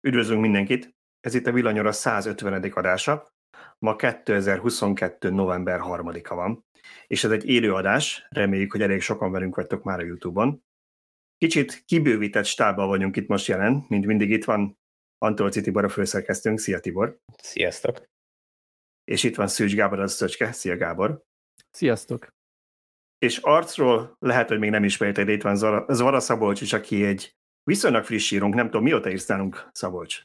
Üdvözlünk mindenkit! Ez itt a Villanyora 150. adása. Ma 2022. november 3-a van, és ez egy élő adás, reméljük, hogy elég sokan velünk vagytok már a Youtube-on. Kicsit kibővített stábbal vagyunk itt most jelen, mint mindig itt van Antolci Tibor a főszerkesztőnk. Szia Tibor! Sziasztok! És itt van Szűcs Gábor az Szöcske. Szia Gábor! Sziasztok! És arcról lehet, hogy még nem ismerted, de itt van Zara, Zara Szabolcs is, aki egy viszonylag friss írunk, nem tudom, mióta írsz nálunk, Szabolcs?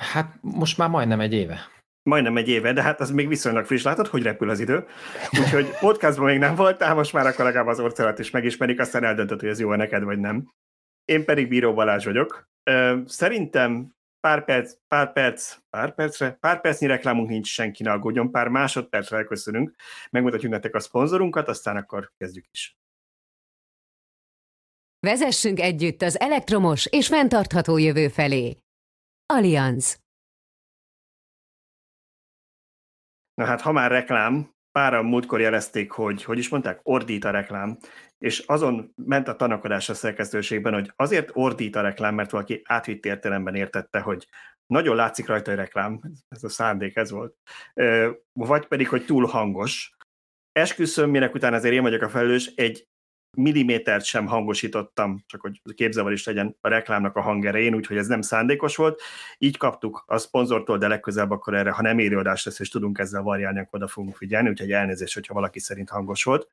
Hát most már majdnem egy éve. Majdnem egy éve, de hát az még viszonylag friss. Látod, hogy repül az idő? Úgyhogy podcastban még nem voltál, most már akkor legalább az orcelat is megismerik, aztán eldöntöd, hogy ez jó neked, vagy nem. Én pedig Bíró Balázs vagyok. Szerintem pár perc, pár perc, pár percre, pár percnyi reklámunk nincs, senki ne aggódjon, pár másodpercre elköszönünk, megmutatjuk nektek a szponzorunkat, aztán akkor kezdjük is. Vezessünk együtt az elektromos és fenntartható jövő felé. Allianz. Na hát, ha már reklám, páran múltkor jelezték, hogy, hogy is mondták, ordít a reklám, és azon ment a tanakodás a szerkesztőségben, hogy azért ordít a reklám, mert valaki átvitt értelemben értette, hogy nagyon látszik rajta a reklám, ez a szándék, ez volt, vagy pedig, hogy túl hangos. Esküszöm, minek után azért én vagyok a felelős, egy millimétert sem hangosítottam, csak hogy képzavar is legyen a reklámnak a hangerején, úgyhogy ez nem szándékos volt. Így kaptuk a szponzortól, de legközelebb akkor erre, ha nem élőadás lesz, és tudunk ezzel variálni, akkor oda fogunk figyelni, úgyhogy elnézést, hogyha valaki szerint hangos volt.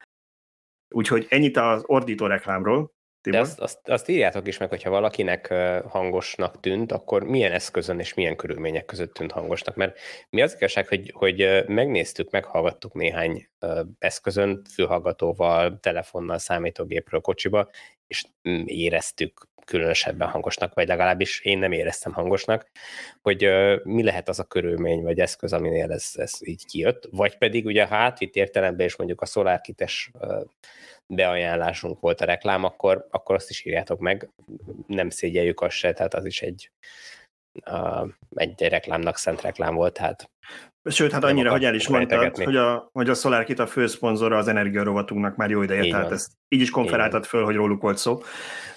Úgyhogy ennyit az ordító reklámról. Tibor? De azt, azt, azt írjátok is meg, hogyha valakinek hangosnak tűnt, akkor milyen eszközön és milyen körülmények között tűnt hangosnak. Mert mi az igazság, hogy, hogy megnéztük, meghallgattuk néhány eszközön, fülhallgatóval, telefonnal, számítógépről, kocsiba, és mm, éreztük különösebben hangosnak, vagy legalábbis én nem éreztem hangosnak, hogy mi lehet az a körülmény vagy eszköz, aminél ez, ez így kijött, vagy pedig ugye ha átvitt értelemben és mondjuk a SolarKit-es beajánlásunk volt a reklám, akkor, akkor azt is írjátok meg, nem szégyeljük azt se, tehát az is egy, uh, egy reklámnak szent reklám volt, tehát Sőt, hát annyira, hogy el is mondtad, hogy a, hogy a SolarKit a főszponzora az energiarovatunknak már jó ideje, így tehát van. ezt így is konferáltad föl, hogy róluk volt szó.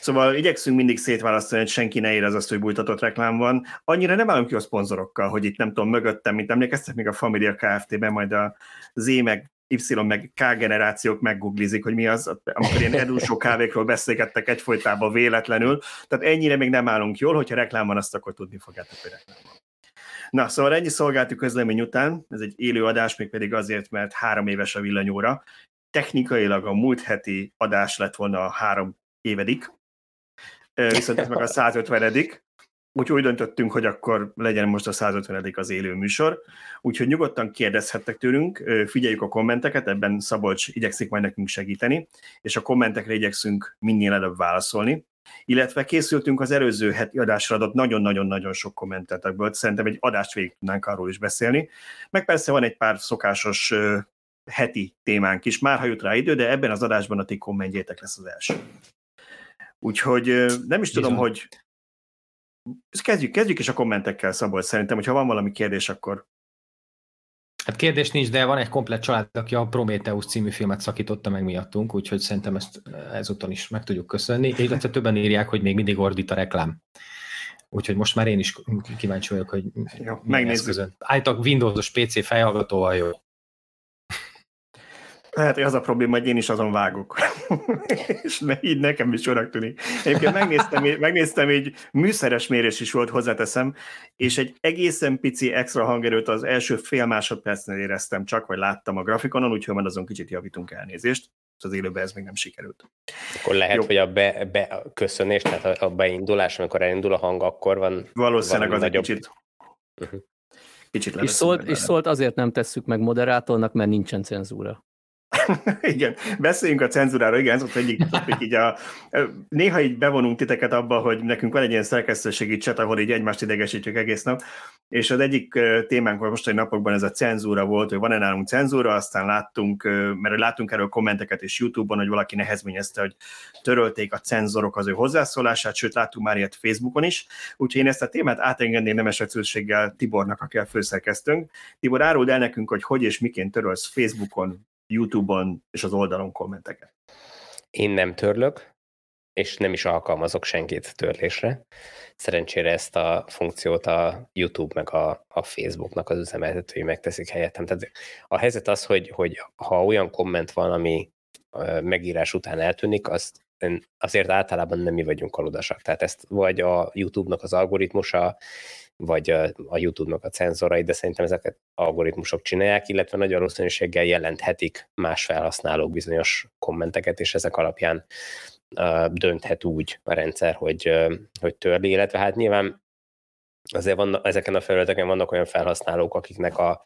Szóval igyekszünk mindig szétválasztani, hogy senki ne érez azt, hogy bújtatott reklám van. Annyira nem állunk ki a szponzorokkal, hogy itt nem tudom, mögöttem, mint emlékeztek még a Familia Kft-ben, majd a Z meg Y meg K generációk meggooglizik, hogy mi az, amikor ilyen edúsó kávékról beszélgettek egyfolytában véletlenül. Tehát ennyire még nem állunk jól, hogyha reklám van, azt akkor tudni fogjátok, hogy reklám van. Na, szóval ennyi szolgálti közlemény után, ez egy élő adás, még pedig azért, mert három éves a villanyóra. Technikailag a múlt heti adás lett volna a három évedik, viszont ez meg a 150 Úgyhogy úgy döntöttünk, hogy akkor legyen most a 150 az élő műsor. Úgyhogy nyugodtan kérdezhettek tőlünk, figyeljük a kommenteket, ebben Szabolcs igyekszik majd nekünk segíteni, és a kommentekre igyekszünk minél előbb válaszolni. Illetve készültünk az előző heti adásra adott nagyon-nagyon-nagyon sok kommentetekből, szerintem egy adást végig tudnánk arról is beszélni. Meg persze van egy pár szokásos heti témánk is, már ha jut rá idő, de ebben az adásban a ti kommentjétek lesz az első. Úgyhogy nem is Bizony. tudom, hogy kezdjük, kezdjük is a kommentekkel, Szabolcs, szerintem, hogyha van valami kérdés, akkor Hát kérdés nincs, de van egy komplet család, aki a Prometheus című filmet szakította meg miattunk, úgyhogy szerintem ezt ezúton is meg tudjuk köszönni, illetve többen írják, hogy még mindig ordít a reklám. Úgyhogy most már én is kíváncsi vagyok, hogy jó, megnézzük. Állítok Windows-os PC fejhallgatóval jó. Lehet, hogy az a probléma, hogy én is azon vágok. és ne, így nekem is sorak tűnik. Egyébként megnéztem, megnéztem, egy műszeres mérés is volt, hozzáteszem, és egy egészen pici extra hangerőt az első fél másodpercnél éreztem csak, vagy láttam a grafikonon, úgyhogy majd azon kicsit javítunk elnézést. Az élőben ez még nem sikerült. Akkor lehet, Jó. hogy a be, be köszönés, tehát a beindulás, amikor elindul a hang, akkor van Valószínűleg az nagyobb... egy kicsit. Uh-huh. Kicsit és szólt, és szólt azért nem tesszük meg moderátornak, mert nincsen cenzúra. igen, beszéljünk a cenzúráról, igen, ez ott egyik topik, így a, néha így bevonunk titeket abba, hogy nekünk van egy ilyen szerkesztőségi cset, ahol így egymást idegesítjük egész nap, és az egyik témánk most mostani napokban ez a cenzúra volt, hogy van-e nálunk cenzúra, aztán láttunk, mert láttunk erről kommenteket is YouTube-on, hogy valaki nehezményezte, hogy törölték a cenzorok az ő hozzászólását, sőt láttunk már ilyet Facebookon is, úgyhogy én ezt a témát átengedném nemes Tibornak, aki a. Tibor, áruld el nekünk, hogy hogy és miként törölsz Facebookon, YouTube-on és az oldalon kommenteket. Én nem törlök, és nem is alkalmazok senkit törlésre. Szerencsére ezt a funkciót a YouTube meg a, a Facebooknak az üzemeltetői megteszik helyettem. Tehát a helyzet az, hogy, hogy ha olyan komment van, ami megírás után eltűnik, azt azért általában nem mi vagyunk aludasak. Tehát ezt vagy a YouTube-nak az algoritmusa, vagy a YouTube-nak a cenzorai, de szerintem ezeket algoritmusok csinálják, illetve nagy valószínűséggel jelenthetik más felhasználók bizonyos kommenteket, és ezek alapján dönthet úgy a rendszer, hogy, hogy törli, illetve hát nyilván azért van, ezeken a felületeken vannak olyan felhasználók, akiknek a,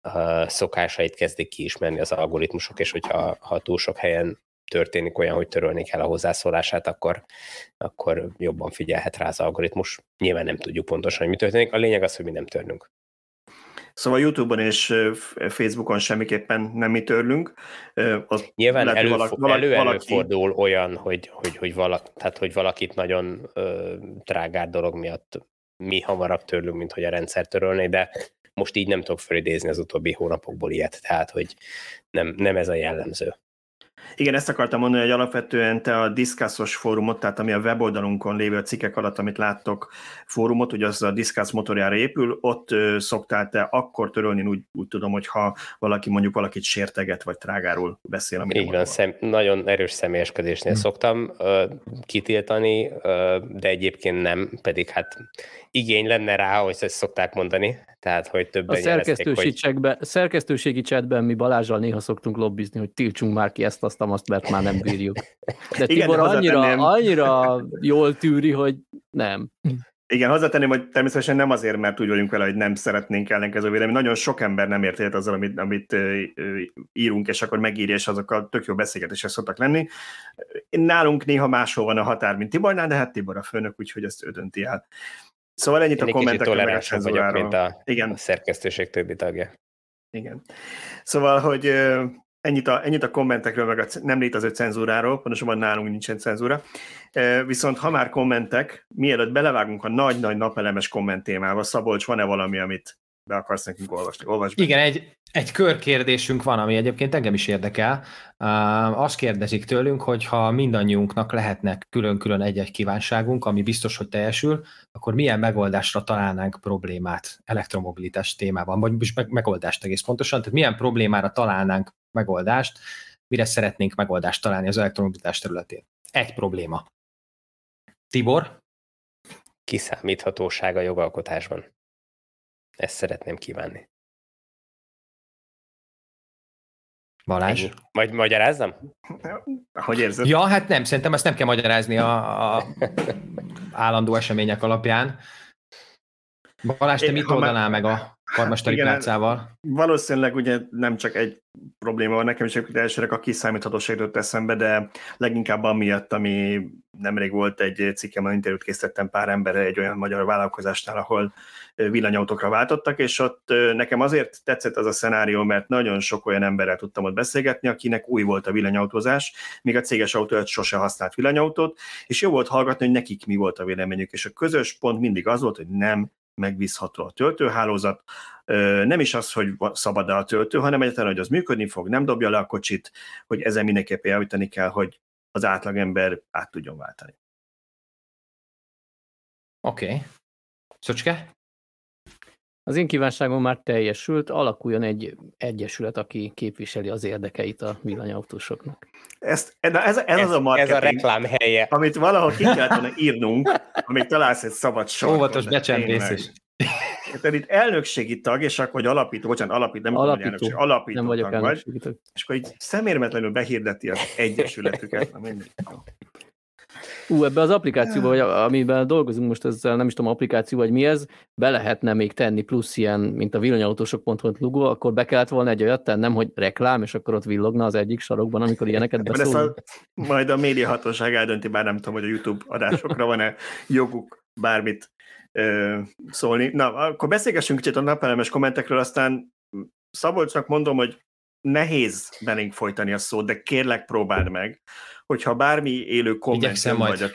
a szokásait kezdik kiismerni az algoritmusok, és hogyha ha túl sok helyen történik olyan, hogy törölni kell a hozzászólását, akkor, akkor jobban figyelhet rá az algoritmus. Nyilván nem tudjuk pontosan, hogy mi történik. A lényeg az, hogy mi nem törnünk. Szóval YouTube-on és Facebookon semmiképpen nem mi törlünk. Az Nyilván lehet, elő, valaki, elő, előfordul olyan, hogy, hogy, hogy, valaki, tehát, hogy valakit nagyon ö, trágár dolog miatt mi hamarabb törlünk, mint hogy a rendszer törölné, de most így nem tudok felidézni az utóbbi hónapokból ilyet, tehát hogy nem, nem ez a jellemző. Igen, ezt akartam mondani, hogy alapvetően te a Discussos fórumot, tehát ami a weboldalunkon lévő cikkek alatt, amit láttok fórumot, ugye az a Discuss motorjára épül, ott ö, szoktál te akkor törölni, úgy, úgy tudom, hogy ha valaki mondjuk valakit sérteget, vagy trágáról beszél. Így van, szem, nagyon erős személyeskedésnél hmm. szoktam ö, kitiltani, ö, de egyébként nem, pedig hát igény lenne rá, hogy ezt szokták mondani, tehát hogy többen a szerkesztőségi, hogy... szerkesztőségi chatben mi Balázsral néha szoktunk lobbizni, hogy tiltsunk már ki ezt, azt, azt mert már nem bírjuk. De Tibor Igen, annyira, nem. annyira jól tűri, hogy nem. Igen, hozzátenném, hogy természetesen nem azért, mert úgy vagyunk vele, hogy nem szeretnénk ellenkező vélemény. Nagyon sok ember nem ért egyet azzal, amit, amit írunk, és akkor megírja, és azokkal tök jó beszélgetések szoktak lenni. Nálunk néha máshol van a határ, mint Tibornál, de hát Tibor a főnök, úgyhogy ezt ő dönti el. Szóval ennyit Én a kommentekről, meg a vagyok, mint a, Igen. a szerkesztőség többi tagja. Igen. Szóval, hogy ennyit a, ennyit a kommentekről, meg a nem létező cenzúráról, pontosabban nálunk nincsen cenzúra. Viszont ha már kommentek, mielőtt belevágunk a nagy-nagy napelemes komment témába, Szabolcs, van-e valami, amit be akarsz nekünk olvasni? Olvasd Igen, egy, egy körkérdésünk van, ami egyébként engem is érdekel. Uh, azt kérdezik tőlünk, hogy ha mindannyiunknak lehetnek külön-külön egy-egy kívánságunk, ami biztos, hogy teljesül, akkor milyen megoldásra találnánk problémát elektromobilitás témában, vagy most megoldást egész pontosan, tehát milyen problémára találnánk megoldást, mire szeretnénk megoldást találni az elektromobilitás területén. Egy probléma. Tibor? Kiszámíthatóság a jogalkotásban. Ezt szeretném kívánni. Balázs? Ennyi. Majd magyarázzam? Hogy érzed? Ja, hát nem, szerintem ezt nem kell magyarázni a, a állandó események alapján. Balázs, te mit oldanál meg a karmesteri plácával? Valószínűleg ugye nem csak egy probléma van nekem is, elsőre a kiszámíthatóság jutott eszembe, de leginkább amiatt, ami nemrég volt egy cikkem, interjút készítettem pár emberre egy olyan magyar vállalkozásnál, ahol villanyautókra váltottak, és ott nekem azért tetszett az a szenárió, mert nagyon sok olyan emberrel tudtam ott beszélgetni, akinek új volt a villanyautózás, míg a céges autó sose használt villanyautót, és jó volt hallgatni, hogy nekik mi volt a véleményük, és a közös pont mindig az volt, hogy nem megbízható a töltőhálózat. Nem is az, hogy szabad a töltő, hanem egyáltalán, hogy az működni fog, nem dobja le a kocsit, hogy ezen mindenképpen javítani kell, hogy az átlagember át tudjon váltani. Oké. Okay. Szöcske? Az én kívánságom már teljesült, alakuljon egy egyesület, aki képviseli az érdekeit a villanyautósoknak. Ezt, ez, ez, ez, az a marketing, ez a reklám helye. amit valahol ki kellett volna írnunk, amíg találsz egy szabad sor. Óvatos becsempészés. Tehát itt elnökségi tag, és akkor, hogy alapító, bocsánat, alapító, nem alapító, elnökség, alapító nem vagyok tag vagy, és akkor így szemérmetlenül behirdeti az egyesületüket. Na mindegy. Ú, ebbe az applikációba, vagy amiben dolgozunk most, ezzel nem is tudom, applikáció vagy mi ez, be lehetne még tenni plusz ilyen, mint a villanyautósok.hu logó, akkor be kellett volna egy olyat tennem, hogy reklám, és akkor ott villogna az egyik sarokban, amikor ilyeneket beszélünk. A, majd a médiahatóság eldönti, bár nem tudom, hogy a YouTube adásokra van-e joguk bármit ö, szólni. Na, akkor beszélgessünk kicsit a napelemes kommentekről, aztán Szabolcsnak mondom, hogy nehéz belénk folytani a szót, de kérlek próbáld meg, hogyha bármi élő komment vagy,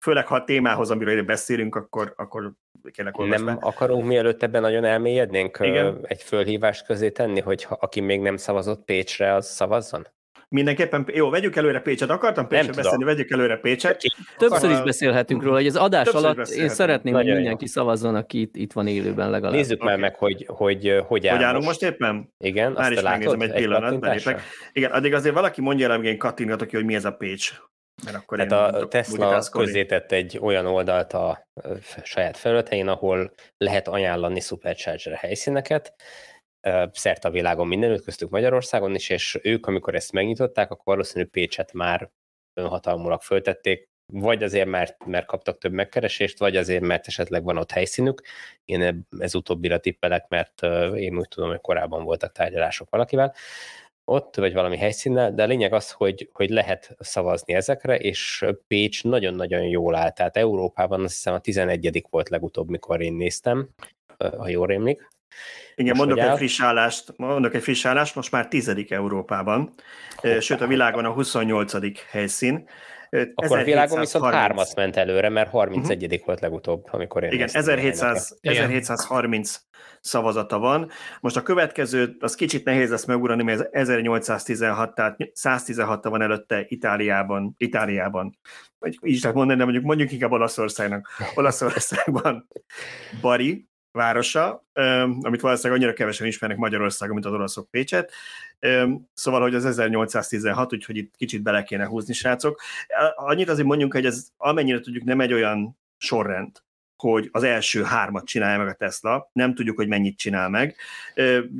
főleg ha a témához, amiről beszélünk, akkor, akkor kérlek Nem be. akarunk mielőtt ebben nagyon elmélyednénk Igen. egy fölhívást közé tenni, hogy ha, aki még nem szavazott Pécsre, az szavazzon? Mindenképpen, jó, vegyük előre Pécset. Akartam Pécset beszélni, vegyük előre Pécset. Többször is beszélhetünk róla, hogy az adás Többször alatt én szeretném, hogy mindenki jó. szavazzon, aki itt, itt van élőben legalább. Nézzük okay. már meg, hogy hogy, hogy, hogy áll Hogy állunk most éppen? Igen, Már is megnézem egy, egy pillanat, belépek. Igen, addig azért valaki mondja el, én kattingatok ki, hogy mi ez a Pécs. Mert akkor Tehát a Tesla közzétett egy olyan oldalt a saját felületein, ahol lehet ajánlani Supercharger helyszíneket, szerte a világon mindenütt, köztük Magyarországon is, és ők, amikor ezt megnyitották, akkor valószínű Pécset már önhatalmulag föltették, vagy azért, mert, mert kaptak több megkeresést, vagy azért, mert esetleg van ott helyszínük. Én ez utóbbira tippelek, mert én úgy tudom, hogy korábban voltak tárgyalások valakivel ott, vagy valami helyszínnel, de a lényeg az, hogy, hogy lehet szavazni ezekre, és Pécs nagyon-nagyon jól áll, tehát Európában azt hiszem a 11 volt legutóbb, mikor én néztem, ha jól rémlik. Igen, mondok egy, friss állást, mondok egy friss állást, most már tizedik Európában, Hoppá. sőt a világon a 28. helyszín. Akkor a világon viszont hármat ment előre, mert 31. Uh-huh. Mhm. volt legutóbb, amikor én Igen, 1700, 1730 szavazata van. Most a következő, az kicsit nehéz lesz megugrani, mert ez 1816, tehát 116 van előtte Itáliában, Itáliában, vagy így is lehet mondani, de mondjuk, mondjuk inkább Olaszországnak. Olaszországban Bari, városa, amit valószínűleg annyira kevesen ismernek Magyarországon, mint az olaszok Pécset. Szóval, hogy az 1816, úgyhogy itt kicsit bele kéne húzni, srácok. Annyit azért mondjunk, hogy ez amennyire tudjuk nem egy olyan sorrend, hogy az első hármat csinálja meg a Tesla, nem tudjuk, hogy mennyit csinál meg.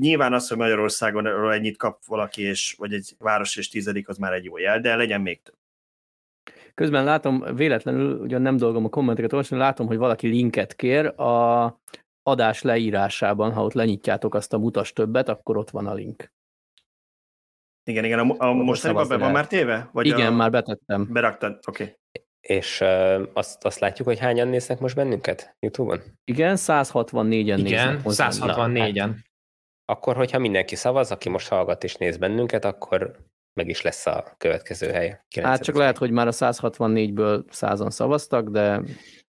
Nyilván az, hogy Magyarországon ennyit kap valaki, és, vagy egy város és tizedik, az már egy jó jel, de legyen még több. Közben látom, véletlenül, ugyan nem dolgom a kommenteket olvasni, látom, hogy valaki linket kér a adás leírásában, ha ott lenyitjátok azt a mutas többet, akkor ott van a link. Igen, igen, a, a mostaniban be van már téve? Vagy igen, a... már betettem. Beraktad, oké. Okay. És uh, azt, azt látjuk, hogy hányan néznek most bennünket YouTube-on? Igen, 164-en Igen, néznek. 164-en. Hát, akkor, hogyha mindenki szavaz, aki most hallgat és néz bennünket, akkor meg is lesz a következő hely. Hát csak lehet, hogy már a 164-ből százan szavaztak, de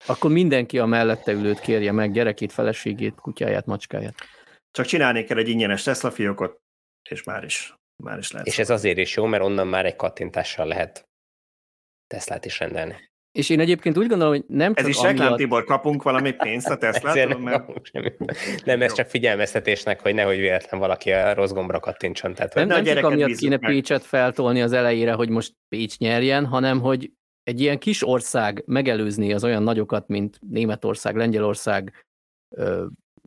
akkor mindenki a mellette ülőt kérje meg, gyerekét, feleségét, kutyáját, macskáját. Csak csinálni kell egy ingyenes Tesla fiókot, és már is, már is lehet. És ez azért is jó, mert onnan már egy kattintással lehet Teslát is rendelni. És én egyébként úgy gondolom, hogy nem csak Ez is amiatt... reklám, Tibor, kapunk valami pénzt a Tesla-tól? Mert... Nem, ez csak figyelmeztetésnek, hogy nehogy véletlen valaki a rossz gombra kattintson. Tehát, nem, nem csak amiatt kéne meg. Pécset feltolni az elejére, hogy most Pécs nyerjen, hanem hogy egy ilyen kis ország megelőzni az olyan nagyokat, mint Németország, Lengyelország,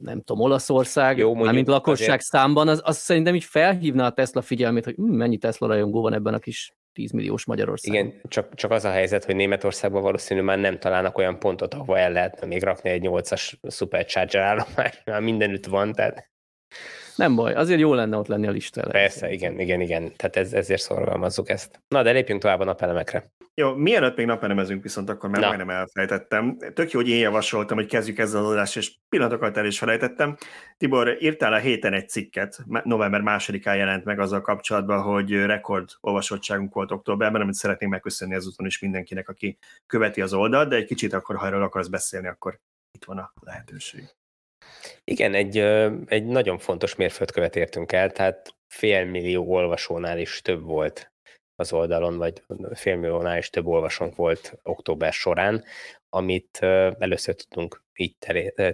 nem tudom, Olaszország, Jó, mint lakosság azért... számban, az, az szerintem így felhívna a Tesla figyelmét, hogy hm, mennyi Tesla rajongó van ebben a kis 10 milliós Magyarországon. Igen, csak, csak az a helyzet, hogy Németországban valószínű már nem találnak olyan pontot, ahova el lehetne még rakni egy 8-as Supercharger állomány, már mindenütt van, tehát nem baj, azért jó lenne ott lenni a elején. Persze, igen, igen, igen. Tehát ez, ezért szorgalmazzuk ezt. Na, de lépjünk tovább a napelemekre. Jó, mielőtt még napelemezünk viszont, akkor már Na. majdnem elfelejtettem. Tök jó, hogy én javasoltam, hogy kezdjük ezzel az adást, és pillanatokat el is felejtettem. Tibor, írtál a héten egy cikket, november másodikán jelent meg azzal kapcsolatban, hogy rekord olvasottságunk volt októberben, amit szeretnénk megköszönni ezúton is mindenkinek, aki követi az oldalt, de egy kicsit akkor, ha erről akarsz beszélni, akkor itt van a lehetőség. Igen, egy, egy nagyon fontos mérföldkövet értünk el, tehát félmillió olvasónál is több volt az oldalon, vagy félmilliónál is több olvasónk volt október során, amit először tudtunk így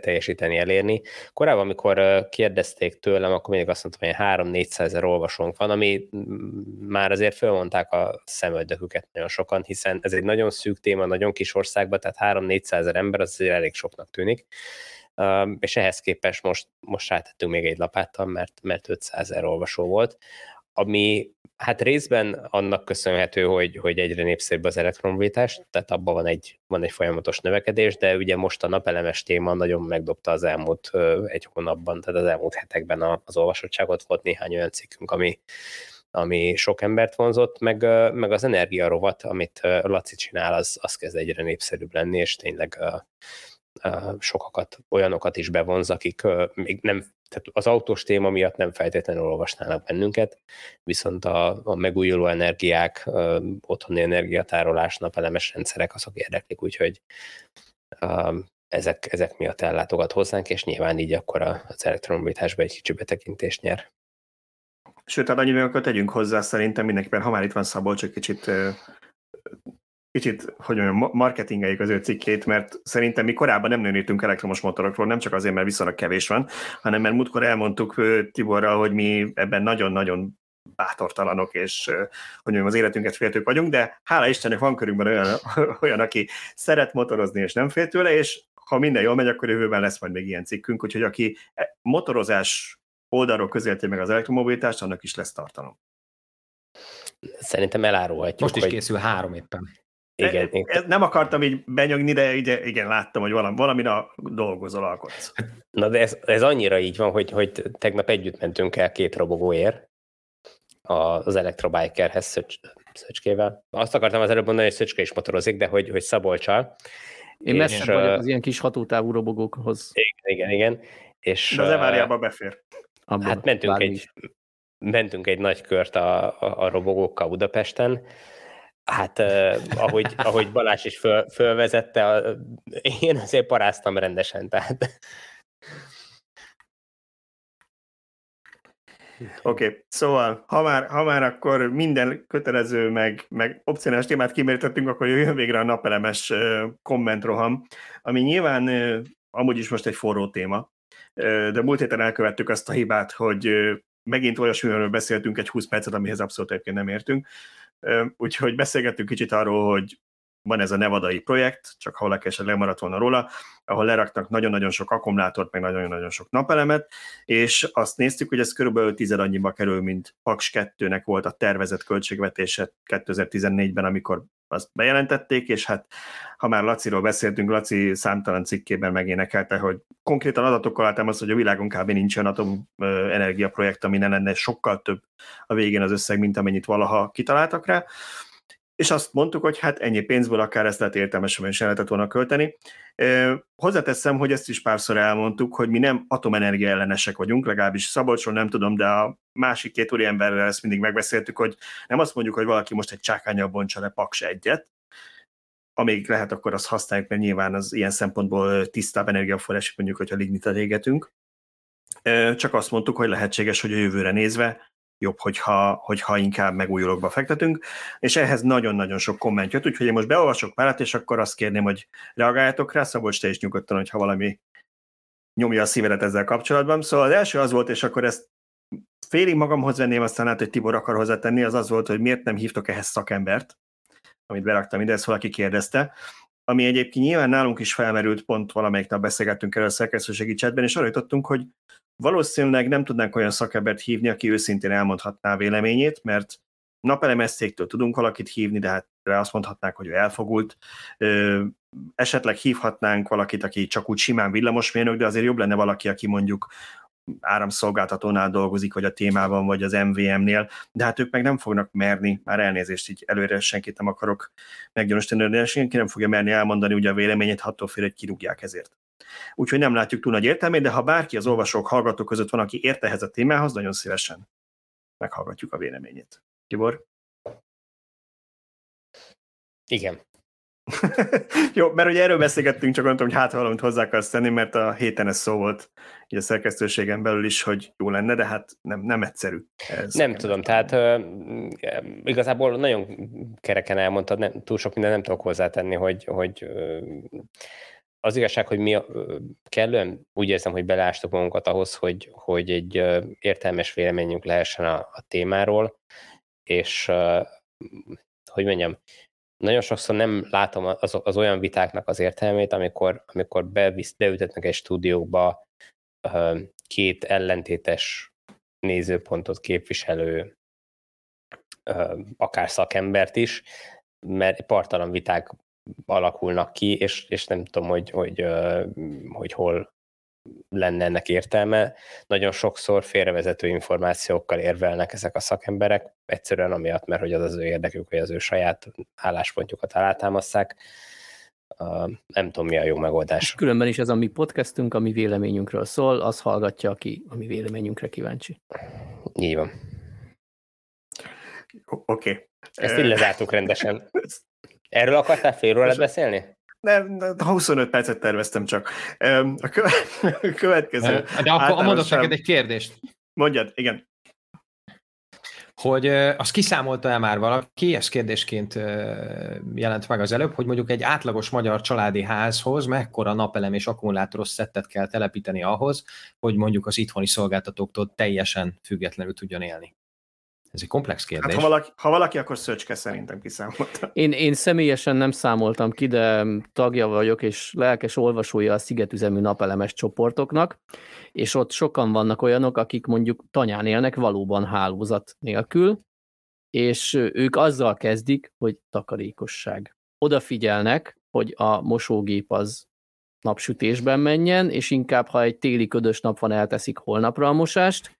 teljesíteni, elérni. Korábban, amikor kérdezték tőlem, akkor mindig azt mondtam, hogy 3-400 ezer olvasónk van, ami már azért fölmondták a szemöldöküket nagyon sokan, hiszen ez egy nagyon szűk téma, nagyon kis országban, tehát 3-400 ezer ember az azért elég soknak tűnik és ehhez képest most, most rátettünk még egy lapáttal, mert, mert 500 ezer olvasó volt, ami hát részben annak köszönhető, hogy, hogy egyre népszerűbb az elektromobilitás, tehát abban van egy, van egy folyamatos növekedés, de ugye most a napelemes téma nagyon megdobta az elmúlt egy hónapban, tehát az elmúlt hetekben az olvasottságot. Volt néhány olyan cikkünk, ami, ami sok embert vonzott, meg, meg az energiarovat, amit Laci csinál, az, az kezd egyre népszerűbb lenni, és tényleg sokakat, olyanokat is bevonz, akik még nem, tehát az autós téma miatt nem feltétlenül olvasnának bennünket, viszont a, a megújuló energiák, otthoni energiatárolás, napelemes rendszerek, azok érdeklik, úgyhogy ezek, ezek miatt ellátogat hozzánk, és nyilván így akkor az elektromobilitásba egy kicsi betekintést nyer. Sőt, hát annyi akkor tegyünk hozzá szerintem mindenképpen, ha már itt van Szabolcs, egy kicsit kicsit, hogy mondjam, marketingeljük az ő cikkét, mert szerintem mi korábban nem nőnítünk elektromos motorokról, nem csak azért, mert viszonylag kevés van, hanem mert múltkor elmondtuk Tiborral, hogy mi ebben nagyon-nagyon bátortalanok, és hogy mondjam, az életünket féltők vagyunk, de hála Istennek van körünkben olyan, olyan, aki szeret motorozni, és nem fél tőle, és ha minden jól megy, akkor jövőben lesz majd még ilyen cikkünk, úgyhogy aki e, motorozás oldalról közélti meg az elektromobilitást, annak is lesz tartalom. Szerintem elárulhatjuk. Most is hogy... készül három éppen. Igen, e, e, nem akartam így benyogni, de ugye, igen, láttam, hogy valami, valamin a dolgozol, alkotsz. Na de ez, ez annyira így van, hogy, hogy tegnap együtt mentünk el két robogóért az elektrobikerhez Szöcs, Szöcskével. Azt akartam az előbb mondani, hogy Szöcske is motorozik, de hogy, hogy Szabolcsal. Én messze vagyok az ilyen kis hatótávú robogókhoz. Igen, igen, igen. És, de az eváriába befér. Abba, hát mentünk egy, mentünk egy nagy kört a, a, a robogókkal Budapesten, Hát eh, ahogy, ahogy Balázs is föl, fölvezette, én azért paráztam rendesen, tehát... Oké, okay. szóval, ha már, ha már akkor minden kötelező, meg, meg opcionális témát kimértettünk, akkor jön végre a napelemes kommentroham, ami nyilván amúgy is most egy forró téma, de múlt héten elkövettük azt a hibát, hogy megint olyasmiről beszéltünk egy 20 percet, amihez abszolút egyébként nem értünk. Úgyhogy beszélgettünk kicsit arról, hogy van ez a nevadai projekt, csak ha valaki esetleg maradt volna róla, ahol leraktak nagyon-nagyon sok akkumulátort, meg nagyon-nagyon sok napelemet, és azt néztük, hogy ez körülbelül tized annyiba kerül, mint Paks 2-nek volt a tervezett költségvetése 2014-ben, amikor azt bejelentették, és hát ha már Laciról beszéltünk, Laci számtalan cikkében megénekelte, hogy konkrétan adatokkal álltam az, hogy a világon kb. nincs olyan atomenergia projekt, ami ne lenne sokkal több a végén az összeg, mint amennyit valaha kitaláltak rá és azt mondtuk, hogy hát ennyi pénzből akár ezt lehet értelmesen is el lehetett volna költeni. Hozzáteszem, hogy ezt is párszor elmondtuk, hogy mi nem atomenergia ellenesek vagyunk, legalábbis Szabolcsról nem tudom, de a másik két úri emberrel ezt mindig megbeszéltük, hogy nem azt mondjuk, hogy valaki most egy csákányal bontsa le paks egyet, amíg lehet, akkor azt használjuk, mert nyilván az ilyen szempontból tisztább energiaforrás, mondjuk, hogyha lignitet égetünk. Csak azt mondtuk, hogy lehetséges, hogy a jövőre nézve jobb, hogyha, hogyha inkább megújulókba fektetünk, és ehhez nagyon-nagyon sok komment jött, úgyhogy én most beolvasok párat, és akkor azt kérném, hogy reagáljatok rá, Szabolcs, te is nyugodtan, hogyha valami nyomja a szívedet ezzel kapcsolatban. Szóval az első az volt, és akkor ezt félig magamhoz venném, aztán hát, hogy Tibor akar hozzátenni, az az volt, hogy miért nem hívtok ehhez szakembert, amit beraktam ide, ezt valaki kérdezte, ami egyébként nyilván nálunk is felmerült, pont valamelyik nap beszélgettünk erről a szerkesztőségi chatben, és arra jutottunk, hogy valószínűleg nem tudnánk olyan szakembert hívni, aki őszintén elmondhatná véleményét, mert napelemesztéktől tudunk valakit hívni, de hát rá azt mondhatnánk, hogy ő elfogult. Ö, esetleg hívhatnánk valakit, aki csak úgy simán villamosmérnök, de azért jobb lenne valaki, aki mondjuk áramszolgáltatónál dolgozik, vagy a témában, vagy az MVM-nél, de hát ők meg nem fognak merni, már elnézést, így előre senkit nem akarok meggyanúsítani, de senki nem fogja merni elmondani ugye a véleményét, attól fél, hogy kirúgják ezért. Úgyhogy nem látjuk túl nagy értelmét, de ha bárki az olvasók, hallgatók között van, aki ért ehhez a témához, nagyon szívesen meghallgatjuk a véleményét. Tibor? Igen. Jó, mert ugye erről beszélgettünk, csak mondtam, hogy hát valamit hozzá akarsz tenni, mert a héten ez szó volt így a szerkesztőségen belül is, hogy jó lenne, de hát nem, nem egyszerű. Ez nem tudom, tehát igazából nagyon kereken elmondtad, nem, túl sok minden nem tudok hozzátenni, hogy, hogy az igazság, hogy mi kellően úgy érzem, hogy belástuk magunkat ahhoz, hogy, hogy egy értelmes véleményünk lehessen a, a témáról, és hogy mondjam, nagyon sokszor nem látom az, az olyan vitáknak az értelmét, amikor, amikor bevisz, beütetnek egy stúdióba két ellentétes nézőpontot képviselő akár szakembert is, mert partalan viták alakulnak ki, és, és nem tudom, hogy, hogy, hogy hol lenne ennek értelme. Nagyon sokszor félrevezető információkkal érvelnek ezek a szakemberek, egyszerűen amiatt, mert hogy az az ő érdekük, hogy az ő saját álláspontjukat alátámaszták. Uh, nem tudom, mi a jó megoldás. Különben is ez a mi podcastünk, ami véleményünkről szól, az hallgatja, aki a mi véleményünkre kíváncsi. Így van. Oké. Okay. Ezt így lezártuk rendesen. Erről akartál fél órát beszélni? Nem, 25 percet terveztem csak. A következő... De akkor mondok neked egy kérdést. Mondjad, igen. hogy azt kiszámolta-e már valaki, ez kérdésként jelent meg az előbb, hogy mondjuk egy átlagos magyar családi házhoz mekkora napelem és akkumulátoros szettet kell telepíteni ahhoz, hogy mondjuk az itthoni szolgáltatóktól teljesen függetlenül tudjon élni. Ez egy komplex kérdés. Hát, ha, valaki, ha valaki, akkor Szöcske szerintem kiszámolta. Én, én személyesen nem számoltam ki, de tagja vagyok, és lelkes olvasója a szigetüzemű napelemes csoportoknak, és ott sokan vannak olyanok, akik mondjuk tanyán élnek valóban hálózat nélkül, és ők azzal kezdik, hogy takarékosság. Odafigyelnek, hogy a mosógép az napsütésben menjen, és inkább, ha egy téli ködös nap van, elteszik holnapra a mosást,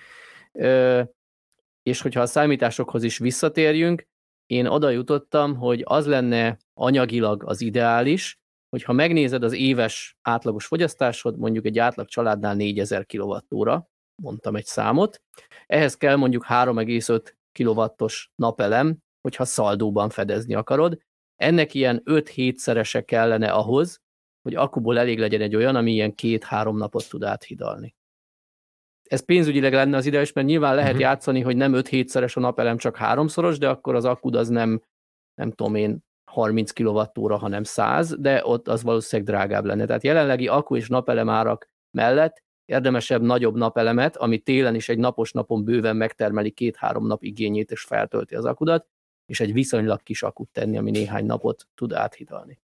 és hogyha a számításokhoz is visszatérjünk, én oda jutottam, hogy az lenne anyagilag az ideális, hogyha megnézed az éves átlagos fogyasztásod, mondjuk egy átlag családnál 4000 kWh, mondtam egy számot, ehhez kell mondjuk 3,5 kW-os napelem, hogyha szaldóban fedezni akarod. Ennek ilyen 5-7 szerese kellene ahhoz, hogy akkuból elég legyen egy olyan, ami ilyen két-három napot tud áthidalni ez pénzügyileg lenne az ideális, mert nyilván lehet uh-huh. játszani, hogy nem 5-7-szeres a napelem, csak háromszoros, de akkor az akkud az nem, nem tudom én, 30 kWh, hanem 100, de ott az valószínűleg drágább lenne. Tehát jelenlegi akku és napelem árak mellett érdemesebb nagyobb napelemet, ami télen is egy napos napon bőven megtermeli két-három nap igényét és feltölti az akudat, és egy viszonylag kis akut tenni, ami néhány napot tud áthidalni.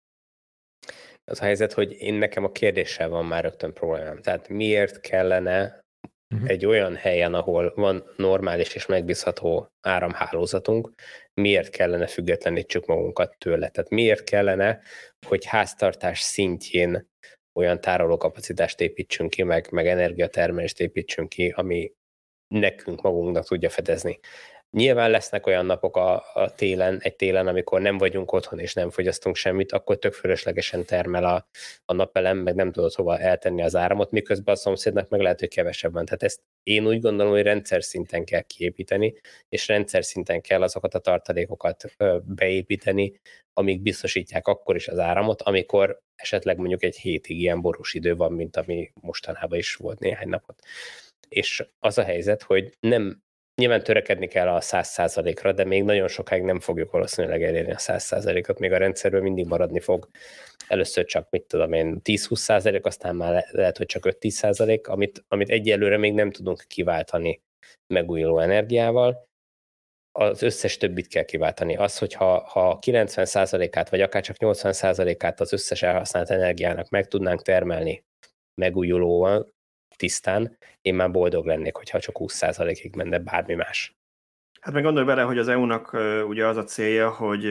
Az a helyzet, hogy én nekem a kérdéssel van már rögtön problémám. Tehát miért kellene uh-huh. egy olyan helyen, ahol van normális és megbízható áramhálózatunk, miért kellene függetlenítsük magunkat tőle? Tehát miért kellene, hogy háztartás szintjén olyan tárolókapacitást építsünk ki, meg, meg energiatermelést építsünk ki, ami nekünk magunknak tudja fedezni. Nyilván lesznek olyan napok a, a télen, egy télen, amikor nem vagyunk otthon és nem fogyasztunk semmit, akkor tök fölöslegesen termel a, a napelem, meg nem tudod hova eltenni az áramot, miközben a szomszédnak meg lehet, hogy kevesebb van. Tehát ezt én úgy gondolom, hogy rendszer szinten kell kiépíteni, és rendszer szinten kell azokat a tartalékokat beépíteni, amik biztosítják akkor is az áramot, amikor esetleg mondjuk egy hétig ilyen borús idő van, mint ami mostanában is volt néhány napot. És az a helyzet, hogy nem Nyilván törekedni kell a 100%-ra, de még nagyon sokáig nem fogjuk valószínűleg elérni a 100%-ot, még a rendszerből mindig maradni fog. Először csak, mit tudom én, 10-20%, aztán már le- lehet, hogy csak 5-10%, amit, amit egyelőre még nem tudunk kiváltani megújuló energiával. Az összes többit kell kiváltani. Az, hogy ha, ha 90%-át, vagy akár csak 80%-át az összes elhasznált energiának meg tudnánk termelni megújulóval, tisztán, én már boldog lennék, hogyha csak 20%-ig menne bármi más. Hát meg gondolj bele, hogy az EU-nak ugye az a célja, hogy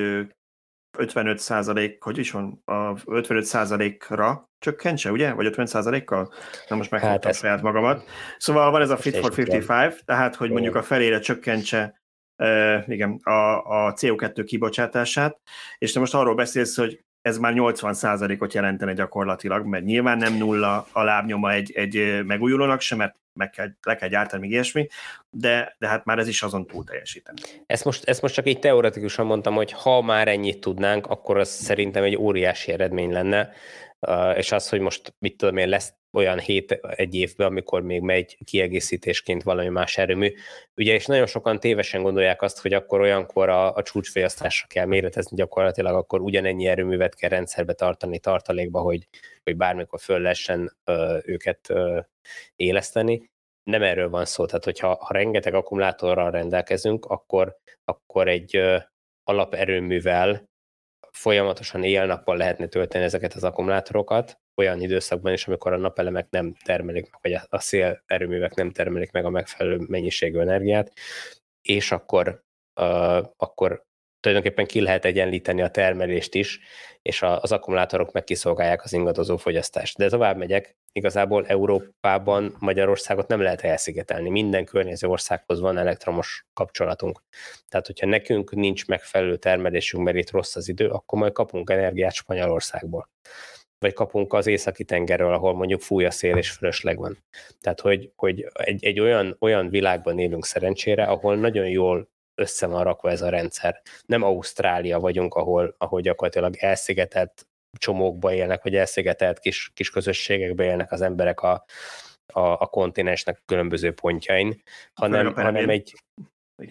55 százalék, hogy is van, a 55 százalékra csökkentse, ugye? Vagy 50 százalékkal? Na most megfogtam hát saját magamat. Szóval van ez a Fit for 55, tehát, hogy mondjuk a felére csökkentse uh, igen, a, a CO2 kibocsátását, és te most arról beszélsz, hogy ez már 80%-ot jelentene gyakorlatilag, mert nyilván nem nulla a lábnyoma egy, egy megújulónak sem, mert meg kell, le kell gyártani még ilyesmi, de, de hát már ez is azon túl teljesíteni. Ezt most, ezt most csak így teoretikusan mondtam, hogy ha már ennyit tudnánk, akkor az szerintem egy óriási eredmény lenne, és az, hogy most mit tudom én, lesz olyan hét egy évben, amikor még megy kiegészítésként valami más erőmű. Ugye, és nagyon sokan tévesen gondolják azt, hogy akkor olyankor a, a csúcsfogyasztásra kell méretezni gyakorlatilag, akkor ugyanennyi erőművet kell rendszerbe tartani tartalékba, hogy, hogy bármikor föl lehessen ö, őket ö, éleszteni. Nem erről van szó, tehát hogyha ha rengeteg akkumulátorral rendelkezünk, akkor, akkor egy ö, alaperőművel folyamatosan éjjel-nappal lehetne tölteni ezeket az akkumulátorokat, olyan időszakban is, amikor a napelemek nem termelik meg, vagy a szél erőművek nem termelik meg a megfelelő mennyiségű energiát, és akkor, uh, akkor tulajdonképpen ki lehet egyenlíteni a termelést is, és az akkumulátorok meg kiszolgálják az ingadozó fogyasztást. De tovább megyek, igazából Európában Magyarországot nem lehet elszigetelni. Minden környező országhoz van elektromos kapcsolatunk. Tehát, hogyha nekünk nincs megfelelő termelésünk, mert itt rossz az idő, akkor majd kapunk energiát Spanyolországból vagy kapunk az északi tengerről, ahol mondjuk fúj a szél és fölösleg van. Tehát, hogy, hogy egy, egy olyan, olyan világban élünk szerencsére, ahol nagyon jól össze van rakva ez a rendszer. Nem Ausztrália vagyunk, ahol, ahol gyakorlatilag elszigetelt csomókba élnek, vagy elszigetelt kis, kis közösségekbe élnek az emberek a, a, a kontinensnek különböző pontjain, hanem, hanem egy...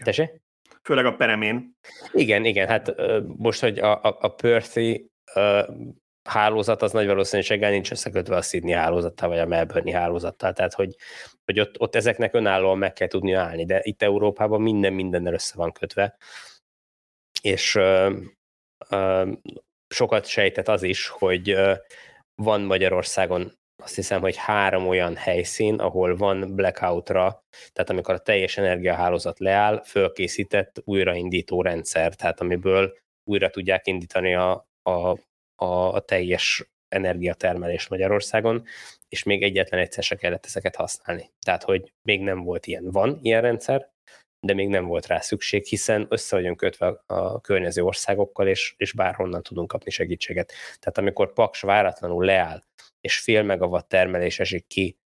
Tessék? Főleg a peremén. Igen, igen, hát most, hogy a, a, a Perthy hálózat az nagy valószínűséggel nincs összekötve a Sydney hálózattal, vagy a Melbourne hálózattal, tehát hogy, hogy ott, ott ezeknek önállóan meg kell tudni állni, de itt Európában minden mindennel össze van kötve, és ö, ö, sokat sejtett az is, hogy ö, van Magyarországon azt hiszem, hogy három olyan helyszín, ahol van blackout-ra, tehát amikor a teljes energiahálózat leáll, fölkészített újraindító rendszer, tehát amiből újra tudják indítani a, a, a, a teljes energiatermelés Magyarországon, és még egyetlen egyszer se kellett ezeket használni. Tehát, hogy még nem volt ilyen. Van ilyen rendszer, de még nem volt rá szükség, hiszen össze vagyunk kötve a, környező országokkal, és, és bárhonnan tudunk kapni segítséget. Tehát amikor Paks váratlanul leáll, és fél megawatt termelés esik ki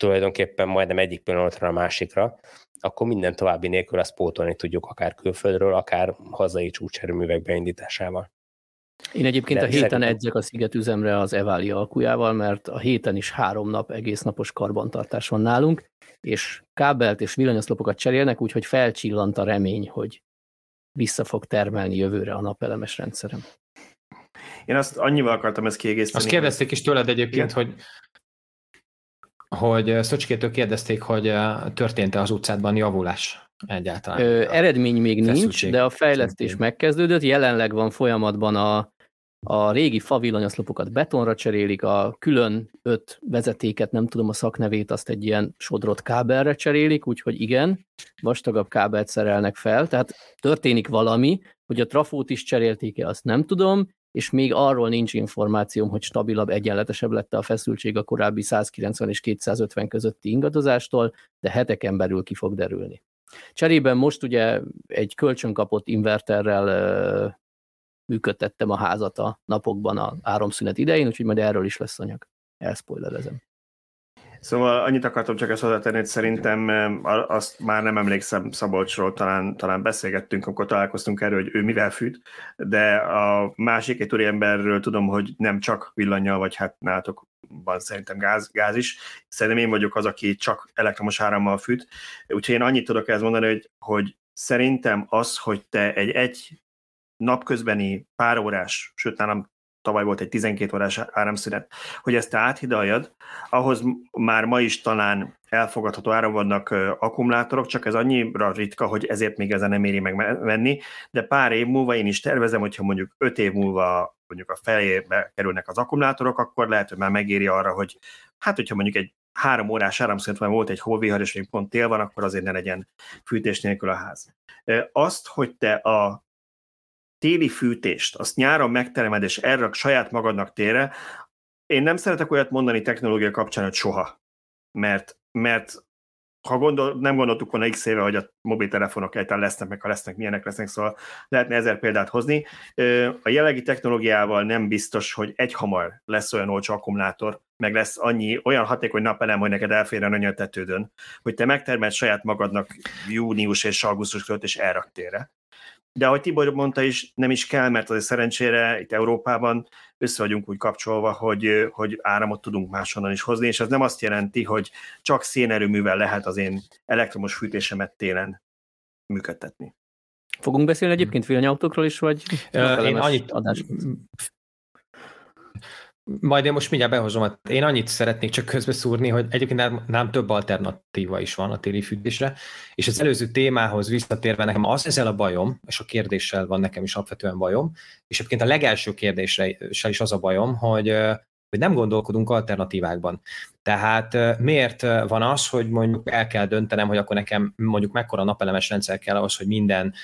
tulajdonképpen majdnem egyik pillanatra a másikra, akkor minden további nélkül azt pótolni tudjuk akár külföldről, akár hazai csúcserőművek beindításával. Én egyébként De a héten szerintem... edzek a Sziget üzemre az Eváli alkujával, mert a héten is három nap egész napos karbantartás van nálunk, és kábelt és villanyoszlopokat cserélnek, úgyhogy felcsillant a remény, hogy vissza fog termelni jövőre a napelemes rendszerem. Én azt annyival akartam ezt kiegészíteni. Azt kérdezték is tőled egyébként, hogy hogy Szöcskétől kérdezték, hogy történt-e az utcádban javulás egyáltalán? Ö, eredmény még nincs, de a fejlesztés szintén. megkezdődött. Jelenleg van folyamatban a, a régi favillanyaszlopokat betonra cserélik, a külön öt vezetéket, nem tudom a szaknevét, azt egy ilyen sodrott kábelre cserélik, úgyhogy igen, vastagabb kábelt szerelnek fel, tehát történik valami, hogy a trafót is cserélték-e, azt nem tudom, és még arról nincs információm, hogy stabilabb, egyenletesebb lett a feszültség a korábbi 190 és 250 közötti ingadozástól, de heteken belül ki fog derülni. Cserében most ugye egy kölcsönkapott inverterrel működtettem a házat a napokban a áramszünet idején, úgyhogy majd erről is lesz anyag. Elspoilerezem. Szóval annyit akartam csak ezt hozzátenni, hogy szerintem azt már nem emlékszem Szabolcsról, talán, talán beszélgettünk, akkor találkoztunk erről, hogy ő mivel fűt, de a másik egy emberről tudom, hogy nem csak villanya, vagy hát nálatok van szerintem gáz, gáz is. Szerintem én vagyok az, aki csak elektromos árammal fűt. Úgyhogy én annyit tudok ezt mondani, hogy, hogy szerintem az, hogy te egy egy napközbeni pár órás, sőt nálam tavaly volt egy 12 órás áramszünet, hogy ezt te áthidaljad, ahhoz már ma is talán elfogadható áram vannak akkumulátorok, csak ez annyira ritka, hogy ezért még ezen nem éri megvenni, de pár év múlva én is tervezem, hogyha mondjuk 5 év múlva mondjuk a felébe kerülnek az akkumulátorok, akkor lehet, hogy már megéri arra, hogy hát hogyha mondjuk egy három órás áramszünet van, volt egy hóvihar, és még pont tél van, akkor azért ne legyen fűtés nélkül a ház. Azt, hogy te a téli fűtést, azt nyáron megteremed, és erre saját magadnak tére, én nem szeretek olyat mondani technológia kapcsán, hogy soha. Mert, mert ha gondol, nem gondoltuk volna x éve, hogy a mobiltelefonok egyáltalán lesznek, meg ha lesznek, milyenek lesznek, szóval lehetne ezer példát hozni. A jelenlegi technológiával nem biztos, hogy egy hamar lesz olyan olcsó akkumulátor, meg lesz annyi olyan hatékony napelem, hogy neked elférjen a tetődön, hogy te megtermeld saját magadnak június és augusztus között, és elraktére de ahogy Tibor mondta is, nem is kell, mert azért szerencsére itt Európában össze vagyunk úgy kapcsolva, hogy, hogy áramot tudunk máshonnan is hozni, és ez nem azt jelenti, hogy csak szénerőművel lehet az én elektromos fűtésemet télen működtetni. Fogunk beszélni egyébként villanyautókról is, vagy? Én annyit, adás? Majd én most mindjárt behozom. Én annyit szeretnék csak közbeszúrni, hogy egyébként nem, nem több alternatíva is van a téli fűtésre, és az előző témához visszatérve nekem az ezzel a bajom, és a kérdéssel van nekem is alapvetően bajom, és egyébként a legelső kérdéssel is az a bajom, hogy hogy nem gondolkodunk alternatívákban. Tehát miért van az, hogy mondjuk el kell döntenem, hogy akkor nekem mondjuk mekkora napelemes rendszer kell ahhoz, hogy minden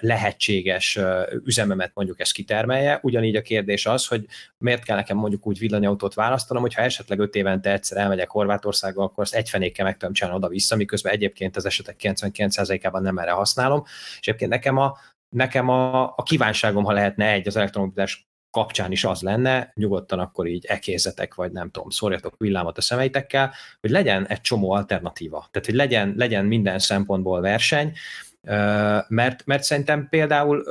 lehetséges üzememet mondjuk ezt kitermelje. Ugyanígy a kérdés az, hogy miért kell nekem mondjuk úgy villanyautót választanom, hogyha esetleg öt évente egyszer elmegyek Horvátországba, akkor azt egy fenékkel meg tudom csinálni oda-vissza, miközben egyébként az esetek 99%-ában nem erre használom. És egyébként nekem a, nekem a, a kívánságom, ha lehetne egy az elektromobilitás kapcsán is az lenne, nyugodtan akkor így ekézzetek, vagy nem tudom, szórjatok villámot a szemeitekkel, hogy legyen egy csomó alternatíva. Tehát, hogy legyen, legyen minden szempontból verseny, mert, mert szerintem például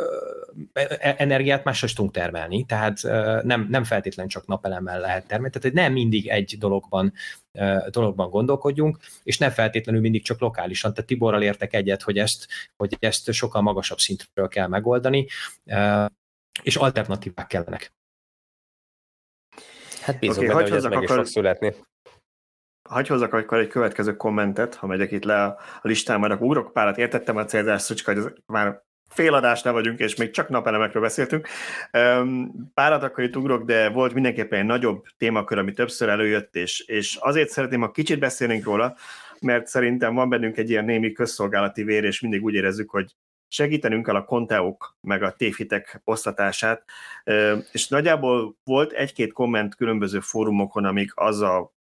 e, energiát máshogy tudunk termelni, tehát nem, nem feltétlen csak napelemmel lehet termelni, tehát nem mindig egy dologban, dologban gondolkodjunk, és nem feltétlenül mindig csak lokálisan. Tehát Tiborral értek egyet, hogy ezt, hogy ezt sokkal magasabb szintről kell megoldani, és alternatívák kellenek. Hát bízom okay, benne, hogy ez meg is fog születni. Hagy hozzak akkor egy következő kommentet, ha megyek itt le a listán, akkor ugrok párat, értettem a célzás szucska, hogy ez már féladásnál vagyunk, és még csak napelemekről beszéltünk. Párat akkor itt ugrok, de volt mindenképpen egy nagyobb témakör, ami többször előjött, és, és azért szeretném, ha kicsit beszélnénk róla, mert szerintem van bennünk egy ilyen némi közszolgálati vér, és mindig úgy érezzük, hogy segítenünk kell a konteók meg a tévhitek osztatását, és nagyjából volt egy-két komment különböző fórumokon, amik azzal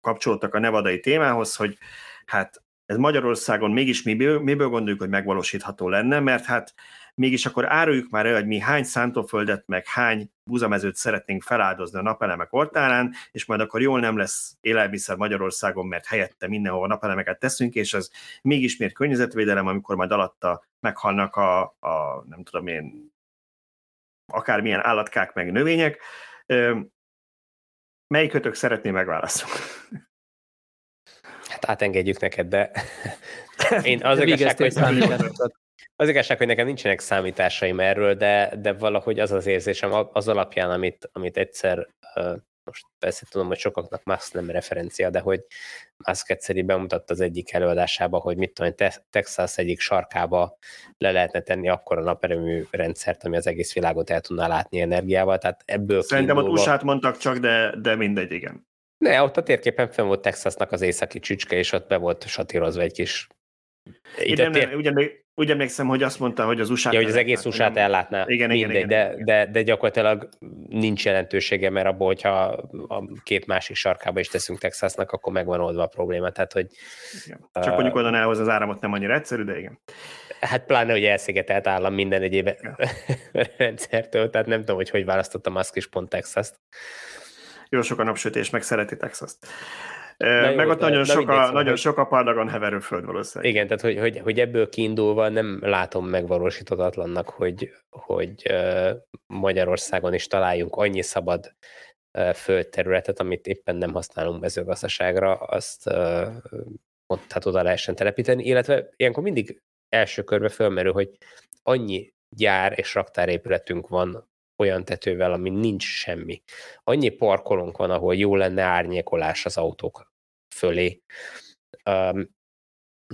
kapcsolódtak a nevadai témához, hogy hát ez Magyarországon mégis miből, miből gondoljuk, hogy megvalósítható lenne, mert hát mégis akkor áruljuk már el, hogy mi hány szántóföldet, meg hány búzamezőt szeretnénk feláldozni a napelemek oltárán, és majd akkor jól nem lesz élelmiszer Magyarországon, mert helyette mindenhol napelemeket teszünk, és az mégis miért környezetvédelem, amikor majd alatta meghalnak a, a nem tudom én, akármilyen állatkák meg növények. Melyikötök szeretné megválaszolni? Hát átengedjük neked, de én az igazság, hogy, az igazság, hogy nekem nincsenek számításaim erről, de, de valahogy az az érzésem az alapján, amit, amit egyszer, most persze tudom, hogy sokaknak Musk nem referencia, de hogy Musk egyszer bemutatta az egyik előadásába, hogy mit tudom, Texas egyik sarkába le lehetne tenni akkor a naperőmű rendszert, ami az egész világot el tudná látni energiával, tehát ebből Szerintem kiindulva... ott usa mondtak csak, de, de mindegy, igen. Ne, ott a térképen fenn volt Texasnak az északi csücske, és ott be volt satírozva egy kis... Igen, tér... ugyan, úgy emlékszem, hogy azt mondta, hogy az usa ja, hogy az egész usa ellátná. Igen, mindegy, igen, igen, de, de, de gyakorlatilag nincs jelentősége, mert abból, hogyha a két másik sarkába is teszünk Texasnak, akkor megvan oldva a probléma. Tehát, hogy, igen. Csak uh, mondjuk oda elhoz az áramot nem annyira egyszerű, de igen. Hát pláne, hogy elszigetelt állam minden egyéb ja. rendszertől, tehát nem tudom, hogy hogy választotta Musk is pont Texas-t. Jó sok a napsütés, meg szereti Texas-t. Na meg jó, ott nagyon, sok a, nagyon sok a pardagon heverő föld valószínűleg. Igen, tehát hogy, hogy, hogy ebből kiindulva nem látom megvalósíthatatlannak, hogy, hogy Magyarországon is találjunk annyi szabad földterületet, amit éppen nem használunk mezőgazdaságra, azt ott hát oda lehessen telepíteni, illetve ilyenkor mindig első körbe fölmerül, hogy annyi gyár és raktárépületünk van olyan tetővel, ami nincs semmi. Annyi parkolónk van, ahol jó lenne árnyékolás az autók fölé. Um,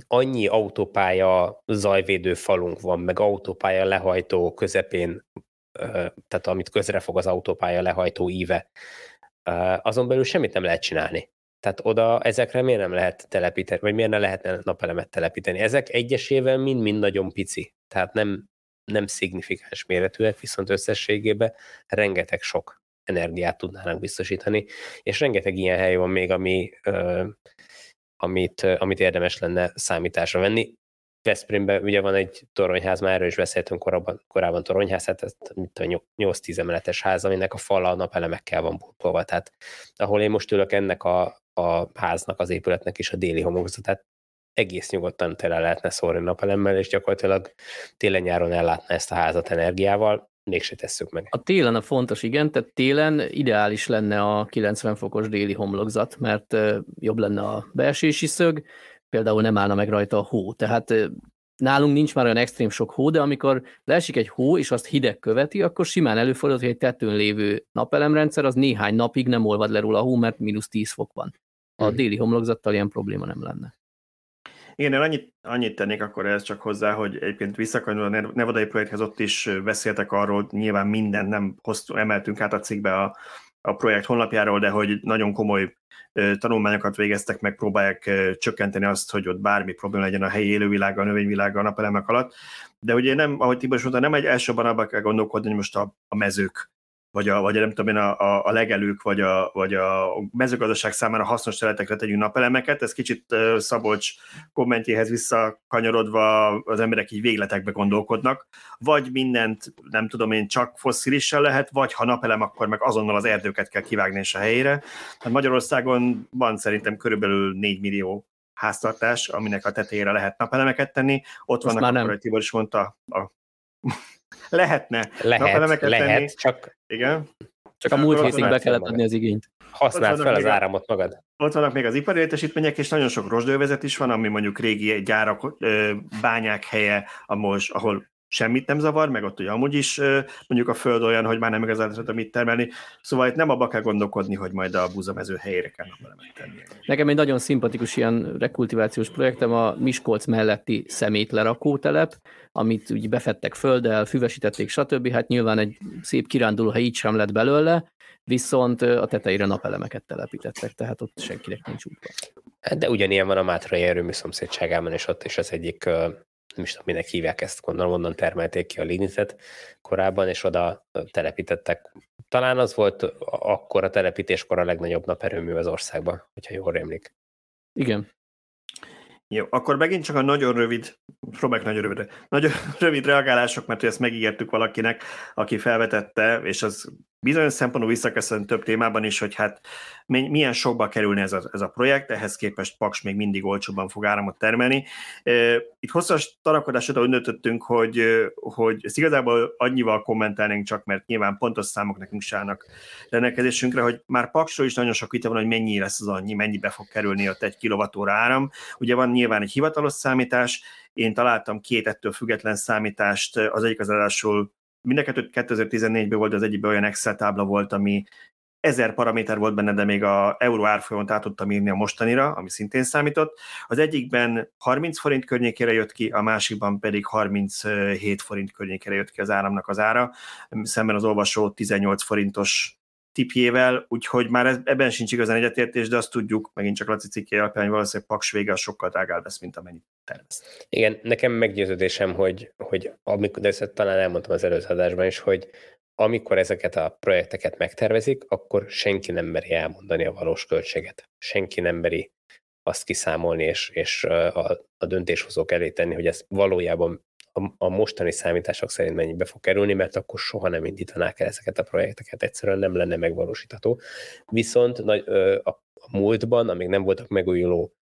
annyi autópálya zajvédő falunk van, meg autópálya lehajtó közepén, tehát amit közrefog az autópálya lehajtó íve, azon belül semmit nem lehet csinálni. Tehát oda ezekre miért nem lehet telepíteni, vagy miért ne lehetne napelemet telepíteni? Ezek egyesével mind-mind nagyon pici. Tehát nem, nem szignifikáns méretűek, viszont összességében rengeteg sok energiát tudnának biztosítani, és rengeteg ilyen hely van még, ami, ö, amit, amit érdemes lenne számításra venni. Veszprémben ugye van egy toronyház, már erről is beszéltünk korábban, korábban toronyház, hát ez 8-10 emeletes ház, aminek a fala a napelemekkel van burkolva, tehát ahol én most ülök ennek a, a háznak, az épületnek is a déli homokzatát egész nyugodtan tele lehetne szórni napelemmel, és gyakorlatilag télen-nyáron ellátna ezt a házat energiával, mégse tesszük meg. A télen a fontos, igen, tehát télen ideális lenne a 90 fokos déli homlokzat, mert jobb lenne a beesési szög, például nem állna meg rajta a hó. Tehát nálunk nincs már olyan extrém sok hó, de amikor leesik egy hó, és azt hideg követi, akkor simán előfordul, hogy egy tetőn lévő napelemrendszer az néhány napig nem olvad le róla a hó, mert mínusz 10 fok van. A hmm. déli homlokzattal ilyen probléma nem lenne. Igen, én annyit, annyit tennék akkor ez csak hozzá, hogy egyébként visszakanyolva a Nevadai projekthez ott is beszéltek arról, nyilván minden nem hoztunk, emeltünk át a cikkbe a, a projekt honlapjáról, de hogy nagyon komoly tanulmányokat végeztek, meg próbálják csökkenteni azt, hogy ott bármi probléma legyen a helyi élővilága, a növényvilága a napelemek alatt. De ugye nem, ahogy Tibor mondta, nem egy elsőben abban kell gondolkodni, hogy most a, a mezők vagy, a, vagy nem tudom én, a, a, a legelők, vagy a, vagy a mezőgazdaság számára hasznos területekre tegyünk napelemeket. Ez kicsit Szabolcs kommentjéhez visszakanyarodva az emberek így végletekbe gondolkodnak. Vagy mindent, nem tudom én, csak fosszilissal lehet, vagy ha napelem, akkor meg azonnal az erdőket kell kivágni és a helyére. Hát Magyarországon van szerintem körülbelül 4 millió háztartás, aminek a tetejére lehet napelemeket tenni. Ott Most vannak, akkor, Tibor is mondta, a... lehetne lehet, lehet, tenni. Csak... Igen. Csak a múlt hétig be kellett adni az igényt. Használd fel az áramot magad. Ott vannak még az ipari létesítmények, és nagyon sok rozsdővezet is van, ami mondjuk régi gyárak, bányák helye, ahol semmit nem zavar, meg ott ugye amúgy is mondjuk a föld olyan, hogy már nem igazán lehet mit termelni. Szóval itt nem abba kell gondolkodni, hogy majd a búzamező helyére kell napelemet tenni. Nekem egy nagyon szimpatikus ilyen rekultivációs projektem a Miskolc melletti szemétlerakótelep, amit úgy befettek földdel, füvesítették, stb. Hát nyilván egy szép kiránduló így sem lett belőle, viszont a tetejére napelemeket telepítettek, tehát ott senkinek nincs útba. De ugyanilyen van a Mátrai erőmű szomszédságában, és ott is az egyik nem is tudom, minek hívják ezt, gondolom onnan termelték ki a lignitet korábban, és oda telepítettek. Talán az volt akkor a telepítéskor a legnagyobb naperőmű az országban, hogyha jól rémlik. Igen. Jó, akkor megint csak a nagyon rövid, próbáljuk nagyon rövidre, nagyon rövid reagálások, mert ezt megígértük valakinek, aki felvetette, és az bizonyos szempontból visszaköszön több témában is, hogy hát milyen sokba kerülne ez a, ez a projekt, ehhez képest Paks még mindig olcsóbban fog áramot termelni. Itt hosszas tarakodásra úgy döntöttünk, hogy, hogy ezt igazából annyival kommentelnénk csak, mert nyilván pontos számok nekünk se állnak rendelkezésünkre, hogy már Paksról is nagyon sok vita van, hogy mennyi lesz az annyi, mennyibe fog kerülni ott egy kilovatóra áram. Ugye van nyilván egy hivatalos számítás, én találtam két ettől független számítást, az egyik az adásul Mind a 2014-ben volt az egyikben olyan Excel tábla volt, ami ezer paraméter volt benne, de még a euró árfolyamot át tudtam írni a mostanira, ami szintén számított. Az egyikben 30 forint környékére jött ki, a másikban pedig 37 forint környékére jött ki az áramnak az ára, szemben az olvasó 18 forintos tipjével, úgyhogy már ebben sincs igazán egyetértés, de azt tudjuk, megint csak Laci cikké alapján, hogy valószínűleg Paks vége sokkal drágább lesz, mint amennyit tervez. Igen, nekem meggyőződésem, hogy, hogy amikor, de ezt talán elmondtam az előző adásban is, hogy amikor ezeket a projekteket megtervezik, akkor senki nem meri elmondani a valós költséget. Senki nem meri azt kiszámolni, és, és a, a döntéshozók elé tenni, hogy ez valójában a, a mostani számítások szerint mennyibe fog kerülni, mert akkor soha nem indítanák el ezeket a projekteket, egyszerűen nem lenne megvalósítható. Viszont a, a múltban, amíg nem voltak megújuló,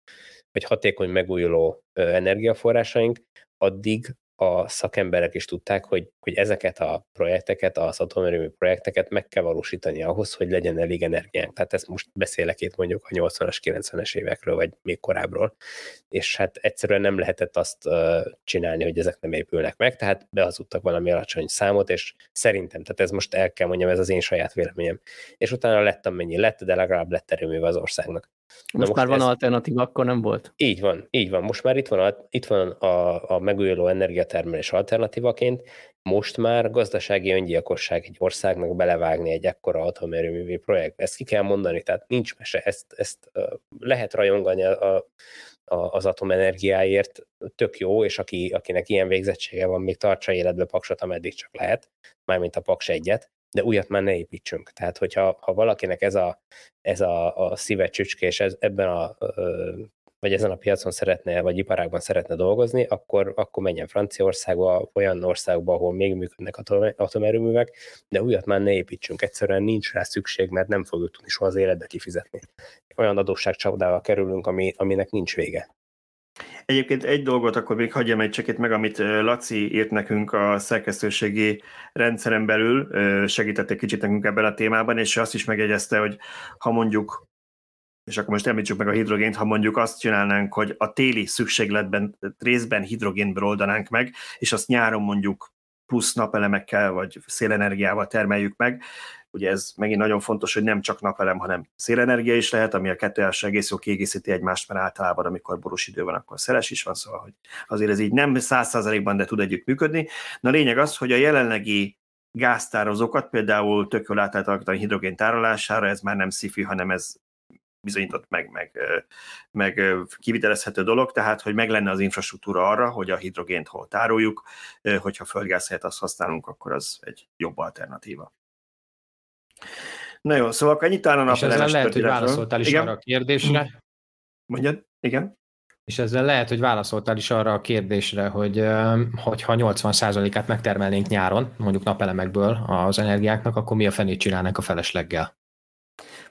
vagy hatékony megújuló energiaforrásaink, addig a szakemberek is tudták, hogy, hogy ezeket a projekteket, az atomerőmű projekteket meg kell valósítani ahhoz, hogy legyen elég energiánk. Tehát ezt most beszélek itt mondjuk a 80-as, 90-es évekről, vagy még korábbról. És hát egyszerűen nem lehetett azt csinálni, hogy ezek nem épülnek meg, tehát behazudtak valami alacsony számot, és szerintem, tehát ez most el kell mondjam, ez az én saját véleményem. És utána lett amennyi lett, de legalább lett erőmű az országnak. Most, most már van ez... alternatíva, akkor nem volt? Így van, így van. Most már itt van a, itt van a, a megújuló energiatermelés alternatívaként. Most már gazdasági öngyilkosság egy országnak belevágni egy ekkora atomerőművi projekt. Ezt ki kell mondani, tehát nincs mese. Ezt, ezt lehet rajongani a, a, az atomenergiáért, tök jó, és aki, akinek ilyen végzettsége van, még tartsa életbe paksot, ameddig csak lehet, mármint a paks egyet, de újat már ne építsünk. Tehát, hogyha ha valakinek ez a, ez a, a szíve csücske, és ez, ebben a vagy ezen a piacon szeretne, vagy iparágban szeretne dolgozni, akkor, akkor menjen Franciaországba, olyan országba, ahol még működnek atomerőművek, de újat már ne építsünk. Egyszerűen nincs rá szükség, mert nem fogjuk tudni soha az életbe kifizetni. Olyan adósságcsapdával kerülünk, ami, aminek nincs vége. Egyébként egy dolgot akkor még hagyjam egy csekét meg, amit Laci írt nekünk a szerkesztőségi rendszeren belül, segített egy kicsit nekünk ebben a témában, és azt is megjegyezte, hogy ha mondjuk és akkor most említsük meg a hidrogént, ha mondjuk azt csinálnánk, hogy a téli szükségletben részben hidrogénből oldanánk meg, és azt nyáron mondjuk plusz napelemekkel vagy szélenergiával termeljük meg, Ugye ez megint nagyon fontos, hogy nem csak napelem, hanem szélenergia is lehet, ami a kettő első egész jó kiegészíti egymást, mert általában, amikor borús idő van, akkor szeles is van, szóval hogy azért ez így nem száz százalékban, de tud együtt működni. Na lényeg az, hogy a jelenlegi gáztározókat, például tök jól átalakítani hidrogén tárolására, ez már nem szifi, hanem ez bizonyított meg, meg, meg kivitelezhető dolog, tehát hogy meg lenne az infrastruktúra arra, hogy a hidrogént hol tároljuk, hogyha földgáz helyett azt használunk, akkor az egy jobb alternatíva. Na jó, szóval akkor ennyit talán a És ezzel lehet, hogy válaszoltál is igen? arra a kérdésre. Mondjad, igen. És ezzel lehet, hogy válaszoltál is arra a kérdésre, hogy hogyha 80%-át megtermelnénk nyáron, mondjuk napelemekből az energiáknak, akkor mi a fenét csinálnánk a felesleggel?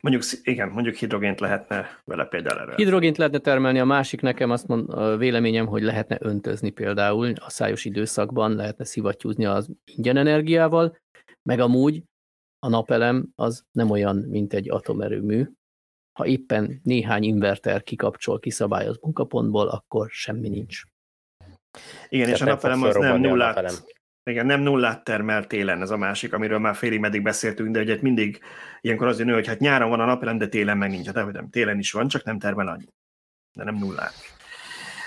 Mondjuk, igen, mondjuk hidrogént lehetne vele például erre. Hidrogént lehetne termelni, a másik nekem azt mond, a véleményem, hogy lehetne öntözni például a szájos időszakban, lehetne szivattyúzni az ingyen energiával, meg amúgy a napelem az nem olyan, mint egy atomerőmű. Ha éppen néhány inverter kikapcsol, kiszabályoz munkapontból, akkor semmi nincs. Igen, és a napelem az nem nullát, igen, nem nullát termel télen, ez a másik, amiről már félig meddig beszéltünk, de ugye mindig ilyenkor az jön, hogy hát nyáron van a napelem, de télen meg nincs. Hát nem, télen is van, csak nem termel annyi. De nem nullát.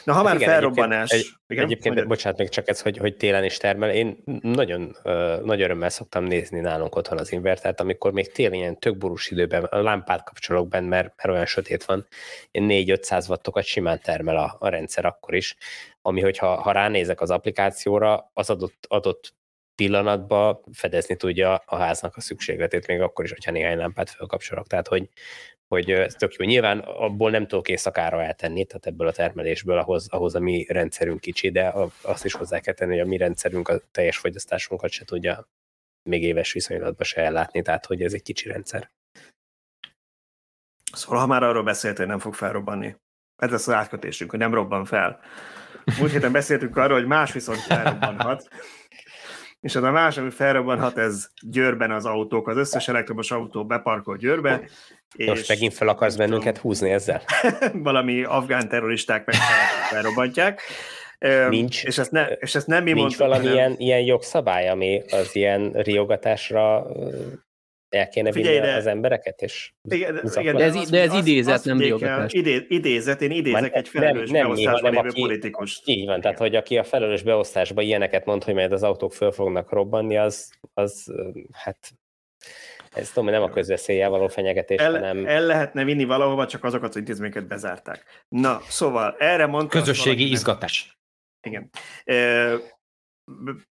Na, ha hát már igen, felrobbanás... Egyébként, egy, igen, egyébként bocsánat, még csak ez, hogy, hogy télen is termel. Én nagyon nagy örömmel szoktam nézni nálunk otthon az invertert, amikor még télen ilyen tök borús időben a lámpát kapcsolok benne, mert, mert olyan sötét van, én 4-500 wattokat simán termel a, a rendszer akkor is, ami hogyha ha ránézek az applikációra, az adott, adott pillanatban fedezni tudja a háznak a szükségletét, még akkor is, hogyha néhány lámpát felkapcsolok. Tehát, hogy, hogy ez tök jó. Nyilván abból nem tudok éjszakára eltenni, tehát ebből a termelésből ahhoz, ahhoz a mi rendszerünk kicsi, de azt is hozzá kell tenni, hogy a mi rendszerünk a teljes fogyasztásunkat se tudja még éves viszonylatban se ellátni, tehát hogy ez egy kicsi rendszer. Szóval ha már arról beszélt, hogy nem fog felrobbanni, ez lesz az átkötésünk, hogy nem robban fel. Múlt héten beszéltünk arról, hogy más viszont felrobbanhat. És az a más, ami felrobbanhat, ez Győrben az autók, az összes elektromos autó beparkol Győrbe. És Most megint fel akarsz bennünket húzni ezzel? valami afgán terroristák meg felrobbantják. Nincs, és ezt, ne, és ezt nem mi nincs mondtuk, valami ilyen, ilyen jogszabály, ami az ilyen riogatásra el kéne Figyelj, vinni de, az embereket, és igen, igen, de, ez, de ez idézet, nem diogatás. Idé, idézet, én idézek Már egy felelős nem, nem beosztásban lévő politikus. Így van, tehát hogy aki a felelős beosztásban ilyeneket mond, hogy majd az autók föl fognak robbanni, az, az hát ez tudom, hogy nem a közveszéllyel való fenyegetés, el, hanem... El lehetne vinni valahova, csak azokat az intézményeket bezárták. Na, szóval erre mondta... Közösségi izgatás. Igen.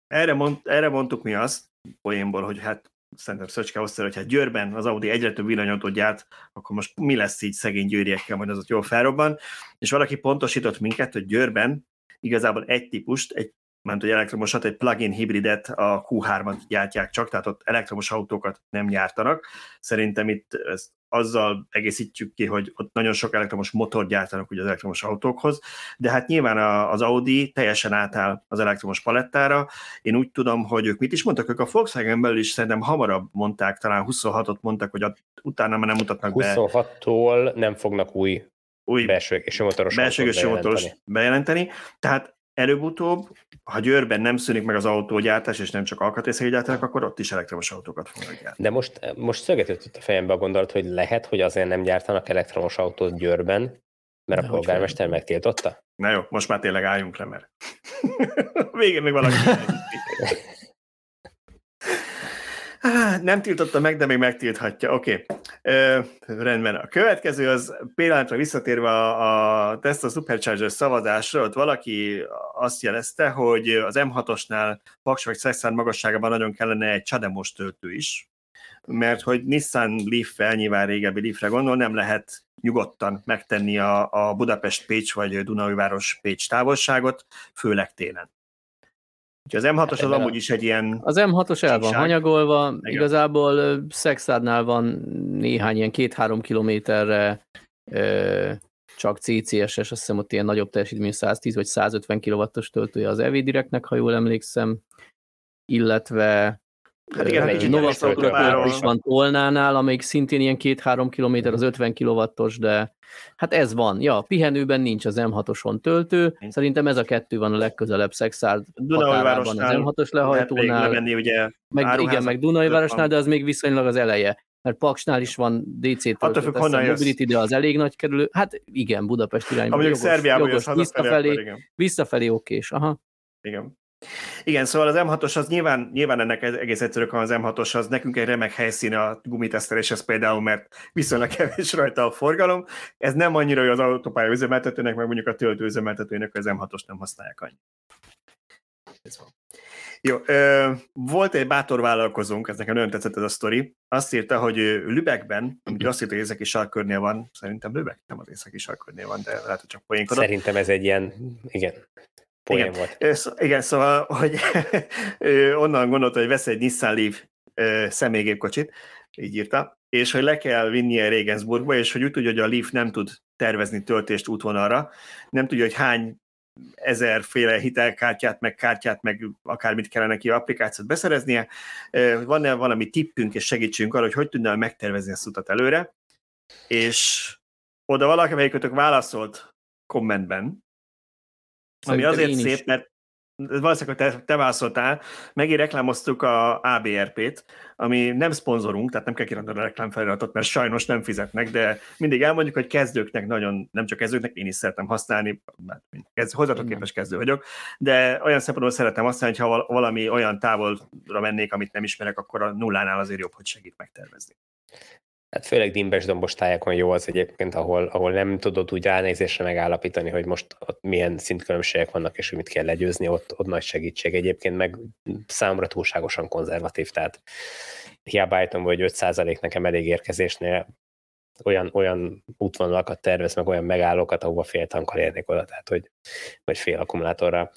Erre, mond, erre mondtuk mi azt, poénból, hogy hát szerintem Szöcske hozta, hogy hát Győrben az Audi egyre több villanyautót gyárt, akkor most mi lesz így szegény győriekkel, majd az ott jól felrobban. És valaki pontosított minket, hogy Győrben igazából egy típust, egy mert hogy elektromosat, egy plug-in hibridet, a Q3-at gyártják csak, tehát ott elektromos autókat nem gyártanak. Szerintem itt ezt azzal egészítjük ki, hogy ott nagyon sok elektromos motor gyártanak ugye az elektromos autókhoz, de hát nyilván az Audi teljesen átáll az elektromos palettára. Én úgy tudom, hogy ők mit is mondtak, ők a Volkswagen belül is szerintem hamarabb mondták, talán 26-ot mondtak, hogy utána már nem mutatnak 26 be. 26-tól nem fognak új új belső égésű motoros, belső motoros bejelenteni. Tehát előbb-utóbb, ha Győrben nem szűnik meg az autógyártás, és nem csak alkatrészek gyártanak, akkor ott is elektromos autókat fognak gyártani. De most, most szögetett a fejembe a gondolat, hogy lehet, hogy azért nem gyártanak elektromos autót Győrben, mert a polgármester megtiltotta? Na jó, most már tényleg álljunk le, mert végén még valaki nem tiltotta meg, de még megtilthatja. Oké, okay. rendben. A következő az pillanatra visszatérve a, a Tesla Supercharger szavazásra, ott valaki azt jelezte, hogy az M6-osnál Paks vagy Szexán magasságában nagyon kellene egy csademos töltő is, mert hogy Nissan Leaf-fel, nyilván régebbi Leafre gondol, nem lehet nyugodtan megtenni a, a Budapest-Pécs vagy Dunaújváros-Pécs távolságot, főleg télen. Úgyhogy az M6-os hát az amúgy is egy ilyen... Az M6-os el van hanyagolva, Igen. igazából Szexádnál van néhány ilyen két-három kilométerre csak CCS-es, azt hiszem ott ilyen nagyobb teljesítmény 110 vagy 150 kW-os töltője az EV Directnek, ha jól emlékszem, illetve Hát igen, egy is van Tolnánál, amelyik szintén ilyen két-három kilométer az 50 kW-os, de hát ez van. Ja, pihenőben nincs az M6-oson töltő, szerintem ez a kettő van a legközelebb Szexárd határában az M6-os lehajtónál. Levenni, ugye, meg, igen, meg Dunajvárosnál, de az még viszonylag az eleje. Mert Paksnál is van DC töltő, Mobility, de az elég nagy kerülő. Hát igen, Budapest irányban. Jogos, jogos, visszafelé, visszafelé okés. Aha. Igen. Igen, szóval az M6-os az nyilván, nyilván ennek egész egyszerű, az M6-os az nekünk egy remek helyszín a gumiteszteléshez például, mert viszonylag kevés rajta a forgalom. Ez nem annyira, hogy az autópálya üzemeltetőnek, meg mondjuk a töltő üzemeltetőnek az M6-os nem használják annyi. Ez van. Jó, ö, volt egy bátor vállalkozónk, ez nekem nagyon tetszett ez a sztori, azt írta, hogy Lübeckben, ugye azt írta, hogy északi sarkörnél van, szerintem Lübeck nem az északi sarkörnél van, de lehet, hogy csak poénkodott. Szerintem ez egy ilyen, igen, igen. volt. Igen, szóval, hogy ő onnan gondolta, hogy vesz egy Nissan Leaf személygépkocsit, így írta, és hogy le kell vinnie Regensburgba, és hogy úgy tudja, hogy a Leaf nem tud tervezni töltést útvonalra, nem tudja, hogy hány ezerféle hitelkártyát, meg kártyát, meg akármit kellene neki applikációt beszereznie. Van-e valami tippünk és segítsünk arra, hogy hogy tudna megtervezni ezt utat előre? És oda valaki, melyikötök válaszolt kommentben, Szerintem ami azért szép, mert valószínűleg te, te válaszoltál, megint reklámoztuk a ABRP-t, ami nem szponzorunk, tehát nem kell kiraknod a reklámfeliratot, mert sajnos nem fizetnek, de mindig elmondjuk, hogy kezdőknek nagyon, nem csak kezdőknek, én is szeretem használni, mert hozzátok képes kezdő vagyok, de olyan szempontból szeretem használni, hogy ha valami olyan távolra mennék, amit nem ismerek, akkor a nullánál azért jobb, hogy segít megtervezni. Hát főleg dimbes dombos tájakon jó az egyébként, ahol, ahol nem tudod úgy ránézésre megállapítani, hogy most ott milyen szintkülönbségek vannak, és mit kell legyőzni, ott, ott nagy segítség egyébként, meg számomra túlságosan konzervatív, tehát hiába állítom, hogy 5% nekem elég érkezésnél olyan, olyan útvonalakat tervez, meg olyan megállókat, ahova fél tankkal érnék oda, tehát hogy, vagy fél akkumulátorra.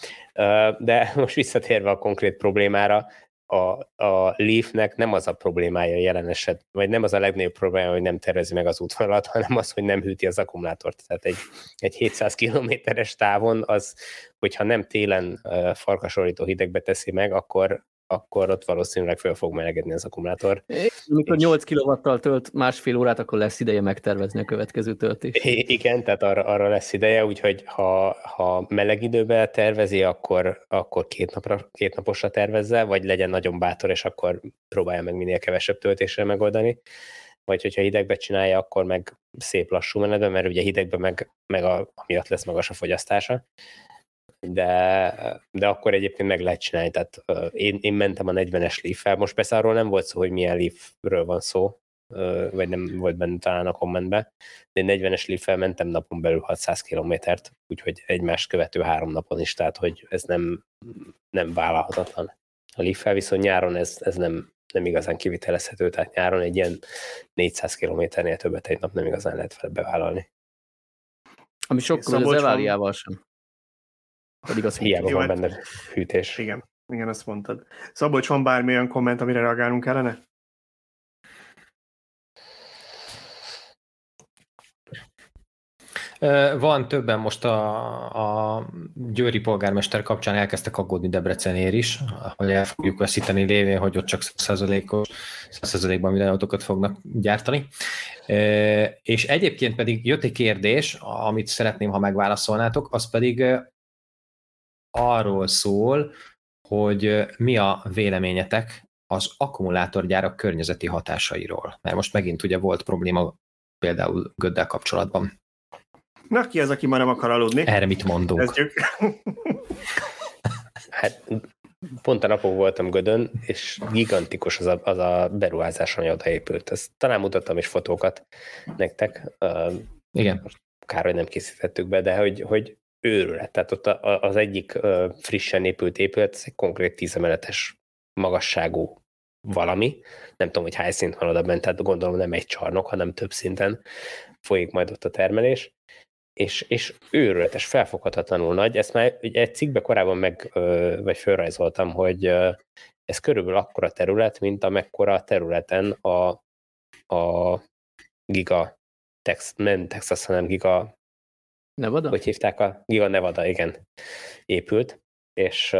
De most visszatérve a konkrét problémára, a, a Leafnek nem az a problémája jelen eset, vagy nem az a legnagyobb probléma, hogy nem tervezi meg az útvonalat, hanem az, hogy nem hűti az akkumulátort. Tehát egy, egy 700 kilométeres távon az, hogyha nem télen uh, farkasorító hidegbe teszi meg, akkor, akkor ott valószínűleg föl fog melegedni az akkumulátor. Amikor 8 kW tölt másfél órát, akkor lesz ideje megtervezni a következő töltést. Igen, tehát arra, arra lesz ideje, úgyhogy ha, ha meleg időben tervezi, akkor, akkor két, napra, két naposra tervezze, vagy legyen nagyon bátor, és akkor próbálja meg minél kevesebb töltésre megoldani. Vagy hogyha hidegbe csinálja, akkor meg szép lassú menetben, mert ugye hidegben meg, meg a, amiatt lesz magas a fogyasztása de, de akkor egyébként meg lehet csinálni. Tehát én, én mentem a 40-es leaf most persze arról nem volt szó, hogy milyen leafről van szó, vagy nem volt benne talán a kommentben, de én 40-es leaf mentem napon belül 600 kilométert, úgyhogy egymást követő három napon is, tehát hogy ez nem, nem vállalhatatlan. A leaf viszont nyáron ez, ez nem, nem igazán kivitelezhető, tehát nyáron egy ilyen 400 kilométernél többet egy nap nem igazán lehet fel bevállalni. Ami sokkal az eváliával sem. Pedig az hiába van hát benne hűtés. Igen, igen, azt mondtad. Szabolcs, van bármilyen komment, amire reagálnunk kellene? Van többen most a, a Győri polgármester kapcsán elkezdtek aggódni Debrecenér is, hogy el fogjuk veszíteni lévén, hogy ott csak 100%-os, 100%-ban minden autókat fognak gyártani. És egyébként pedig jött egy kérdés, amit szeretném, ha megválaszolnátok, az pedig arról szól, hogy mi a véleményetek az akkumulátorgyárak környezeti hatásairól. Mert most megint ugye volt probléma például Göddel kapcsolatban. Na, ki az, aki már nem akar aludni? Erre mit mondunk? Kezdjük. hát pont a napok voltam Gödön, és gigantikus az a, az a beruházás, ami oda épült. Ezt talán mutattam is fotókat nektek. Igen. Kár, hogy nem készítettük be, de hogy, hogy őrület. Tehát ott az egyik frissen épült épület, ez egy konkrét tízemeletes magasságú valami. Nem tudom, hogy hány szint van oda bent, tehát gondolom nem egy csarnok, hanem több szinten folyik majd ott a termelés. És, és őrületes, felfoghatatlanul nagy. Ezt már egy cikkbe korábban meg, vagy felrajzoltam, hogy ez körülbelül akkora terület, mint amekkora a területen a, a Giga Tex, nem Texas, hanem Giga Nevada? Hogy hívták a Giga Nevada, igen, épült, és,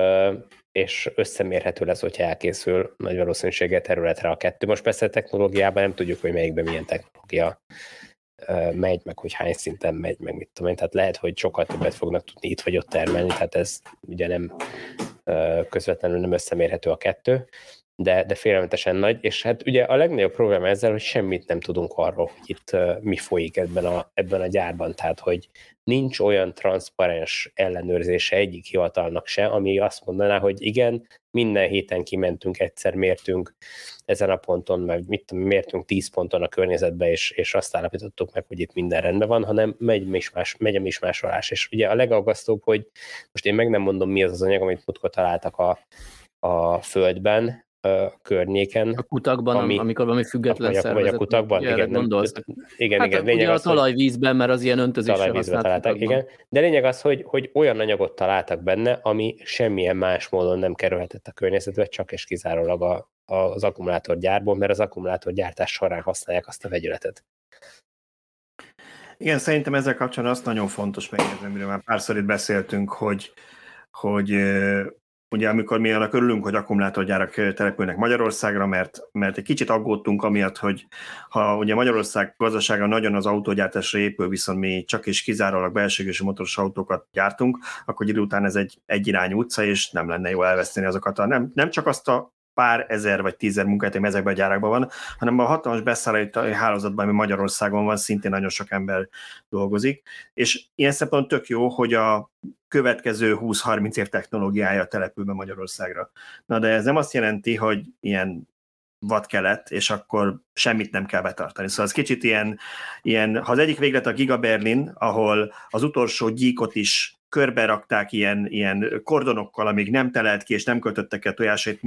és összemérhető lesz, hogyha elkészül nagy valószínűséggel területre a kettő. Most persze a technológiában nem tudjuk, hogy melyikben milyen technológia megy, meg hogy hány szinten megy, meg mit tudom én. Tehát lehet, hogy sokkal többet fognak tudni itt vagy ott termelni, tehát ez ugye nem közvetlenül nem összemérhető a kettő, de, de félelmetesen nagy, és hát ugye a legnagyobb probléma ezzel, hogy semmit nem tudunk arról, hogy itt mi folyik ebben a, ebben a gyárban, tehát hogy nincs olyan transzparens ellenőrzése egyik hivatalnak se, ami azt mondaná, hogy igen, minden héten kimentünk, egyszer mértünk ezen a ponton, meg mit mértünk 10 ponton a környezetbe, és, és azt állapítottuk meg, hogy itt minden rendben van, hanem megy, mismás, megy a mismásolás. És ugye a legaggasztóbb, hogy most én meg nem mondom, mi az az anyag, amit mutkor találtak a, a földben, környéken. A kutakban, ami, amikor valami független vagy, szervezet. Vagy a kutakban, igen. Nem, igen, hát igen. Lényeg ugye az, a talajvízben, mert az ilyen öntözésre talajvízben találták, igen. De lényeg az, hogy, hogy olyan anyagot találtak benne, ami semmilyen más módon nem kerülhetett a környezetbe, csak és kizárólag a, a, az akkumulátorgyárból, mert az akkumulátorgyártás során használják azt a vegyületet. Igen, szerintem ezzel kapcsolatban azt nagyon fontos megjegyezni, amiről már párszor itt beszéltünk, hogy, hogy ugye amikor mi annak örülünk, hogy akkumulátorgyárak települnek Magyarországra, mert, mert egy kicsit aggódtunk amiatt, hogy ha ugye Magyarország gazdasága nagyon az autógyártásra épül, viszont mi csak és kizárólag belségősi motoros autókat gyártunk, akkor idő után ez egy egyirányú utca, és nem lenne jó elveszteni azokat a, nem, nem csak azt a pár ezer vagy tízer munkahelyet, ami ezekben a gyárakban van, hanem a hatalmas beszállítói hálózatban, ami Magyarországon van, szintén nagyon sok ember dolgozik. És ilyen szempontból tök jó, hogy a következő 20-30 év technológiája települ be Magyarországra. Na de ez nem azt jelenti, hogy ilyen vad kelet, és akkor semmit nem kell betartani. Szóval ez kicsit ilyen, ilyen ha az egyik véglet a Giga Berlin, ahol az utolsó gyíkot is körbe rakták ilyen, ilyen kordonokkal, amíg nem telelt ki, és nem költöttek el tojásait,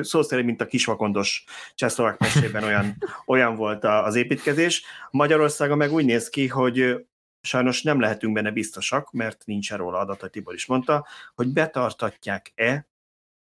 szó szerint, mint a kisvakondos csehszlovák mesében olyan, olyan volt az építkezés. Magyarországon meg úgy néz ki, hogy sajnos nem lehetünk benne biztosak, mert nincs róla adat, hogy Tibor is mondta, hogy betartatják-e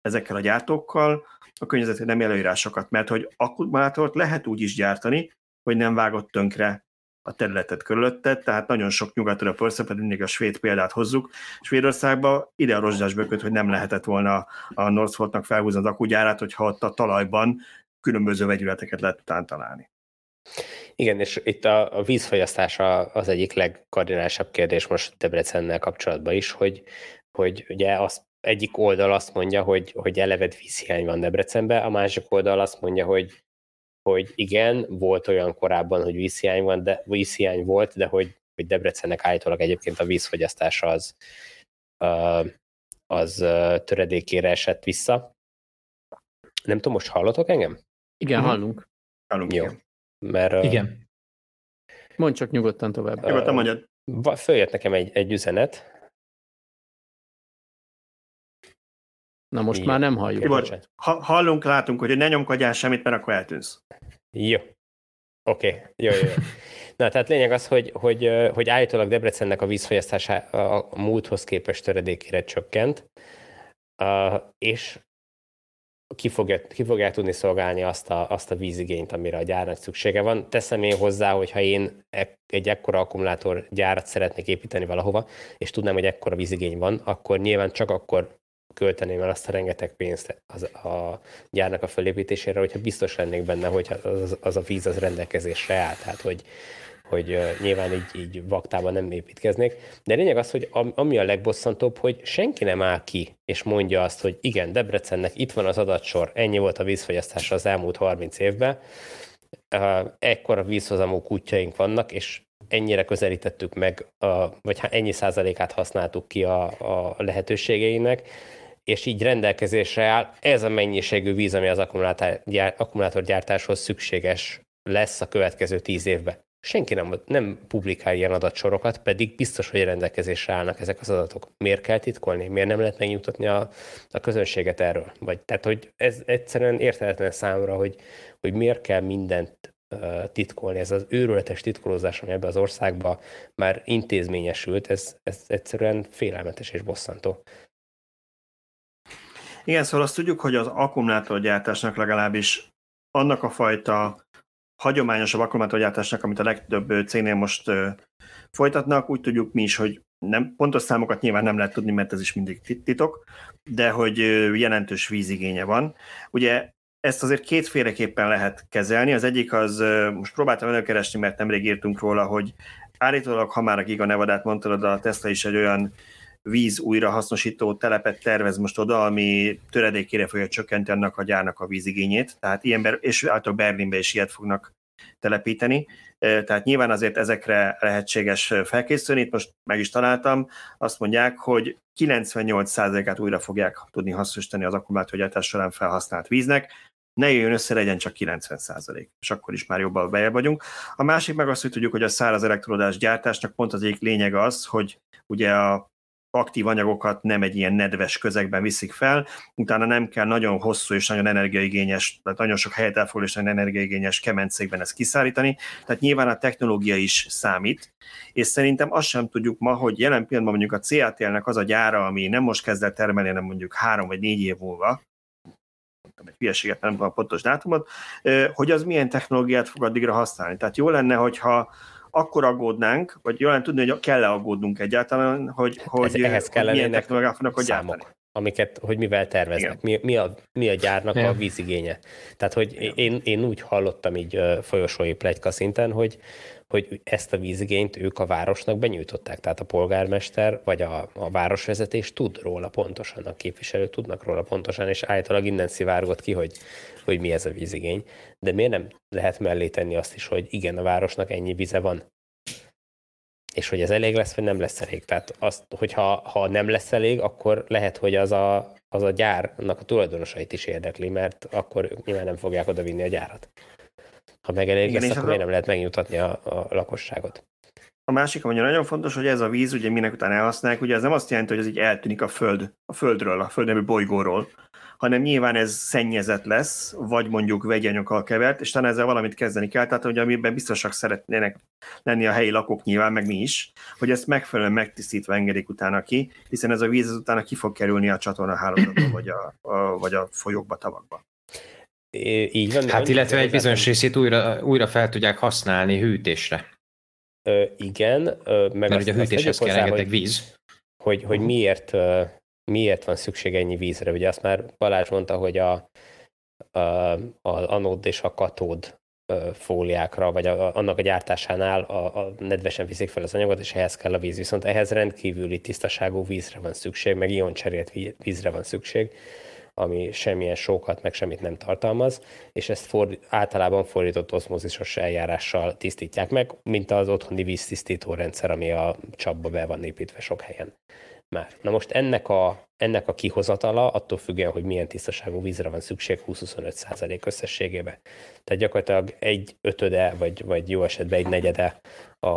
ezekkel a gyártókkal a környezeti nem előírásokat, mert hogy akkumulátort lehet úgy is gyártani, hogy nem vágott tönkre a területet körülötted, tehát nagyon sok nyugatra persze, mindig a svéd példát hozzuk. Svédországban ide a rozsdás bököt, hogy nem lehetett volna a Northvoltnak felhúzni az akugyárát, hogyha ott a talajban különböző vegyületeket lehet után találni. Igen, és itt a, a az egyik legkardinálisabb kérdés most Debrecennel kapcsolatban is, hogy, hogy ugye az egyik oldal azt mondja, hogy, hogy eleved vízhiány van Debrecenben, a másik oldal azt mondja, hogy hogy igen, volt olyan korábban, hogy vízhiány, van, de, vízhiány volt, de hogy, hogy Debrecennek állítólag egyébként a vízfogyasztása az, az töredékére esett vissza. Nem tudom, most hallotok engem? Igen, uh-huh. hallunk. Hallunk, Jó. igen. Mert, igen. Mondj csak nyugodtan tovább. Nyugodtan mondjad. Följött nekem egy, egy üzenet, Na most Igen. már nem halljuk. Tibor, ha, hallunk, látunk, hogy ne nyomkodjál semmit, mert akkor eltűnsz. Jó. Oké, okay. jó, jó, jó. Na, tehát lényeg az, hogy, hogy, hogy állítólag Debrecennek a vízfolyasztása a múlthoz képest töredékére csökkent, és ki, fogja, ki fogják tudni szolgálni azt a, azt a vízigényt, amire a gyárnak szüksége van. Teszem én hozzá, hogy ha én egy ekkora akkumulátor gyárat szeretnék építeni valahova, és tudnám, hogy ekkora vízigény van, akkor nyilván csak akkor költeném el azt a rengeteg pénzt az, a gyárnak a felépítésére, hogyha biztos lennék benne, hogy az, az a víz az rendelkezésre áll, tehát hogy, hogy nyilván így, így vaktában nem építkeznék. De lényeg az, hogy ami a legbosszantóbb, hogy senki nem áll ki, és mondja azt, hogy igen, Debrecennek itt van az adatsor, ennyi volt a vízfogyasztása az elmúlt 30 évben, ekkora vízhozamú kutyaink vannak, és ennyire közelítettük meg, a, vagy ennyi százalékát használtuk ki a, a lehetőségeinek, és így rendelkezésre áll ez a mennyiségű víz, ami az akkumulátorgyártáshoz szükséges lesz a következő tíz évben. Senki nem, nem publikál ilyen adatsorokat, pedig biztos, hogy rendelkezésre állnak ezek az adatok. Miért kell titkolni? Miért nem lehet megnyugtatni a, a közönséget erről? Vagy, tehát, hogy ez egyszerűen érthetetlen számra, hogy, hogy miért kell mindent titkolni. Ez az őrületes titkolózás, ami ebbe az országba már intézményesült, ez, ez egyszerűen félelmetes és bosszantó. Igen, szóval azt tudjuk, hogy az akkumulátorgyártásnak legalábbis annak a fajta hagyományosabb akkumulátorgyártásnak, amit a legtöbb cégnél most folytatnak, úgy tudjuk mi is, hogy nem, pontos számokat nyilván nem lehet tudni, mert ez is mindig titok, de hogy jelentős vízigénye van. Ugye ezt azért kétféleképpen lehet kezelni. Az egyik az, most próbáltam előkeresni, mert nemrég írtunk róla, hogy állítólag, ha már a Giga Nevadát mondtad, a Tesla is egy olyan víz újrahasznosító telepet tervez most oda, ami töredékére fogja csökkenteni annak a gyárnak a vízigényét, tehát ilyen, és általában Berlinbe is ilyet fognak telepíteni. Tehát nyilván azért ezekre lehetséges felkészülni. Itt most meg is találtam, azt mondják, hogy 98%-át újra fogják tudni hasznosítani az akkumulátorgyártás során felhasznált víznek, ne jöjjön össze, legyen csak 90%, és akkor is már jobban bejebb vagyunk. A másik meg azt, hogy tudjuk, hogy a száraz elektrodás gyártásnak pont az egyik lényeg az, hogy ugye a aktív anyagokat nem egy ilyen nedves közegben viszik fel, utána nem kell nagyon hosszú és nagyon energiaigényes, tehát nagyon sok helyet elfoglal és nagyon energiaigényes kemencékben ezt kiszállítani, tehát nyilván a technológia is számít, és szerintem azt sem tudjuk ma, hogy jelen pillanatban mondjuk a CATL-nek az a gyára, ami nem most kezd el termelni, hanem mondjuk három vagy négy év múlva, mondtam egy hülyeséget, nem van a pontos dátumot, hogy az milyen technológiát fog addigra használni. Tehát jó lenne, hogyha akkor aggódnánk, vagy jó lenne tudni, hogy kell-e aggódnunk egyáltalán, hogy, hogy, ehhez hogy milyen technológiát fognak gyártani amiket, hogy mivel terveznek, mi, mi, a, mi a gyárnak Igen. a vízigénye. Tehát, hogy én, én úgy hallottam így folyosói plegyka szinten, hogy, hogy ezt a vízigényt ők a városnak benyújtották. Tehát a polgármester vagy a, a városvezetés tud róla pontosan, a képviselők tudnak róla pontosan, és általában innen szivárgott ki, hogy, hogy mi ez a vízigény. De miért nem lehet mellé tenni azt is, hogy igen, a városnak ennyi vize van, és hogy ez elég lesz, vagy nem lesz elég. Tehát azt, hogyha ha nem lesz elég, akkor lehet, hogy az a, az a gyárnak a tulajdonosait is érdekli, mert akkor nyilván nem fogják oda vinni a gyárat. Ha meg elég Igen, lesz, akkor miért nem lehet megnyugtatni a, a lakosságot? A másik, ami nagyon fontos, hogy ez a víz, ugye minek után elhasználják, ugye ez nem azt jelenti, hogy ez így eltűnik a föld, a földről, a földnemű bolygóról, hanem nyilván ez szennyezett lesz, vagy mondjuk vegyanyagokkal kevert, és talán ezzel valamit kezdeni kell, tehát hogy amiben biztosak szeretnének lenni a helyi lakók nyilván, meg mi is, hogy ezt megfelelően megtisztítva engedik utána ki, hiszen ez a víz utána ki fog kerülni a csatorna hálózatba, vagy a, a, vagy a folyókba, tavakba. Így van. Hát illetve egy bizonyos részét újra, újra fel tudják használni hűtésre. Ö, igen. Ö, meg Mert ugye a hűtéshez kell rengeteg víz. Hogy, hogy miért, miért van szükség ennyi vízre. Ugye azt már Balázs mondta, hogy a, a, a anód és a katód fóliákra, vagy a, annak a gyártásánál a, a nedvesen viszik fel az anyagot, és ehhez kell a víz. Viszont ehhez rendkívüli tisztaságú vízre van szükség, meg ioncserélt vízre van szükség ami semmilyen sókat, meg semmit nem tartalmaz, és ezt for, általában fordított oszmózisos eljárással tisztítják meg, mint az otthoni víztisztító rendszer, ami a csapba be van építve sok helyen már. Na most ennek a, ennek a kihozatala attól függően, hogy milyen tisztaságú vízre van szükség 20-25 százalék összességében. Tehát gyakorlatilag egy ötöde, vagy, vagy jó esetben egy negyede a,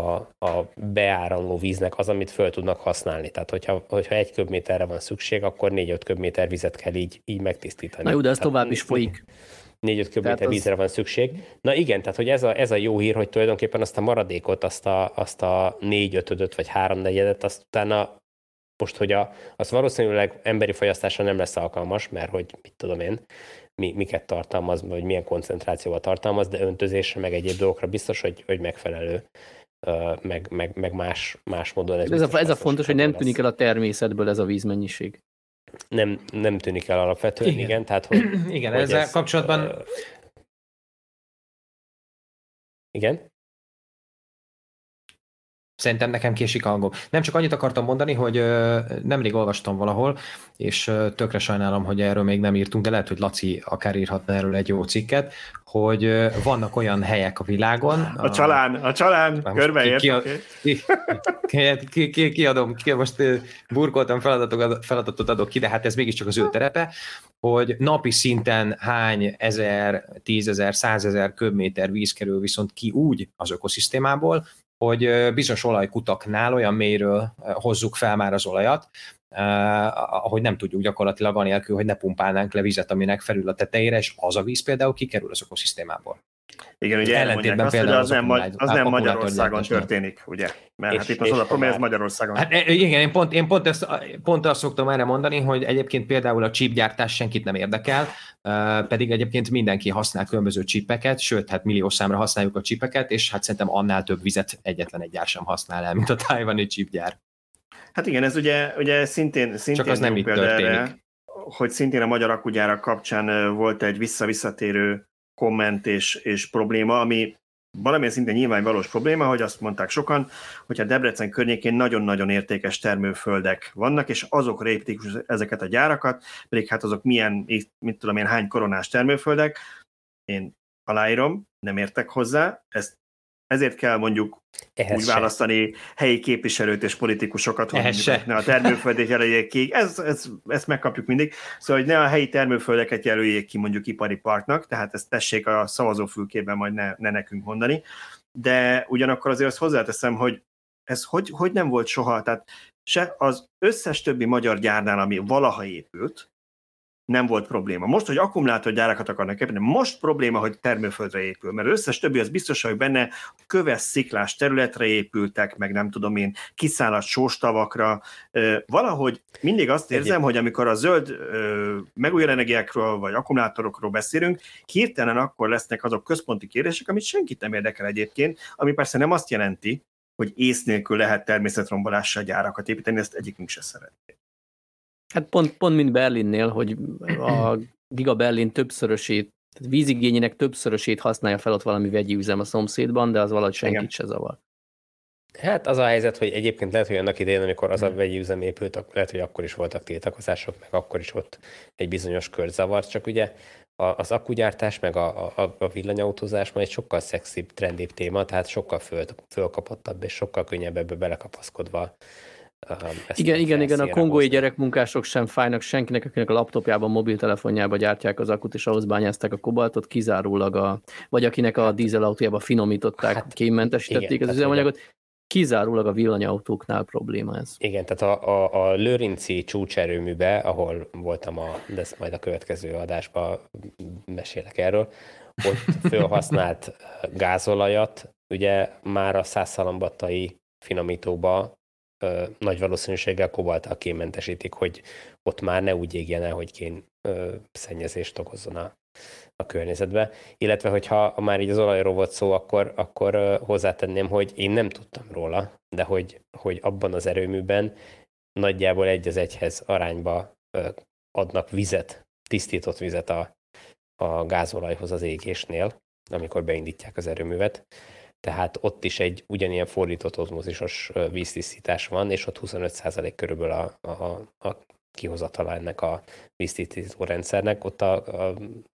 a beáramló víznek az, amit föl tudnak használni. Tehát hogyha, hogyha egy köbméterre van szükség, akkor 4-5 köbméter vizet kell így, így megtisztítani. Na jó, de ez tehát tovább is folyik. 4-5 köbméter az... vízre van szükség. Na igen, tehát hogy ez a, ez a jó hír, hogy tulajdonképpen azt a maradékot, azt a, azt a 4 5 vagy 3 negyedet, azt utána most, hogy a, az valószínűleg emberi fogyasztásra nem lesz alkalmas, mert hogy mit tudom én, mi, miket tartalmaz, vagy milyen koncentrációval tartalmaz, de öntözésre, meg egyéb dolgokra biztos, hogy, hogy megfelelő, meg, meg, meg más, más módon. Ez, ez, a, ez a fontos, hogy nem tűnik el a természetből ez a vízmennyiség. Nem, nem tűnik el alapvetően, igen. igen tehát, hogy, igen, hogy ezzel ez, kapcsolatban... Uh, igen? Szerintem nekem késik a hangom. Nem csak annyit akartam mondani, hogy nemrég olvastam valahol, és tökre sajnálom, hogy erről még nem írtunk, de lehet, hogy Laci akár írhatna erről egy jó cikket, hogy vannak olyan helyek a világon. A, a csalán, a csalán, körbeért. Ki, ki, ki, ki, ki, kiadom, ki, most burkoltam feladatot, feladatot adok ki, de hát ez mégiscsak az ő terepe, hogy napi szinten hány ezer, tízezer, százezer köbméter víz kerül viszont ki úgy az ökoszisztémából, hogy bizonyos olajkutaknál olyan mélyről hozzuk fel már az olajat, ahogy nem tudjuk gyakorlatilag anélkül, hogy ne pumpálnánk le vizet, aminek felül a tetejére, és az a víz például kikerül az ökoszisztémából. Igen, ugye ellentétben azt, például az, az, nem, az nem Magyarországon történik, ugye? Mert és, hát itt az oda, ez Magyarországon. Hát e, igen, én pont, én pont, ezt, pont azt szoktam erre mondani, hogy egyébként például a csípgyártás senkit nem érdekel, pedig egyébként mindenki használ különböző csípeket, sőt, hát millió számra használjuk a csípeket, és hát szerintem annál több vizet egyetlen egy gyár sem használ el, mint a tájvani csípgyár. Hát igen, ez ugye, ugye szintén, szintén Csak az nem itt történik. Erre, hogy szintén a magyar akugyárak kapcsán volt egy visszavisszatérő komment és, és probléma, ami valamilyen szinte nyilván valós probléma, hogy azt mondták sokan, hogy a Debrecen környékén nagyon-nagyon értékes termőföldek vannak, és azok építik ezeket a gyárakat, pedig hát azok milyen, mit tudom én, hány koronás termőföldek, én aláírom, nem értek hozzá, ezt ezért kell mondjuk Ehhez úgy se. választani helyi képviselőt és politikusokat, hogy mondjuk, ne a termőföldet jelöljék ki. Ez, ez, ezt megkapjuk mindig. Szóval, hogy ne a helyi termőföldeket jelöljék ki mondjuk ipari parknak, tehát ezt tessék a szavazófülkében majd ne, ne nekünk mondani. De ugyanakkor azért azt hozzáteszem, hogy ez hogy, hogy nem volt soha, tehát se az összes többi magyar gyárnál, ami valaha épült, nem volt probléma. Most, hogy akkumulátorgyárakat akarnak építeni, most probléma, hogy termőföldre épül, mert összes többi az biztos, hogy benne köves sziklás területre épültek, meg nem tudom én, kiszállás sóstavakra. Valahogy mindig azt érzem, hogy amikor a zöld megújuló energiákról vagy akkumulátorokról beszélünk, hirtelen akkor lesznek azok központi kérdések, amit senkit nem érdekel egyébként, ami persze nem azt jelenti, hogy ész nélkül lehet természetrombolással gyárakat építeni, ezt egyikünk se szeretné. Hát pont, pont mint Berlinnél, hogy a Giga Berlin többszörösét, tehát vízigényének többszörösét használja fel ott valami vegyi üzem a szomszédban, de az valahogy senkit Igen. se zavar. Hát az a helyzet, hogy egyébként lehet, hogy annak idején, amikor az a vegyi üzem épült, lehet, hogy akkor is voltak tiltakozások, meg akkor is ott egy bizonyos kör zavart, csak ugye az akkugyártás, meg a, a, a villanyautózás már egy sokkal szexibb, trendibb téma, tehát sokkal föl, fölkapottabb és sokkal könnyebb ebbe belekapaszkodva ezt igen, igen, igen, a kongói gyerekmunkások sem fájnak senkinek, akinek a laptopjában, mobiltelefonjában gyártják az akut, és ahhoz bányázták a kobaltot, kizárólag a, vagy akinek a dízelautójában finomították, hát, kémmentesítették az üzemanyagot, kizárólag a villanyautóknál probléma ez. Igen, tehát a, a, a Lőrinci csúcserőműbe, ahol voltam, a, de ezt majd a következő adásban mesélek erről, ott felhasznált gázolajat, ugye már a százszalambattai finomítóba ö, nagy valószínűséggel kobalttal kémmentesítik, hogy ott már ne úgy égjen el, hogy kén ö, szennyezést okozzon a, a környezetbe. Illetve, hogyha már így az olajról volt szó, akkor, akkor ö, hozzátenném, hogy én nem tudtam róla, de hogy, hogy abban az erőműben nagyjából egy az egyhez arányba ö, adnak vizet, tisztított vizet a, a gázolajhoz az égésnél, amikor beindítják az erőművet tehát ott is egy ugyanilyen fordított ozmózisos víztisztítás van, és ott 25% körülbelül a, a, a kihozatala ennek a víztisztító rendszernek. Ott a, a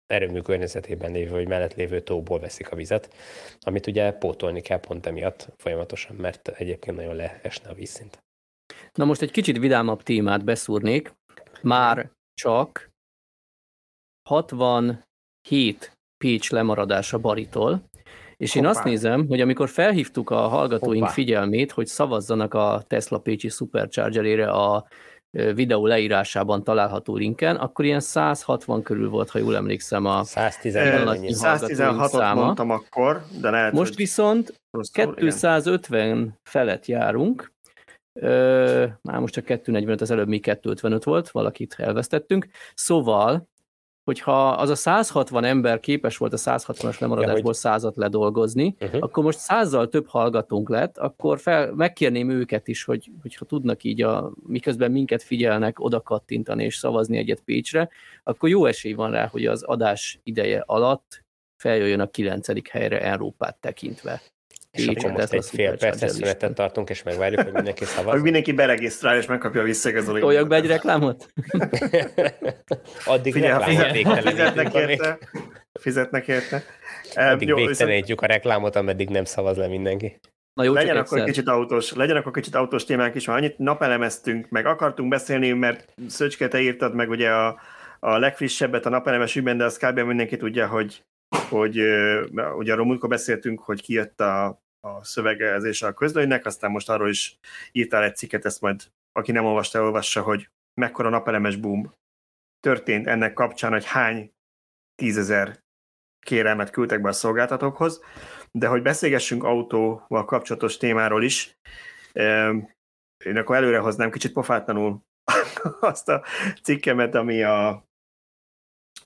erőmű környezetében lévő, vagy mellett lévő tóból veszik a vizet, amit ugye pótolni kell pont emiatt folyamatosan, mert egyébként nagyon leesne a vízszint. Na most egy kicsit vidámabb témát beszúrnék. Már csak 67 Pécs lemaradása Baritól, és Hoppá. én azt nézem, hogy amikor felhívtuk a hallgatóink Hoppá. figyelmét, hogy szavazzanak a Tesla Pécsi Superchargerére a videó leírásában található linken, akkor ilyen 160 körül volt, ha jól emlékszem a 116 mondtam akkor, de lehet, Most viszont 250 igen. felett járunk, Ö, már most csak 245, az előbb még 255 volt, valakit elvesztettünk. Szóval hogyha az a 160 ember képes volt a 160-as lemaradásból százat ledolgozni, uh-huh. akkor most százzal több hallgatónk lett, akkor fel, megkérném őket is, hogy, hogyha tudnak így, a, miközben minket figyelnek, oda kattintani és szavazni egyet Pécsre, akkor jó esély van rá, hogy az adás ideje alatt feljöjjön a kilencedik helyre Európát tekintve. És akkor most egy fél perces szünetet tartunk, és megvárjuk, hogy mindenki szavaz. Hogy mindenki beregisztrál, és megkapja a visszaigazolót. Oljak be egy reklámot? Addig Figyelj, fizetnek érte. Fizetnek érte. Addig jó, végtelenítjük a reklámot, ameddig nem szavaz le mindenki. Na jó, legyen akkor kicsit autós, legyen akkor kicsit autós témák is, annyit napelemeztünk, meg akartunk beszélni, mert Szöcske, te írtad meg ugye a, a legfrissebbet a napelemes ügyben, de az kb. mindenki tudja, hogy hogy ugye arról múltkor beszéltünk, hogy kijött a, a szövegezése a közlőnynek, aztán most arról is írtál egy cikket, ezt majd aki nem olvasta, olvassa, hogy mekkora napelemes boom történt ennek kapcsán, hogy hány tízezer kérelmet küldtek be a szolgáltatókhoz, de hogy beszélgessünk autóval kapcsolatos témáról is, én akkor előre hoznám kicsit pofátlanul azt a cikkemet, ami a,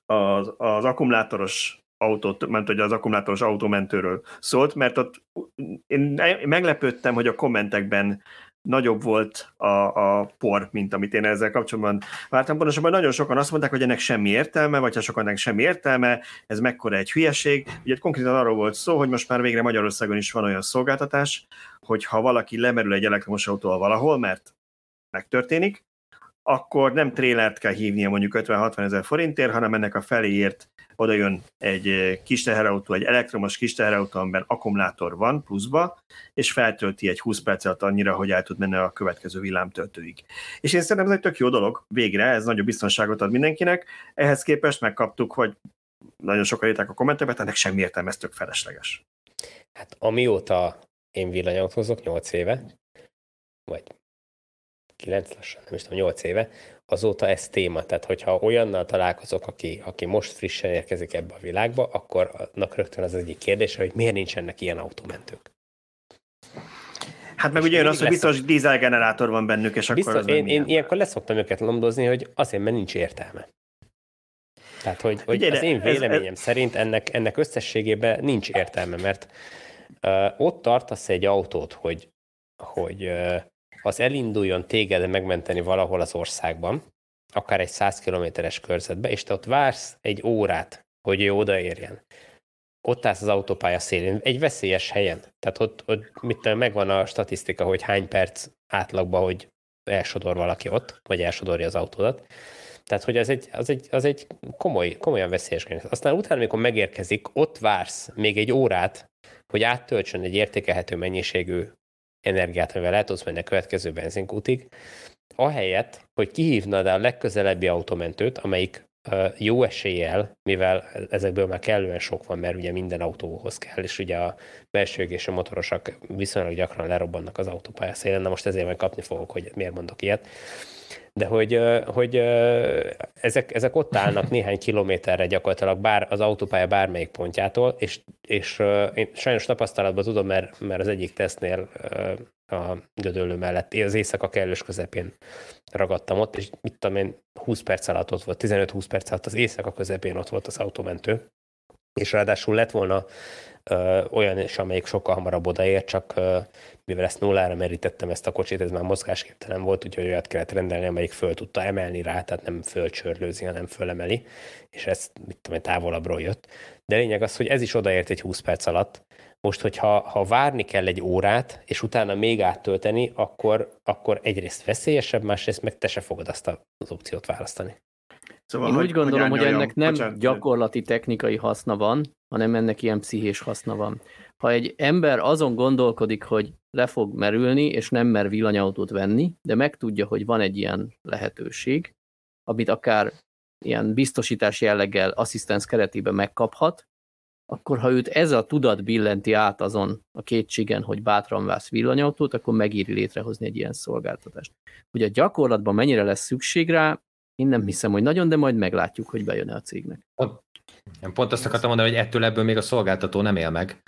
az, az akkumulátoros autót, ment hogy az akkumulátoros autómentőről szólt, mert ott én meglepődtem, hogy a kommentekben nagyobb volt a, a por, mint amit én ezzel kapcsolatban vártam. Pontosabban nagyon sokan azt mondták, hogy ennek semmi értelme, vagy ha sokan semmi értelme, ez mekkora egy hülyeség. Ugye konkrétan arról volt szó, hogy most már végre Magyarországon is van olyan szolgáltatás, hogy ha valaki lemerül egy elektromos autóval valahol, mert megtörténik, akkor nem trélert kell hívnia mondjuk 50-60 ezer forintért, hanem ennek a feléért oda jön egy eh, kis teherautó, egy elektromos kis teherautó, amiben akkumulátor van pluszba, és feltölti egy 20 perc alatt annyira, hogy el tud menni a következő villámtöltőig. És én szerintem ez egy tök jó dolog, végre, ez nagyobb biztonságot ad mindenkinek, ehhez képest megkaptuk, hogy nagyon sokan írták a kommentekben, ennek semmi értelme, ez tök felesleges. Hát amióta én villanyautózok, 8 éve, vagy 9 lassan, nem is tudom, 8 éve, azóta ez téma. Tehát, hogyha olyannal találkozok, aki, aki most frissen érkezik ebbe a világba, akkor annak rögtön az egyik kérdése, hogy miért nincsenek ilyen autómentők. Hát meg ugye az, hogy biztos dízelgenerátor van bennük, és biztos, akkor az én, én ilyenkor leszoktam őket lomdozni, hogy azért, mert nincs értelme. Tehát, hogy, hogy Ugye, az én véleményem ez, ez... szerint ennek, ennek összességében nincs értelme, mert uh, ott tartasz egy autót, hogy, hogy uh, az elinduljon téged megmenteni valahol az országban, akár egy 100 kilométeres körzetbe, és te ott vársz egy órát, hogy ő odaérjen. Ott állsz az autópálya szélén, egy veszélyes helyen. Tehát ott, ott mit megvan a statisztika, hogy hány perc átlagban, hogy elsodor valaki ott, vagy elsodorja az autódat. Tehát, hogy az egy, az egy, az egy komoly, komolyan veszélyes könyv. Aztán utána, amikor megérkezik, ott vársz még egy órát, hogy áttöltsön egy értékelhető mennyiségű energiát, amivel el tudsz menni a következő benzinkútig, ahelyett, hogy kihívnad a legközelebbi automentőt, amelyik jó eséllyel, mivel ezekből már kellően sok van, mert ugye minden autóhoz kell, és ugye a belső és a motorosak viszonylag gyakran lerobbannak az autópálya szélen, na most ezért majd kapni fogok, hogy miért mondok ilyet de hogy, hogy ezek, ezek ott állnak néhány kilométerre gyakorlatilag bár az autópálya bármelyik pontjától, és, és én sajnos tapasztalatban tudom, mert, mert az egyik tesztnél a gödöllő mellett, az éjszaka kellős közepén ragadtam ott, és mit tudom én, 20 perc alatt ott volt, 15-20 perc alatt az éjszaka közepén ott volt az autómentő, és ráadásul lett volna ö, olyan is, amelyik sokkal hamarabb odaér, csak ö, mivel ezt nullára merítettem ezt a kocsit, ez már mozgásképtelen volt, úgyhogy olyat kellett rendelni, amelyik föl tudta emelni rá, tehát nem fölcsörlőzi, hanem fölemeli, és ez mit tudom, távolabbról jött. De lényeg az, hogy ez is odaért egy 20 perc alatt. Most, hogyha ha várni kell egy órát, és utána még áttölteni, akkor, akkor egyrészt veszélyesebb, másrészt meg te se fogod azt az opciót választani. Szóval, Én hogy, úgy gondolom, hogy, hogy ennek nem bocsánat, gyakorlati technikai haszna van, hanem ennek ilyen pszichés haszna van. Ha egy ember azon gondolkodik, hogy le fog merülni, és nem mer villanyautót venni, de megtudja, hogy van egy ilyen lehetőség, amit akár ilyen biztosítás jelleggel asszisztens keretében megkaphat, akkor ha őt ez a tudat billenti át azon a kétségen, hogy bátran vász villanyautót, akkor megéri létrehozni egy ilyen szolgáltatást. Hogy a gyakorlatban mennyire lesz szükség rá, én nem hiszem, hogy nagyon, de majd meglátjuk, hogy bejön-e a cégnek. Én pont azt akartam mondani, hogy ettől ebből még a szolgáltató nem él meg.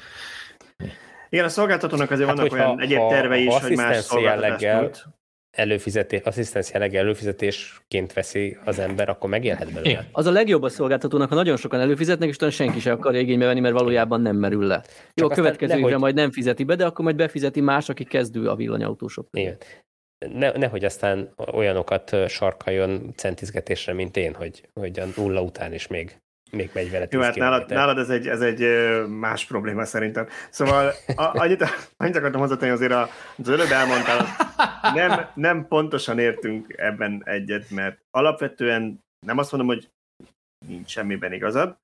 Igen, a szolgáltatónak azért hát, vannak olyan egyéb tervei is, hogy más szolgáltatást előfizetés, asszisztens jelleggel előfizetésként veszi az ember, akkor megélhet belőle. Igen. Az a legjobb a szolgáltatónak, ha nagyon sokan előfizetnek, és talán senki sem akar igénybe venni, mert valójában nem merül le. Jó, a következő nehogy... évre majd nem fizeti be, de akkor majd befizeti más, aki kezdő a villanyautósok. Igen ne, nehogy aztán olyanokat sarkaljon centizgetésre, mint én, hogy, hogy a nulla után is még, még megy vele Jó, hát nálad, nálad ez, egy, ez egy más probléma szerintem. Szóval a, annyit, annyit akartam hozzátenni azért, az előbb elmondtál, nem, nem pontosan értünk ebben egyet, mert alapvetően nem azt mondom, hogy nincs semmiben igazad,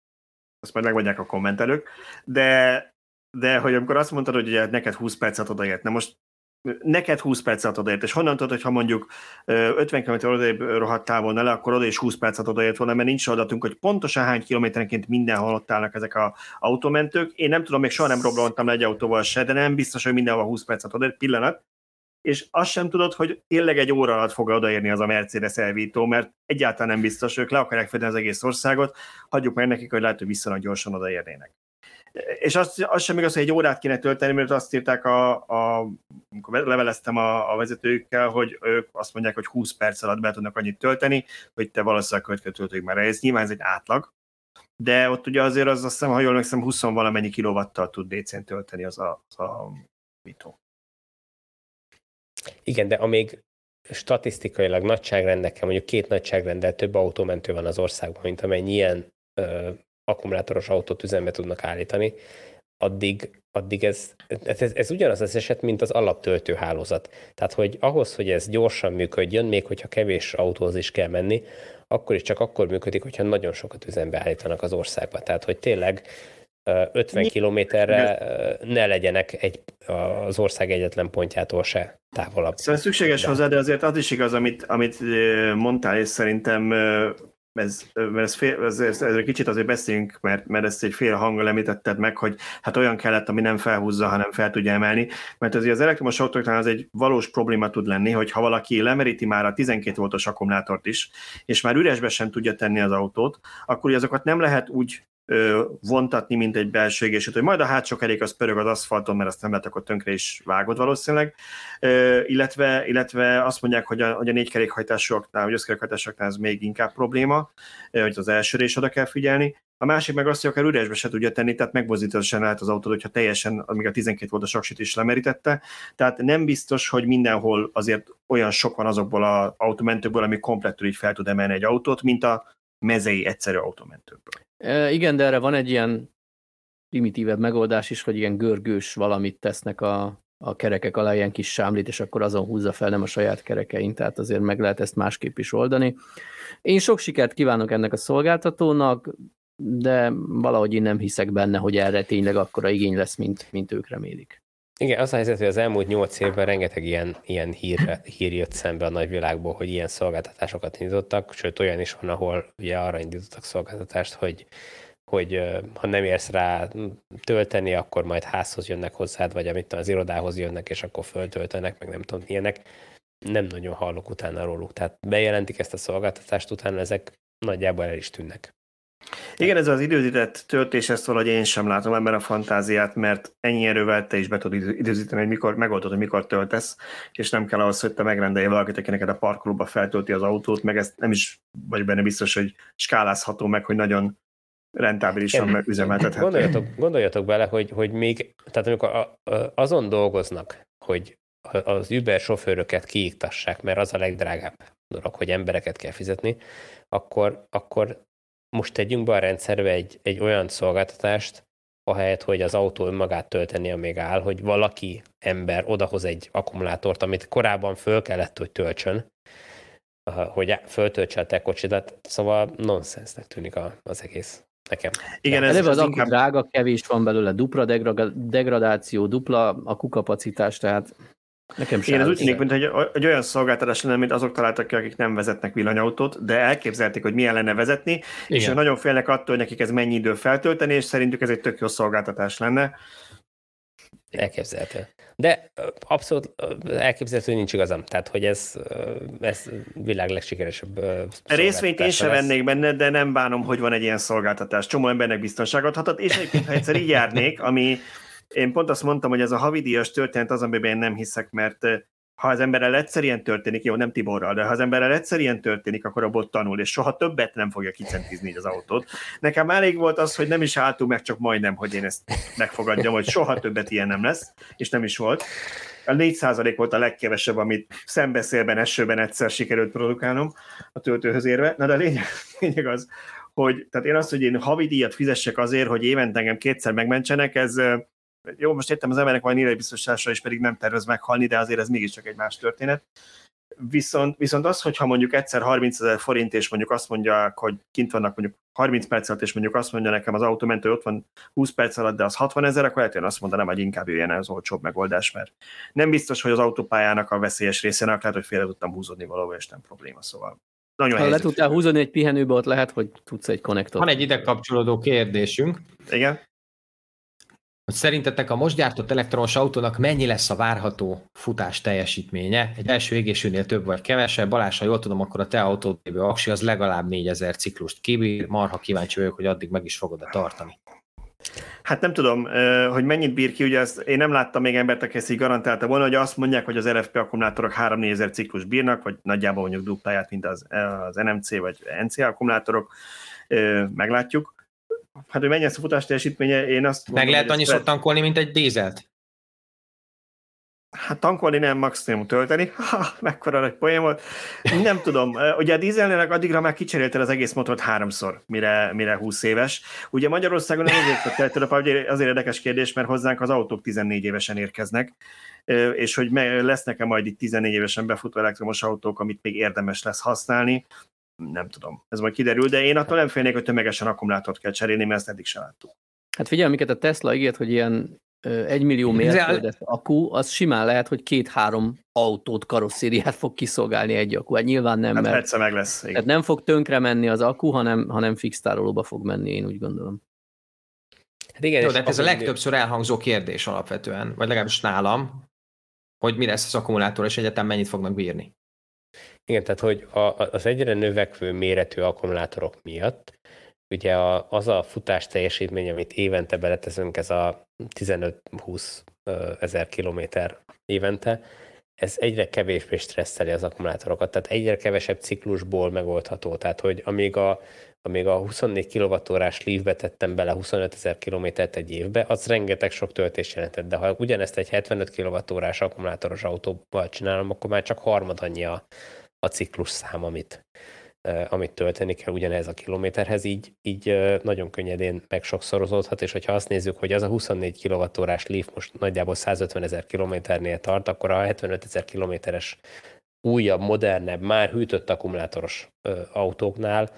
azt majd megmondják a kommentelők, de, de hogy amikor azt mondtad, hogy ugye neked 20 percet odaért, na most neked 20 percet odaért, és honnan tudod, hogy ha mondjuk 50 km odajebb rohadtál volna le, akkor oda is 20 percet odaért volna, mert nincs adatunk, hogy pontosan hány kilométerenként mindenhol ott állnak ezek a automentők. Én nem tudom, még soha nem roblottam le egy autóval se, de nem biztos, hogy mindenhol 20 percet odaért, pillanat. És azt sem tudod, hogy tényleg egy óra alatt fog odaérni az a Mercedes elvító, mert egyáltalán nem biztos, ők le akarják fedni az egész országot, hagyjuk meg nekik, hogy lehet, hogy viszonylag gyorsan odaérnének és azt, azt sem igaz, hogy egy órát kéne tölteni, mert azt írták, a, a, amikor leveleztem a, a vezetőkkel, hogy ők azt mondják, hogy 20 perc alatt be tudnak annyit tölteni, hogy te valószínűleg következő töltőig már ez nyilván ez egy átlag, de ott ugye azért az azt hiszem, ha jól emlékszem, 20 valamennyi kilovattal tud DC-n tölteni az a, az a vitó. Igen, de amíg statisztikailag nagyságrendekkel, mondjuk két nagyságrendel több autómentő van az országban, mint amennyi ilyen akkumulátoros autót üzembe tudnak állítani, addig, addig ez, ez, ez ugyanaz az eset, mint az alaptöltő hálózat. Tehát, hogy ahhoz, hogy ez gyorsan működjön, még hogyha kevés autóhoz is kell menni, akkor is csak akkor működik, hogyha nagyon sokat üzembe állítanak az országba. Tehát, hogy tényleg 50 kilométerre ne legyenek egy, az ország egyetlen pontjától se távolabb. Szóval szükséges de. hozzá, de azért az is igaz, amit, amit mondtál, és szerintem ez, mert ez, fél, ez, ez, kicsit azért beszéljünk, mert, mert ezt egy fél hanggal említetted meg, hogy hát olyan kellett, ami nem felhúzza, hanem fel tudja emelni, mert azért az elektromos autóknál az egy valós probléma tud lenni, hogy ha valaki lemeríti már a 12 voltos akkumulátort is, és már üresbe sem tudja tenni az autót, akkor azokat nem lehet úgy vontatni, mint egy belső égését, hogy majd a hátsó kerék az pörög az aszfalton, mert azt nem lehet, akkor tönkre is vágod valószínűleg, illetve, illetve azt mondják, hogy a, hogy a négy kerékhajtásúaknál, vagy összkerékhajtásúaknál ez még inkább probléma, hogy az elsőre is oda kell figyelni, a másik meg azt, hogy akár üresbe se tudja tenni, tehát megmozdításan lehet az autót, hogyha teljesen, amíg a 12 volt a saksit is lemerítette. Tehát nem biztos, hogy mindenhol azért olyan sok van azokból az automentőkből, ami komplettül így fel tud emelni egy autót, mint a mezei egyszerű automentőkből. E, igen, de erre van egy ilyen primitívebb megoldás is, hogy ilyen görgős valamit tesznek a, a kerekek alá, ilyen kis sámlit, és akkor azon húzza fel, nem a saját kerekein, tehát azért meg lehet ezt másképp is oldani. Én sok sikert kívánok ennek a szolgáltatónak, de valahogy én nem hiszek benne, hogy erre tényleg akkora igény lesz, mint, mint ők remélik. Igen, az a helyzet, hogy az elmúlt nyolc évben rengeteg ilyen, ilyen hír, hír jött szembe a nagyvilágból, hogy ilyen szolgáltatásokat indítottak, sőt olyan is van, ahol ugye arra indítottak szolgáltatást, hogy, hogy ha nem érsz rá tölteni, akkor majd házhoz jönnek hozzád, vagy amit az irodához jönnek, és akkor föltöltenek, meg nem tudom, ilyenek. Nem nagyon hallok utána róluk. Tehát bejelentik ezt a szolgáltatást, utána ezek nagyjából el is tűnnek. Igen, ez az időzített töltés, ezt valahogy én sem látom ebben a fantáziát, mert ennyi erővel te is be tudod időzíteni, hogy mikor megoldod, hogy mikor töltesz, és nem kell ahhoz, hogy te megrendelj valakit, aki neked a parkolóba feltölti az autót, meg ezt nem is vagy benne biztos, hogy skálázható meg, hogy nagyon rentábilisan üzemeltethető. Gondoljatok, gondoljatok bele, hogy, hogy még, tehát amikor azon dolgoznak, hogy az Uber sofőröket kiiktassák, mert az a legdrágább dolog, hogy embereket kell fizetni, akkor, akkor most tegyünk be a rendszerbe egy, egy olyan szolgáltatást, ahelyett, hogy az autó önmagát tölteni, amíg áll, hogy valaki, ember odahoz egy akkumulátort, amit korábban föl kellett, hogy töltsön, hogy föltöltse a te kocsidat, szóval nonsensnek tűnik az egész nekem. Igen, ez az inkább... drága, kevés van belőle, dupla degradáció, dupla a kukapacitás, tehát Nekem sem. Én ez úgy tűnik, mint hogy egy olyan szolgáltatás lenne, mint azok találtak ki, akik nem vezetnek villanyautót, de elképzelték, hogy milyen lenne vezetni, Igen. és nagyon félnek attól, hogy nekik ez mennyi idő feltölteni, és szerintük ez egy tök jó szolgáltatás lenne. Elképzelhető. De abszolút elképzelhető, hogy nincs igazam. Tehát, hogy ez, ez világ legsikeresebb Részvényt én sem vennék benne, de nem bánom, hogy van egy ilyen szolgáltatás. Csomó embernek biztonságot hatott, és egyébként, ha egyszer így járnék, ami én pont azt mondtam, hogy ez a havidíjas történet az, amiben én nem hiszek, mert ha az emberrel egyszer ilyen történik, jó, nem Tiborral, de ha az emberrel egyszer ilyen történik, akkor abból tanul, és soha többet nem fogja kicentizni az autót. Nekem elég volt az, hogy nem is álltunk meg, csak majdnem, hogy én ezt megfogadjam, hogy soha többet ilyen nem lesz, és nem is volt. A 4% volt a legkevesebb, amit szembeszélben, esőben egyszer sikerült produkálnom a töltőhöz érve. Na de a lényeg, lényeg az, hogy tehát én azt, hogy én havidíjat fizessek azért, hogy évente engem kétszer megmentsenek, ez jó, most értem, az embernek van életbiztosítása, és pedig nem tervez meghalni, de azért ez mégiscsak egy más történet. Viszont, viszont az, hogyha mondjuk egyszer 30 ezer forint, és mondjuk azt mondják, hogy kint vannak mondjuk 30 perc alatt, és mondjuk azt mondja nekem az autómentő, hogy ott van 20 perc alatt, de az 60 ezer, akkor lehet, hogy azt mondanám, hogy inkább jöjjen az olcsóbb megoldás, mert nem biztos, hogy az autópályának a veszélyes részének lehet, hogy félre tudtam húzódni valahol, és nem probléma, szóval nagyon ha le tudtál húzani egy pihenőbe, ott lehet, hogy tudsz egy konnektort. Van egy ide kapcsolódó kérdésünk. Igen hogy szerintetek a most gyártott elektromos autónak mennyi lesz a várható futás teljesítménye? Egy első égésűnél több vagy kevesebb. Balázs, ha jól tudom, akkor a te autódébő aksi az legalább 4000 ciklust kibír. Marha kíváncsi vagyok, hogy addig meg is fogod-e tartani. Hát nem tudom, hogy mennyit bír ki, ugye ezt én nem láttam még embert, aki ezt így garantálta volna, hogy azt mondják, hogy az LFP akkumulátorok 3 ezer ciklus bírnak, vagy nagyjából mondjuk dupláját, mint az, az NMC vagy NC akkumulátorok, meglátjuk. Hát, hogy mennyi a futás teljesítménye, én azt Meg mondom, lehet annyi tankolni, mint egy dízelt? Hát tankolni nem, maximum tölteni. Ha, mekkora nagy poén volt. Nem tudom. Ugye a dízelnének addigra már kicserélte az egész motort háromszor, mire, mire 20 éves. Ugye Magyarországon nem azért azért érdekes kérdés, mert hozzánk az autók 14 évesen érkeznek, és hogy lesznek-e majd itt 14 évesen befutó elektromos autók, amit még érdemes lesz használni nem tudom, ez majd kiderül, de én attól nem félnék, hogy tömegesen akkumulátort kell cserélni, mert ezt eddig sem láttuk. Hát figyelj, amiket a Tesla ígért, hogy ilyen egy millió mérföldes akku, az simán lehet, hogy két-három autót, karosszériát fog kiszolgálni egy akku. Hát nyilván nem, hát mert meg lesz. Tehát nem fog tönkre menni az akku, hanem, hanem fix tárolóba fog menni, én úgy gondolom. Hát igen, Jó, de hát ez a legtöbbször elhangzó kérdés alapvetően, vagy legalábbis nálam, hogy mi lesz az akkumulátor, és egyetem mennyit fognak bírni. Igen, tehát hogy a, az egyre növekvő méretű akkumulátorok miatt ugye a, az a futás teljesítmény, amit évente beleteszünk, ez a 15-20 ezer kilométer évente, ez egyre kevésbé stresszeli az akkumulátorokat, tehát egyre kevesebb ciklusból megoldható. Tehát, hogy amíg a, amíg a 24 kWh-órás leaf tettem bele 25 ezer kilométert egy évbe, az rengeteg sok töltés jelentett, de ha ugyanezt egy 75 kWh-órás akkumulátoros autóval csinálom, akkor már csak harmad annyi a, a ciklus szám, amit, amit tölteni kell ugyanez a kilométerhez, így, így nagyon könnyedén meg és hogyha azt nézzük, hogy az a 24 kWh Leaf most nagyjából 150 ezer kilométernél tart, akkor a 75 ezer kilométeres újabb, modernebb, már hűtött akkumulátoros autóknál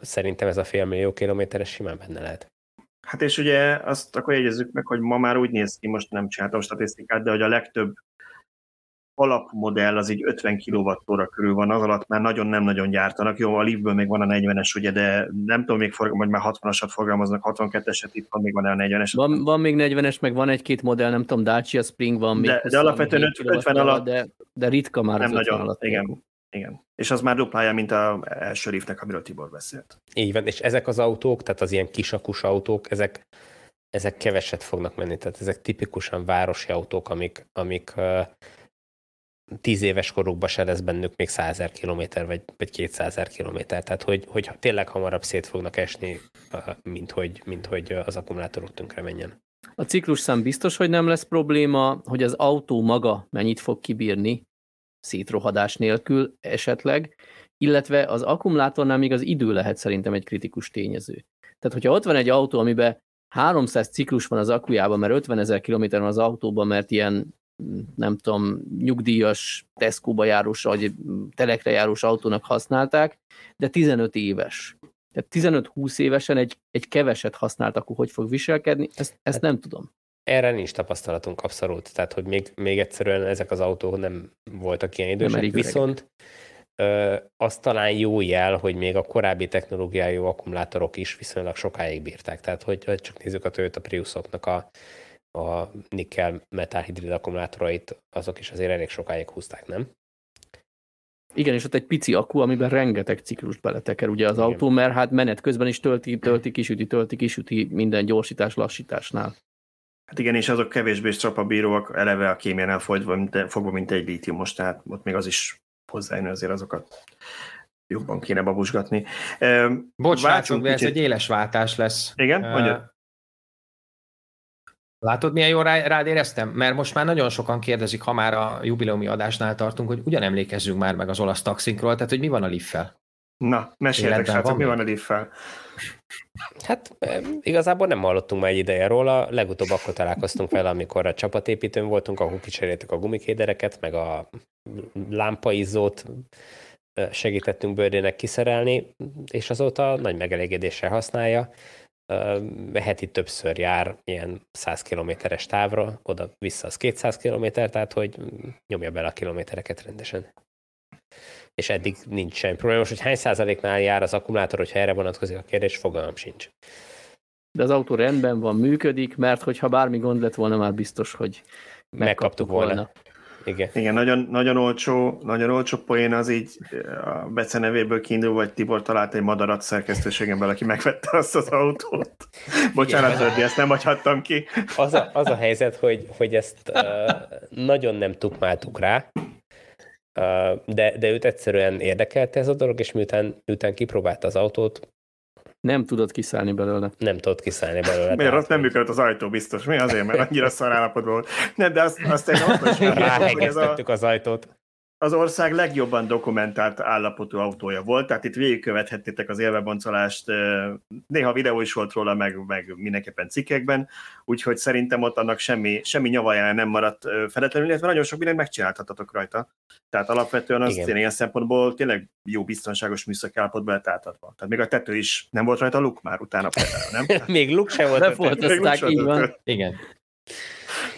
szerintem ez a félmillió kilométeres simán benne lehet. Hát és ugye azt akkor jegyezzük meg, hogy ma már úgy néz ki, most nem csináltam statisztikát, de hogy a legtöbb alapmodell az így 50 kWh körül van, az alatt már nagyon nem nagyon gyártanak. Jó, a Leafből még van a 40-es, ugye, de nem tudom még forgalom, hogy már 60-asat forgalmaznak, 62-eset itt van, még van a 40-es. Van, van még 40-es, meg van egy-két modell, nem tudom, Dacia Spring van még. De, de alapvetően 50, 50 alatt. De, de ritka már nem az nagyon, alatt. Igen. Igen. És az már duplája, mint az első Leafnek, amiről Tibor beszélt. Így van, és ezek az autók, tehát az ilyen kisakus autók, ezek, ezek keveset fognak menni, tehát ezek tipikusan városi autók, amik, amik tíz éves korukban se lesz bennük még 100 kilométer, vagy, vagy 200 kilométer. Tehát, hogy, hogy tényleg hamarabb szét fognak esni, mint hogy, mint hogy az akkumulátorok tönkre menjen. A ciklusszám biztos, hogy nem lesz probléma, hogy az autó maga mennyit fog kibírni szétrohadás nélkül esetleg, illetve az akkumulátornál még az idő lehet szerintem egy kritikus tényező. Tehát, hogyha ott van egy autó, amiben 300 ciklus van az akkujában, mert 50 ezer kilométer van az autóban, mert ilyen nem tudom, nyugdíjas Tesco-ba járós, vagy telekre járós autónak használták, de 15 éves. Tehát 15-20 évesen egy, egy keveset használt, akkor hogy fog viselkedni, ezt, ezt hát, nem tudom. Erre nincs tapasztalatunk abszolút, tehát hogy még, még egyszerűen ezek az autók nem voltak ilyen idősek, viszont ö, az talán jó jel, hogy még a korábbi technológiájú akkumulátorok is viszonylag sokáig bírták. Tehát, hogy, hogy csak nézzük a Toyota Priusoknak a a nikkel metálhidrid akkumulátorait, azok is azért elég sokáig húzták, nem? Igen, és ott egy pici akku, amiben rengeteg ciklust beleteker ugye az Igen. autó, mert hát menet közben is tölti, tölti, kisüti, tölti, kisüti minden gyorsítás, lassításnál. Hát igen, és azok kevésbé strapabíróak, eleve a kémiánál fogva, mint, fogva, mint egy lítiumos, tehát ott még az is hozzájön azért azokat jobban kéne babusgatni. Bocs, Váltsunk, ez egy éles váltás lesz. Igen, mondja. Látod, milyen jól rád éreztem? Mert most már nagyon sokan kérdezik, ha már a jubileumi adásnál tartunk, hogy ugyan emlékezzünk már meg az olasz taxinkról, tehát hogy mi van a liffel? Na, meséljetek, srácok, mi van a liffel? Hát igazából nem hallottunk már egy ideje róla, legutóbb akkor találkoztunk vele, amikor a csapatépítőn voltunk, ahol kicseréltük a gumikédereket, meg a lámpaizzót segítettünk bőrének kiszerelni, és azóta nagy megelégedéssel használja heti többször jár ilyen 100 kilométeres távra, oda-vissza az 200 kilométer, tehát hogy nyomja bele a kilométereket rendesen. És eddig nincs semmi probléma. Most, hogy hány százaléknál jár az akkumulátor, hogyha erre vonatkozik a kérdés, fogalmam sincs. De az autó rendben van, működik, mert hogyha bármi gond lett volna, már biztos, hogy megkaptuk, megkaptuk volna. volna. Igen. Igen, nagyon, nagyon, olcsó, nagyon olcsó poén az így a Bece nevéből kiindul, vagy Tibor talált egy madarat szerkesztőségemben, aki megvette azt az autót. Bocsánat, Zördi, ezt nem hagyhattam ki. Az a, az a helyzet, hogy, hogy ezt uh, nagyon nem tukmáltuk rá, uh, de, de őt egyszerűen érdekelte ez a dolog, és miután, miután kipróbálta az autót, nem tudod kiszállni belőle. Nem tudod kiszállni belőle. Miért ott nem működött az ajtó biztos? Mi azért, mert annyira szar állapotban volt. Nem, de azt, azt egy hogy ez a, az ajtót az ország legjobban dokumentált állapotú autója volt, tehát itt végigkövethettétek az élveboncolást, néha videó is volt róla, meg, meg mindenképpen cikkekben, úgyhogy szerintem ott annak semmi, semmi nyavajára nem maradt fedetlenül, illetve nagyon sok mindent megcsinálhatatok rajta. Tehát alapvetően az Igen. ilyen szempontból tényleg jó biztonságos műszaki állapotban lett átadva. Tehát még a tető is nem volt rajta luk már utána például, nem? még luk sem volt. Nem volt, így van. Igen.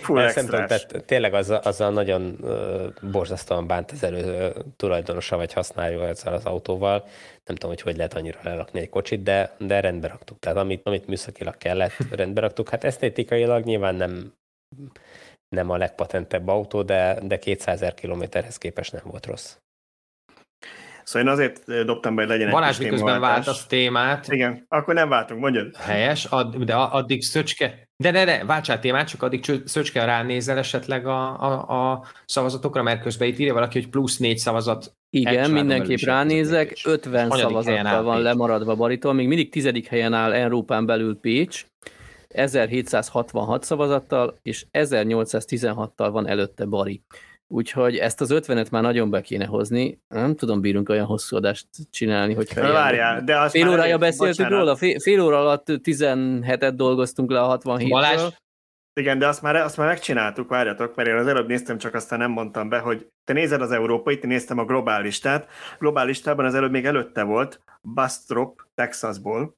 Nem tudom, tehát tényleg azzal, azzal nagyon uh, borzasztóan bánt az elő tulajdonosa vagy használó ezzel az autóval. Nem tudom, hogy hogy lehet annyira lerakni egy kocsit, de, de rendbe raktuk. Tehát amit, amit műszakilag kellett, rendbe raktuk. Hát esztétikailag nyilván nem, nem a legpatentebb autó, de, de 200 ezer kilométerhez képest nem volt rossz. Szóval én azért dobtam be, hogy legyen Balázs egy miközben váltasz témát. Igen, akkor nem váltunk, mondjad. Helyes, ad, de addig Szöcske, de ne, ne, váltsál témát, csak addig Szöcske ránézel esetleg a, a, a szavazatokra, mert közben itt írja valaki, hogy plusz négy szavazat. Igen, mindenképp ránézek, 50 szavazattal van lemaradva Baritól, még mindig tizedik helyen áll Európán belül Pécs, 1766 szavazattal, és 1816-tal van előtte Bari. Úgyhogy ezt az 50-et már nagyon be kéne hozni. Nem tudom, bírunk olyan hosszú adást csinálni, hogyha... Na, várjál, de azt fél órája beszéltük bocsánat. róla, fél, fél óra alatt 17-et dolgoztunk le a 67-ről. Balázs, igen, de azt már, azt már megcsináltuk, várjatok, mert én az előbb néztem, csak aztán nem mondtam be, hogy te nézed az európai, te néztem a globálistát. Globálistában az előbb még előtte volt, Bastrop, Texasból,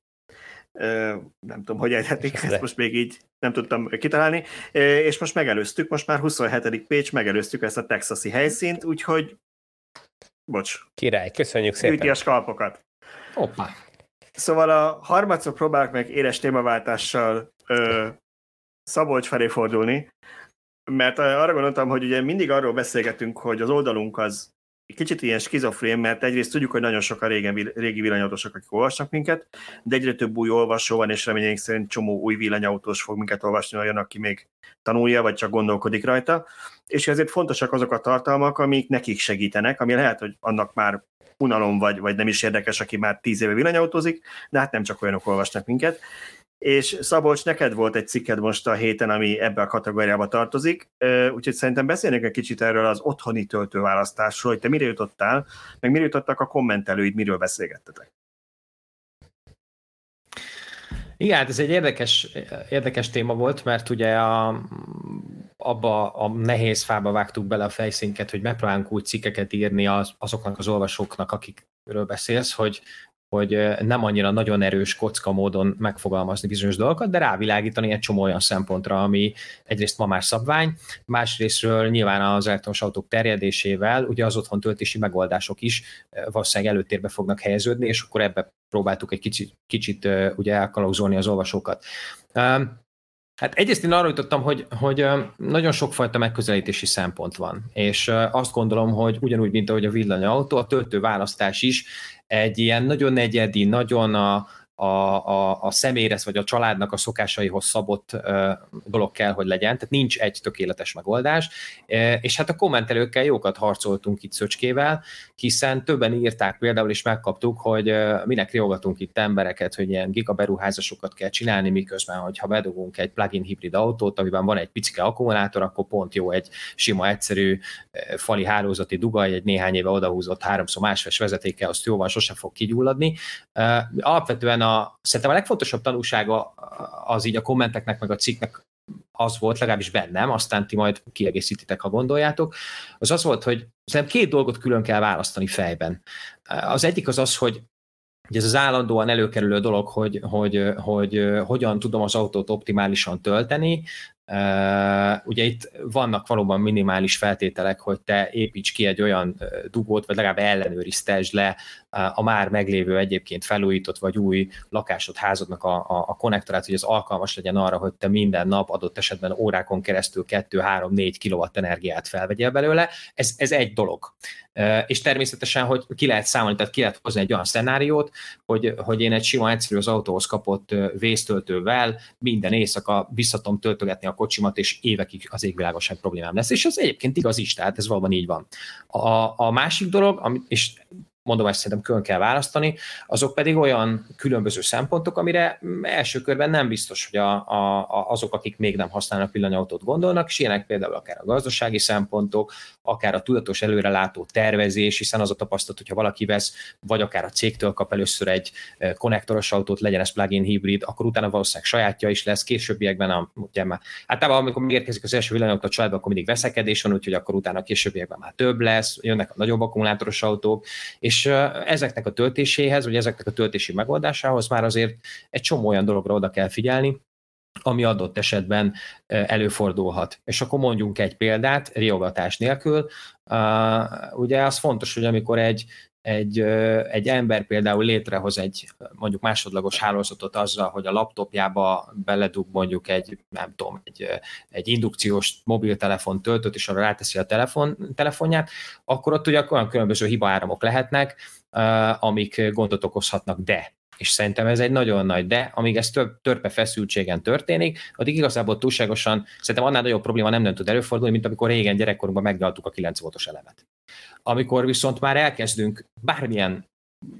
nem tudom, hogy ejthetik, ezt most még így nem tudtam kitalálni, és most megelőztük, most már 27. Pécs, megelőztük ezt a texasi helyszínt, úgyhogy bocs. Király, köszönjük szépen. Gyűjti a skalpokat. Hoppá. Szóval a harmadszor próbálok meg éles témaváltással ö, Szabolcs felé fordulni, mert arra gondoltam, hogy ugye mindig arról beszélgetünk, hogy az oldalunk az kicsit ilyen skizofrén, mert egyrészt tudjuk, hogy nagyon sokan régen, régi villanyautósok, akik olvasnak minket, de egyre több új olvasó van, és reményeink szerint csomó új villanyautós fog minket olvasni, olyan, aki még tanulja, vagy csak gondolkodik rajta. És ezért fontosak azok a tartalmak, amik nekik segítenek, ami lehet, hogy annak már unalom vagy, vagy nem is érdekes, aki már tíz éve villanyautózik, de hát nem csak olyanok olvasnak minket. És Szabolcs, neked volt egy cikked most a héten, ami ebbe a kategóriába tartozik, úgyhogy szerintem beszélnék egy kicsit erről az otthoni töltőválasztásról, hogy te mire jutottál, meg mire jutottak a kommentelőid, miről beszélgettetek. Igen, hát ez egy érdekes, érdekes téma volt, mert ugye a, abba a nehéz fába vágtuk bele a fejszénket, hogy megpróbálunk úgy cikkeket írni az, azoknak az olvasóknak, akikről beszélsz, hogy hogy nem annyira nagyon erős kocka módon megfogalmazni bizonyos dolgokat, de rávilágítani egy csomó olyan szempontra, ami egyrészt ma már szabvány, másrésztről nyilván az elektromos autók terjedésével ugye az otthon töltési megoldások is valószínűleg előtérbe fognak helyeződni, és akkor ebbe próbáltuk egy kicsit, kicsit ugye elkalauzolni az olvasókat. Hát egyrészt én arra jutottam, hogy, hogy nagyon sokfajta megközelítési szempont van, és azt gondolom, hogy ugyanúgy, mint ahogy a villanyautó, a töltő választás is egy ilyen nagyon egyedi, nagyon a, a, a, a személyre vagy a családnak a szokásaihoz szabott uh, dolog kell, hogy legyen, tehát nincs egy tökéletes megoldás, uh, és hát a kommentelőkkel jókat harcoltunk itt Szöcskével, hiszen többen írták például, és megkaptuk, hogy uh, minek riogatunk itt embereket, hogy ilyen gigaberuházásokat kell csinálni, miközben, hogyha bedugunk egy plug-in hibrid autót, amiben van egy picike akkumulátor, akkor pont jó egy sima, egyszerű fali hálózati dugaj, egy néhány éve odahúzott háromszor másfél vezetékkel, azt jó van, sose fog kigyulladni. Alapvetően a, szerintem a legfontosabb tanulsága az így a kommenteknek, meg a cikknek az volt, legalábbis bennem, aztán ti majd kiegészítitek, ha gondoljátok, az az volt, hogy szerintem két dolgot külön kell választani fejben. Az egyik az az, hogy hogy ez az állandóan előkerülő dolog, hogy, hogy, hogy hogyan tudom az autót optimálisan tölteni, ugye itt vannak valóban minimális feltételek, hogy te építs ki egy olyan dugót, vagy legalább ellenőriztesd le a már meglévő egyébként felújított vagy új lakásod, házadnak a, a, a konnektorát, hogy az alkalmas legyen arra, hogy te minden nap adott esetben órákon keresztül 2-3-4 kW energiát felvegyél belőle. Ez, ez egy dolog. És természetesen, hogy ki lehet számolni, tehát ki lehet hozni egy olyan szenáriót, hogy, hogy én egy sima egyszerű az autóhoz kapott vésztöltővel minden éjszaka visszatom töltögetni a kocsimat, és évekig az égvilágosság problémám lesz. És az egyébként igaz is, tehát ez valóban így van. A, a másik dolog, és mondom, ezt szerintem külön kell választani, azok pedig olyan különböző szempontok, amire első körben nem biztos, hogy a, a, azok, akik még nem használnak villanyautót gondolnak, és ilyenek például akár a gazdasági szempontok, akár a tudatos előrelátó tervezés, hiszen az a tapasztalat, hogyha valaki vesz, vagy akár a cégtől kap először egy eh, konnektoros autót, legyen ez plug-in hibrid, akkor utána valószínűleg sajátja is lesz, későbbiekben, a, ugye már, általában amikor megérkezik az első villanyautó a családba, akkor mindig veszekedés van, úgyhogy akkor utána a későbbiekben már több lesz, jönnek a nagyobb akkumulátoros autók, és eh, ezeknek a töltéséhez, vagy ezeknek a töltési megoldásához már azért egy csomó olyan dologra oda kell figyelni, ami adott esetben előfordulhat. És akkor mondjunk egy példát, riogatás nélkül. Ugye az fontos, hogy amikor egy, egy, egy ember például létrehoz egy mondjuk másodlagos hálózatot azzal, hogy a laptopjába beledug mondjuk egy, nem tudom, egy, egy indukciós mobiltelefon töltött, és arra ráteszi a telefon, telefonját, akkor ott ugye olyan különböző hibaáramok lehetnek, amik gondot okozhatnak, de és szerintem ez egy nagyon nagy de, amíg ez több törpe feszültségen történik, addig igazából túlságosan, szerintem annál nagyobb probléma nem, nem tud előfordulni, mint amikor régen gyerekkorunkban megnyaltuk a 9 voltos elemet. Amikor viszont már elkezdünk bármilyen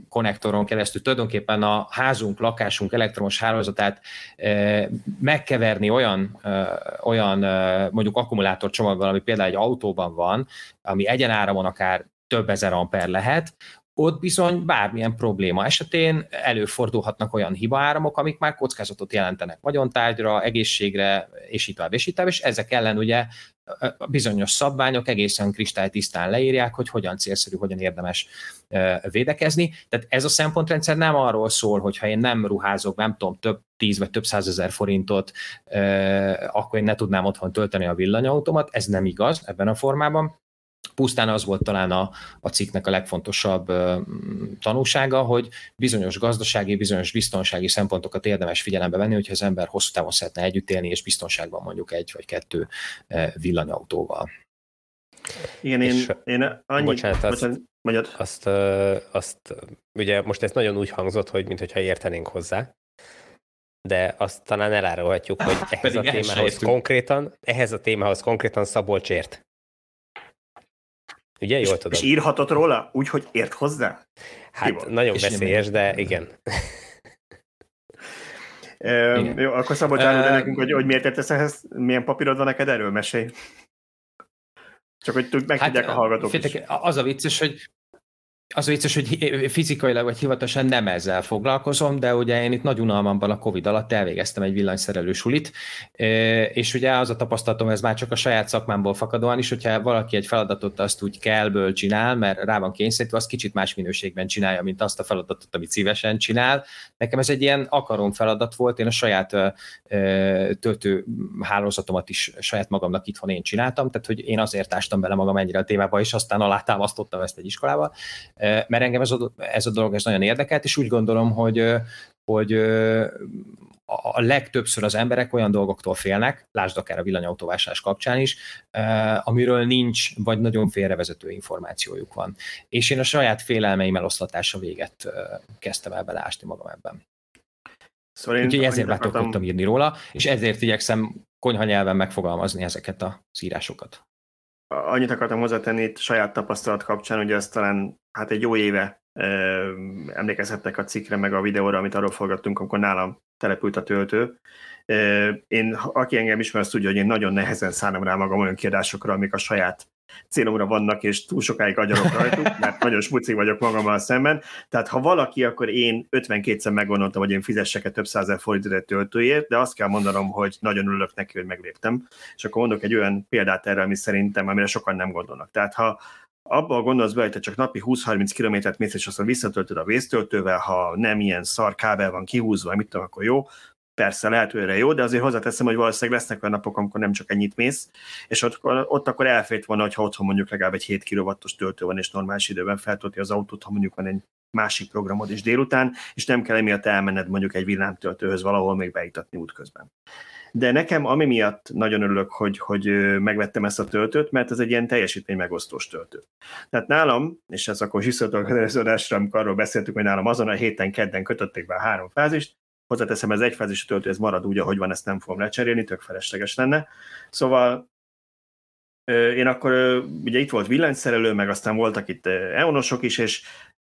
konnektoron keresztül tulajdonképpen a házunk, lakásunk elektromos hálózatát e, megkeverni olyan, e, olyan e, mondjuk akkumulátorcsomaggal, ami például egy autóban van, ami egyenáramon akár több ezer amper lehet, ott bizony bármilyen probléma esetén előfordulhatnak olyan hibaáramok, amik már kockázatot jelentenek vagyontárgyra, egészségre, és így tovább, és így tovább, és ezek ellen ugye bizonyos szabványok egészen kristálytisztán leírják, hogy hogyan célszerű, hogyan érdemes védekezni. Tehát ez a szempontrendszer nem arról szól, hogy ha én nem ruházok, nem tudom, több tíz vagy több százezer forintot, akkor én ne tudnám otthon tölteni a villanyautomat. Ez nem igaz ebben a formában Pusztán az volt talán a, a cikknek a legfontosabb uh, tanúsága, hogy bizonyos gazdasági, bizonyos biztonsági szempontokat érdemes figyelembe venni, hogyha az ember hosszú távon szeretne együtt élni, és biztonságban mondjuk egy vagy kettő villanyautóval. Igen, én, és, én annyit... Bocsánat, azt, bocsánat, azt, uh, azt, ugye most ez nagyon úgy hangzott, hogy mintha értenénk hozzá, de azt talán elárulhatjuk, hogy ehhez a témához konkrétan, ehhez a témához konkrétan Szabolcs ért. Ugye, jól tudom. És írhatott róla úgy, hogy ért hozzá? Hát nagyon és veszélyes, de igen. e, igen. Jó, akkor Szabolcs uh, nekünk, hogy, hogy miért értesz ehhez, milyen papírod van neked erről, mesélj. Csak hogy megtudják hát, a hallgatók féltek, is. Az a vicces, hogy az vicces, hogy fizikailag vagy hivatalosan nem ezzel foglalkozom, de ugye én itt nagy unalmamban a Covid alatt elvégeztem egy villanyszerelő sulit, és ugye az a tapasztalatom, ez már csak a saját szakmámból fakadóan is, hogyha valaki egy feladatot azt úgy kellből csinál, mert rá van kényszerítve, az kicsit más minőségben csinálja, mint azt a feladatot, amit szívesen csinál. Nekem ez egy ilyen akarom feladat volt, én a saját töltő hálózatomat is saját magamnak itthon én csináltam, tehát hogy én azért ástam bele magam ennyire a témába, és aztán alátámasztottam ezt egy iskolával mert engem ez a, ez a dolog ez nagyon érdekelt, és úgy gondolom, hogy, hogy a legtöbbször az emberek olyan dolgoktól félnek, lásd akár a villanyautóvásárlás kapcsán is, amiről nincs, vagy nagyon félrevezető információjuk van. És én a saját félelmeim eloszlatása véget kezdtem el beleásni magam ebben. Szóval én Úgyhogy ezért akartam... írni róla, és ezért igyekszem konyha nyelven megfogalmazni ezeket a írásokat annyit akartam hozzátenni itt saját tapasztalat kapcsán, hogy azt talán hát egy jó éve emlékezhettek a cikkre, meg a videóra, amit arról forgattunk, amikor nálam települt a töltő. Én, aki engem ismer, azt tudja, hogy én nagyon nehezen szánom rá magam olyan kiadásokra, amik a saját célomra vannak, és túl sokáig agyalok rajtuk, mert nagyon smuci vagyok magammal szemben. Tehát ha valaki, akkor én 52-szer meggondoltam, hogy én fizessek több százer forintot egy töltőért, de azt kell mondanom, hogy nagyon örülök neki, hogy megléptem. És akkor mondok egy olyan példát erre, ami szerintem, amire sokan nem gondolnak. Tehát ha abban gondolsz be, hogy te csak napi 20-30 kilométert mész, és aztán visszatöltöd a vésztöltővel, ha nem ilyen szar kábel van kihúzva, mit tudom, akkor jó, persze lehet, hogy jó, de azért hozzáteszem, hogy valószínűleg lesznek olyan napok, amikor nem csak ennyit mész, és ott, ott akkor elfért volna, hogyha otthon mondjuk legalább egy 7 kW-os töltő van, és normális időben feltölti az autót, ha mondjuk van egy másik programod is délután, és nem kell emiatt elmenned mondjuk egy villámtöltőhöz valahol még beítatni útközben. De nekem ami miatt nagyon örülök, hogy, hogy megvettem ezt a töltőt, mert ez egy ilyen teljesítmény megosztós töltő. Tehát nálam, és ez akkor visszatolok az adásra, amikor arról beszéltük, hogy nálam azon a héten, kedden kötötték be a három fázist, hozzáteszem, ez egyfázisú töltő, ez marad úgy, ahogy van, ezt nem fogom lecserélni, tök felesleges lenne. Szóval én akkor, ugye itt volt villanyszerelő, meg aztán voltak itt eonosok is, és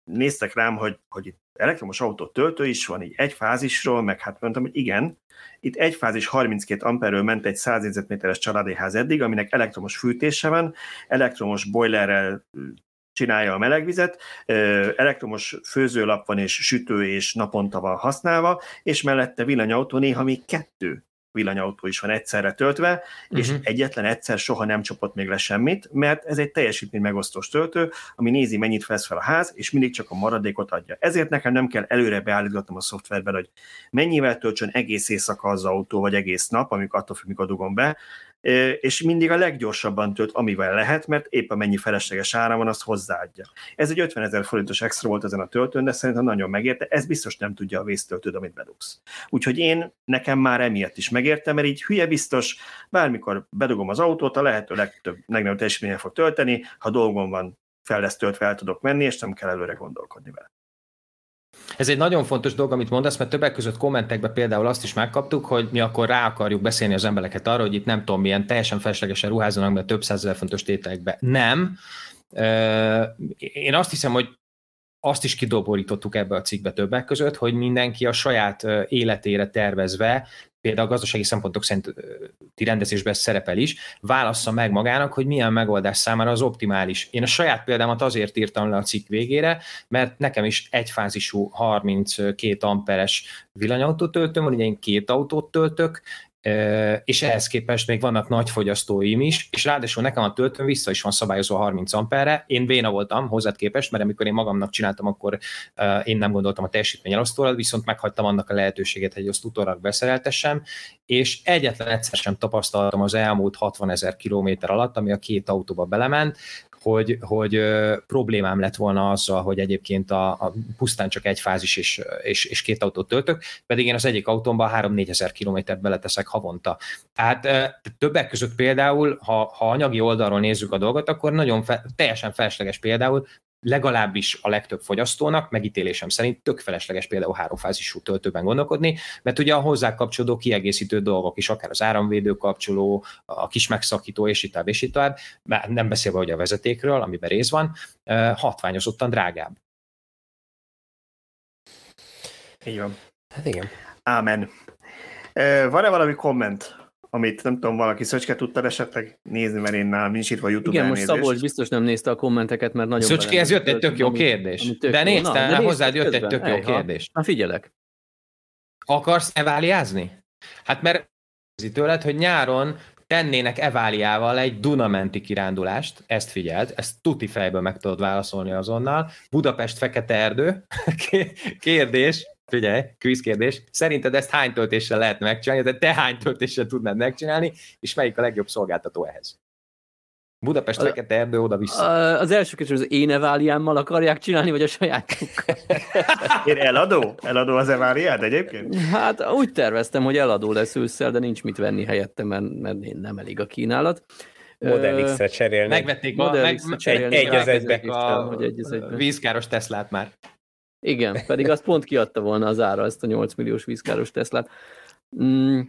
néztek rám, hogy, hogy itt elektromos autó töltő is van, így egy fázisról, meg hát mondtam, hogy igen, itt egy fázis 32 amperről ment egy 100 négyzetméteres családi ház eddig, aminek elektromos fűtése van, elektromos boilerrel csinálja a melegvizet, elektromos főzőlap van és sütő és naponta van használva, és mellette villanyautó néha még kettő villanyautó is van egyszerre töltve, uh-huh. és mhm. egyetlen egyszer soha nem csapott még le semmit, mert ez egy teljesítmény megosztós töltő, ami nézi, mennyit vesz fel a ház, és mindig csak a maradékot adja. Ezért nekem nem kell előre beállítgatnom a szoftverben, hogy mennyivel töltsön egész éjszaka az autó, vagy egész nap, amikor attól függ, mikor dugom be, és mindig a leggyorsabban tölt, amivel lehet, mert épp mennyi felesleges ára van, azt hozzáadja. Ez egy 50 ezer forintos extra volt ezen a töltőn, de szerintem nagyon megérte, ez biztos nem tudja a vésztöltőd, amit bedugsz. Úgyhogy én nekem már emiatt is megértem, mert így hülye biztos, bármikor bedugom az autót, a lehető legtöbb, legnagyobb teljesítménye fog tölteni, ha dolgom van, fel lesz töltve, el tudok menni, és nem kell előre gondolkodni vele. Ez egy nagyon fontos dolog, amit mondasz, mert többek között kommentekben például azt is megkaptuk, hogy mi akkor rá akarjuk beszélni az embereket arra, hogy itt nem tudom, milyen teljesen feleslegesen ruházzanak be több százezer fontos tételekbe. Nem. Én azt hiszem, hogy azt is kidoborítottuk ebbe a cikkbe többek között, hogy mindenki a saját életére tervezve például a gazdasági szempontok szerinti rendezésben szerepel is, válassza meg magának, hogy milyen megoldás számára az optimális. Én a saját példámat azért írtam le a cikk végére, mert nekem is egyfázisú 32 amperes villanyautót töltöm, ugye én két autót töltök, és ehhez képest még vannak nagy fogyasztóim is, és ráadásul nekem a töltőm vissza is van szabályozva 30 amperre. Én béna voltam hozzád képest, mert amikor én magamnak csináltam, akkor én nem gondoltam a teljesítmény elosztóra, viszont meghagytam annak a lehetőséget, hogy azt utólag beszereltessem, és egyetlen egyszer sem tapasztaltam az elmúlt 60 ezer kilométer alatt, ami a két autóba belement, hogy, hogy problémám lett volna azzal, hogy egyébként a, a pusztán csak egy fázis és, és, és két autót töltök, pedig én az egyik autómban 3-4 ezer kilométert beleteszek havonta. Tehát többek között például, ha, ha anyagi oldalról nézzük a dolgot, akkor nagyon fe, teljesen felesleges például legalábbis a legtöbb fogyasztónak, megítélésem szerint tök felesleges például háromfázisú töltőben gondolkodni, mert ugye a hozzá kapcsolódó kiegészítő dolgok is, akár az áramvédő kapcsoló, a kis megszakító, és itt tovább, és itt tovább, nem beszélve hogy a vezetékről, amiben rész van, hatványozottan drágább. Így van. Hát igen. Ámen. Van-e valami komment amit nem tudom, valaki Szöcske tudta esetleg nézni, mert én nálam nincs itt a YouTube Igen, elnézést. most Szabolcs biztos nem nézte a kommenteket, mert nagyon Szöcske, ez jött egy tök jó kérdés. Tök de nézte, Na, de hozzád jött egy tök jó kérdés. Na figyelek. Akarsz eváliázni? Hát mert tőled, hogy nyáron tennének Eváliával egy Dunamenti kirándulást, ezt figyeld, ezt tuti fejből meg tudod válaszolni azonnal. Budapest Fekete Erdő, kérdés, Figyelj, kérdés. Szerinted ezt hány töltéssel lehet megcsinálni, de te hány töltéssel tudnád megcsinálni, és melyik a legjobb szolgáltató ehhez? Budapest Fekete Erdő oda-vissza. Az első kérdés, az én eváliámmal akarják csinálni, vagy a sajátukkal? Én eladó? Eladó az eváliád egyébként? Hát úgy terveztem, hogy eladó lesz ősszel, de nincs mit venni helyette, mert, mert nem elég a kínálat. Model X-re cserélni. Megvették a, meg, egy, egy az egybe. A, a vízkáros Teslát már. Igen, pedig azt pont kiadta volna az ára, ezt a 8 milliós vízkáros Teslát. Mm,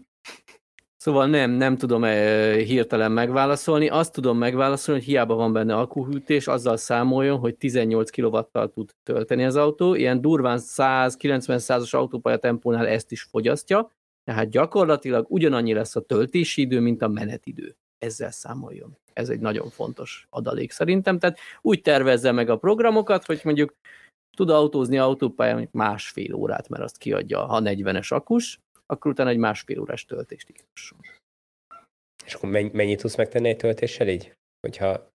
szóval nem, nem tudom e, hirtelen megválaszolni. Azt tudom megválaszolni, hogy hiába van benne akkuhűtés, azzal számoljon, hogy 18 kW-tal tud tölteni az autó. Ilyen durván 190-100-as autópálya tempónál ezt is fogyasztja, tehát gyakorlatilag ugyanannyi lesz a töltési idő, mint a menetidő. Ezzel számoljon. Ez egy nagyon fontos adalék szerintem. Tehát úgy tervezze meg a programokat, hogy mondjuk tud autózni autópályán mondjuk másfél órát, mert azt kiadja, ha 40-es akus, akkor utána egy másfél órás töltést igazol. És akkor mennyit tudsz megtenni egy töltéssel így? Hogyha...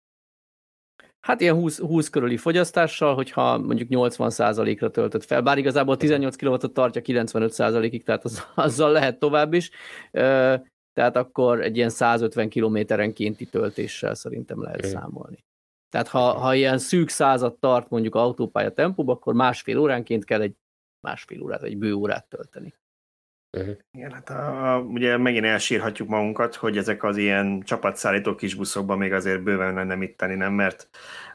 Hát ilyen 20, 20 körüli fogyasztással, hogyha mondjuk 80%-ra töltött fel, bár igazából 18 kW-ot tartja 95%-ig, tehát az, azzal lehet tovább is, tehát akkor egy ilyen 150 kilométerenkénti töltéssel szerintem lehet számolni. Tehát ha, ha ilyen szűk század tart mondjuk autópálya tempóba, akkor másfél óránként kell egy másfél órát, vagy bő órát tölteni. Uh-huh. Igen, hát a, a, ugye megint elsírhatjuk magunkat, hogy ezek az ilyen csapatszállító kis buszokban még azért bőven lenne mit tenni, nem? Mert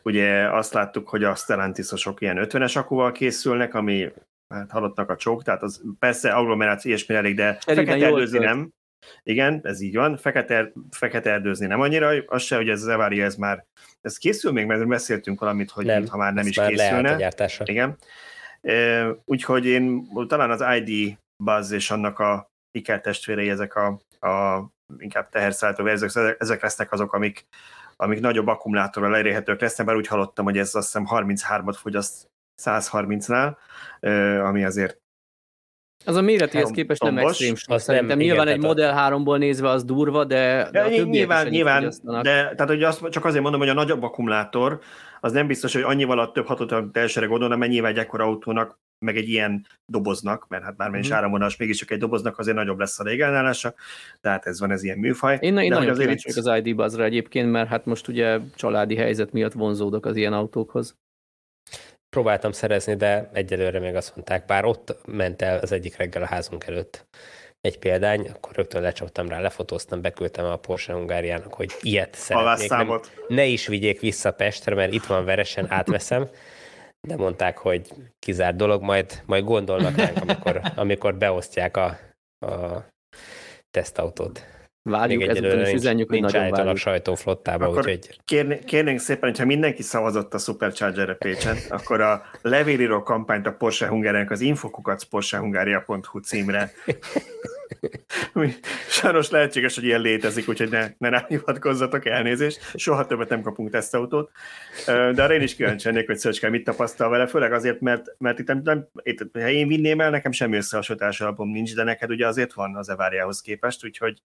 ugye azt láttuk, hogy a Stellantisosok ilyen 50-es akuval készülnek, ami hát halottnak a csók, tehát az persze agglomeráció ilyesmi elég, de fekete előzni nem. Igen, ez így van. Fekete, fekete erdőzni nem annyira, az se, hogy ez az Evaria, ez már ez készül még, mert beszéltünk valamit, hogy nem, ha már nem is már készülne. Igen. Úgyhogy én talán az ID Buzz és annak a Iker testvérei, ezek a, a inkább teherszállító verziók, ezek lesznek azok, amik, amik nagyobb akkumulátorral elérhetők lesznek, bár úgy hallottam, hogy ez azt hiszem 33-at fogyaszt 130-nál, ami azért Az a méretéhez képest nem extrém sok. Szerintem nem, nyilván igen, egy Model 3-ból nézve az durva, de, de ja, nyilván, nyilván, de tehát hogy azt, csak azért mondom, hogy a nagyobb akkumulátor az nem biztos, hogy annyival a több hatótlan teljesére gondolna, mert nyilván egy ekkora autónak, meg egy ilyen doboznak, mert hát bármilyen mm. is áramvonalas, mégiscsak egy doboznak azért nagyobb lesz a régelnállása, tehát ez van, ez ilyen műfaj. Én, én nagyon azért itt... az ID Buzzra egyébként, mert hát most ugye családi helyzet miatt vonzódok az ilyen autókhoz. Próbáltam szerezni, de egyelőre még azt mondták, bár ott ment el az egyik reggel a házunk előtt egy példány, akkor rögtön lecsaptam rá, lefotóztam, beküldtem a Porsche Hungáriának, hogy ilyet szeretnék. Nem, ne is vigyék vissza Pestre, mert itt van veresen, átveszem. De mondták, hogy kizárt dolog, majd, majd gondolnak ránk, amikor, amikor beosztják a, a tesztautót. Várjuk, Még ezután is üzenjük, hogy nagyon várjuk. a sajtóflottába, akkor úgyhogy... Kérnénk, kérnénk szépen, hogyha mindenki szavazott a Supercharger-re Pécsen, akkor a levélíró kampányt a Porsche Hungáriának az infokukat porschehungária.hu címre Sajnos lehetséges, hogy ilyen létezik, úgyhogy ne, ne rám hivatkozzatok, elnézést. Soha többet nem kapunk tesztautót. De arra én is kíváncsi lennék, hogy Szöcske mit tapasztal vele, főleg azért, mert, mert itt, nem, itt, ha én vinném el, nekem semmi összehasonlítás alapom nincs, de neked ugye azért van az Eváriához képest, úgyhogy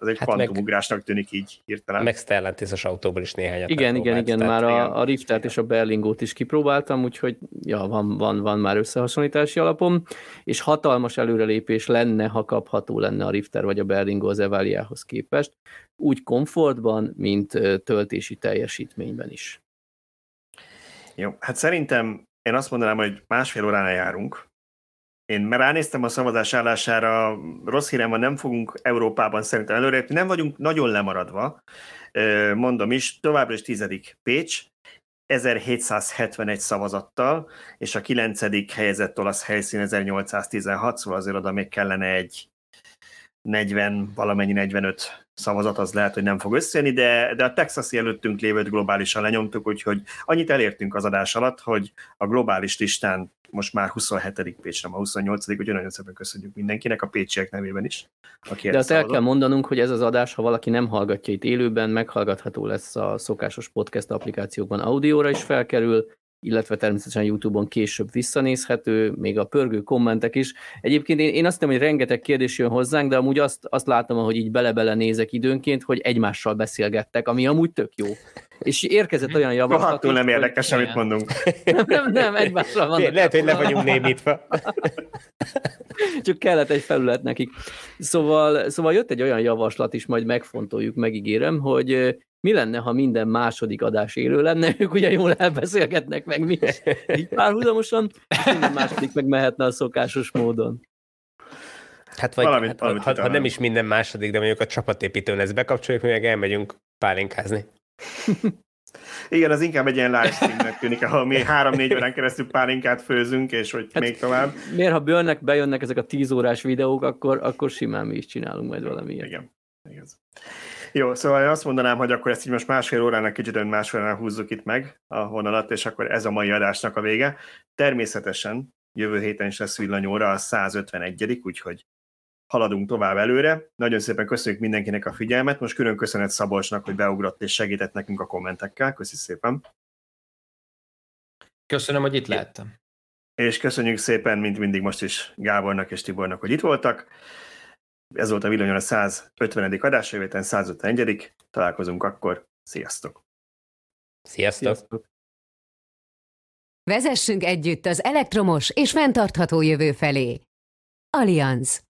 az egy hát kvantumugrásnak tűnik így hirtelen. Meg Stellantis-os autóból is néhányat Igen, igen, igen, már a, a Riftert és a Berlingót is kipróbáltam, úgyhogy ja, van, van, van már összehasonlítási alapom, és hatalmas előrelépés lenne, ha kapható lenne a Rifter vagy a Berlingó az Evaliához képest, úgy komfortban, mint töltési teljesítményben is. Jó, hát szerintem én azt mondanám, hogy másfél órán járunk, én már ránéztem a szavazás állására, rossz hírem van, nem fogunk Európában szerintem előrépni, nem vagyunk nagyon lemaradva, mondom is, továbbra is tizedik Pécs, 1771 szavazattal, és a kilencedik helyezett olasz helyszín 1816, szóval azért oda még kellene egy 40, valamennyi 45 szavazat, az lehet, hogy nem fog összejönni, de, de a texasi előttünk lévőt globálisan lenyomtuk, úgyhogy annyit elértünk az adás alatt, hogy a globális listán most már 27. Pécs, nem a 28. úgyhogy nagyon szépen köszönjük mindenkinek, a pécsiek nevében is. Aki De azt el kell mondanunk, hogy ez az adás, ha valaki nem hallgatja itt élőben, meghallgatható lesz a szokásos podcast applikációkban, audióra is felkerül, illetve természetesen YouTube-on később visszanézhető, még a pörgő kommentek is. Egyébként én, én azt hiszem, hogy rengeteg kérdés jön hozzánk, de amúgy azt, azt látom, hogy így bele-bele nézek időnként, hogy egymással beszélgettek, ami amúgy tök jó. És érkezett olyan javaslat. Rohadtul nem érdekes, amit mondunk. Nem, nem, nem egymással van. Lehet, hogy le vagyunk némítva. Csak kellett egy felület nekik. Szóval, szóval jött egy olyan javaslat is, majd megfontoljuk, megígérem, hogy mi lenne, ha minden második adás élő lenne, ők ugye jól elbeszélgetnek meg mi így párhuzamosan, minden második meg mehetne a szokásos módon. Hát vagy valamit, hát, valamit ha, ha, nem is minden második, de mondjuk a csapatépítőn ezt bekapcsoljuk, mi meg elmegyünk pálinkázni. Igen, az inkább egy ilyen livestreamnek tűnik, ahol mi három-négy órán keresztül pálinkát főzünk, és hogy hát még tovább. Miért, ha bőrnek bejönnek ezek a tíz órás videók, akkor, akkor simán mi is csinálunk majd valami Igen, igaz. Jó, szóval én azt mondanám, hogy akkor ezt így most másfél órának kicsit másfél órán húzzuk itt meg a vonalat, és akkor ez a mai adásnak a vége. Természetesen jövő héten is lesz villanyóra a 151 úgyhogy haladunk tovább előre. Nagyon szépen köszönjük mindenkinek a figyelmet. Most külön köszönet Szabolcsnak, hogy beugrott és segített nekünk a kommentekkel. Köszi szépen. Köszönöm, hogy itt lehettem. És köszönjük szépen, mint mindig most is Gábornak és Tibornak, hogy itt voltak. Ez volt a Villanyon a 150. adás, jövő 151. Találkozunk akkor. Sziasztok! Sziasztok! Sziasztok. Vezessünk együtt az elektromos és fenntartható jövő felé. Allianz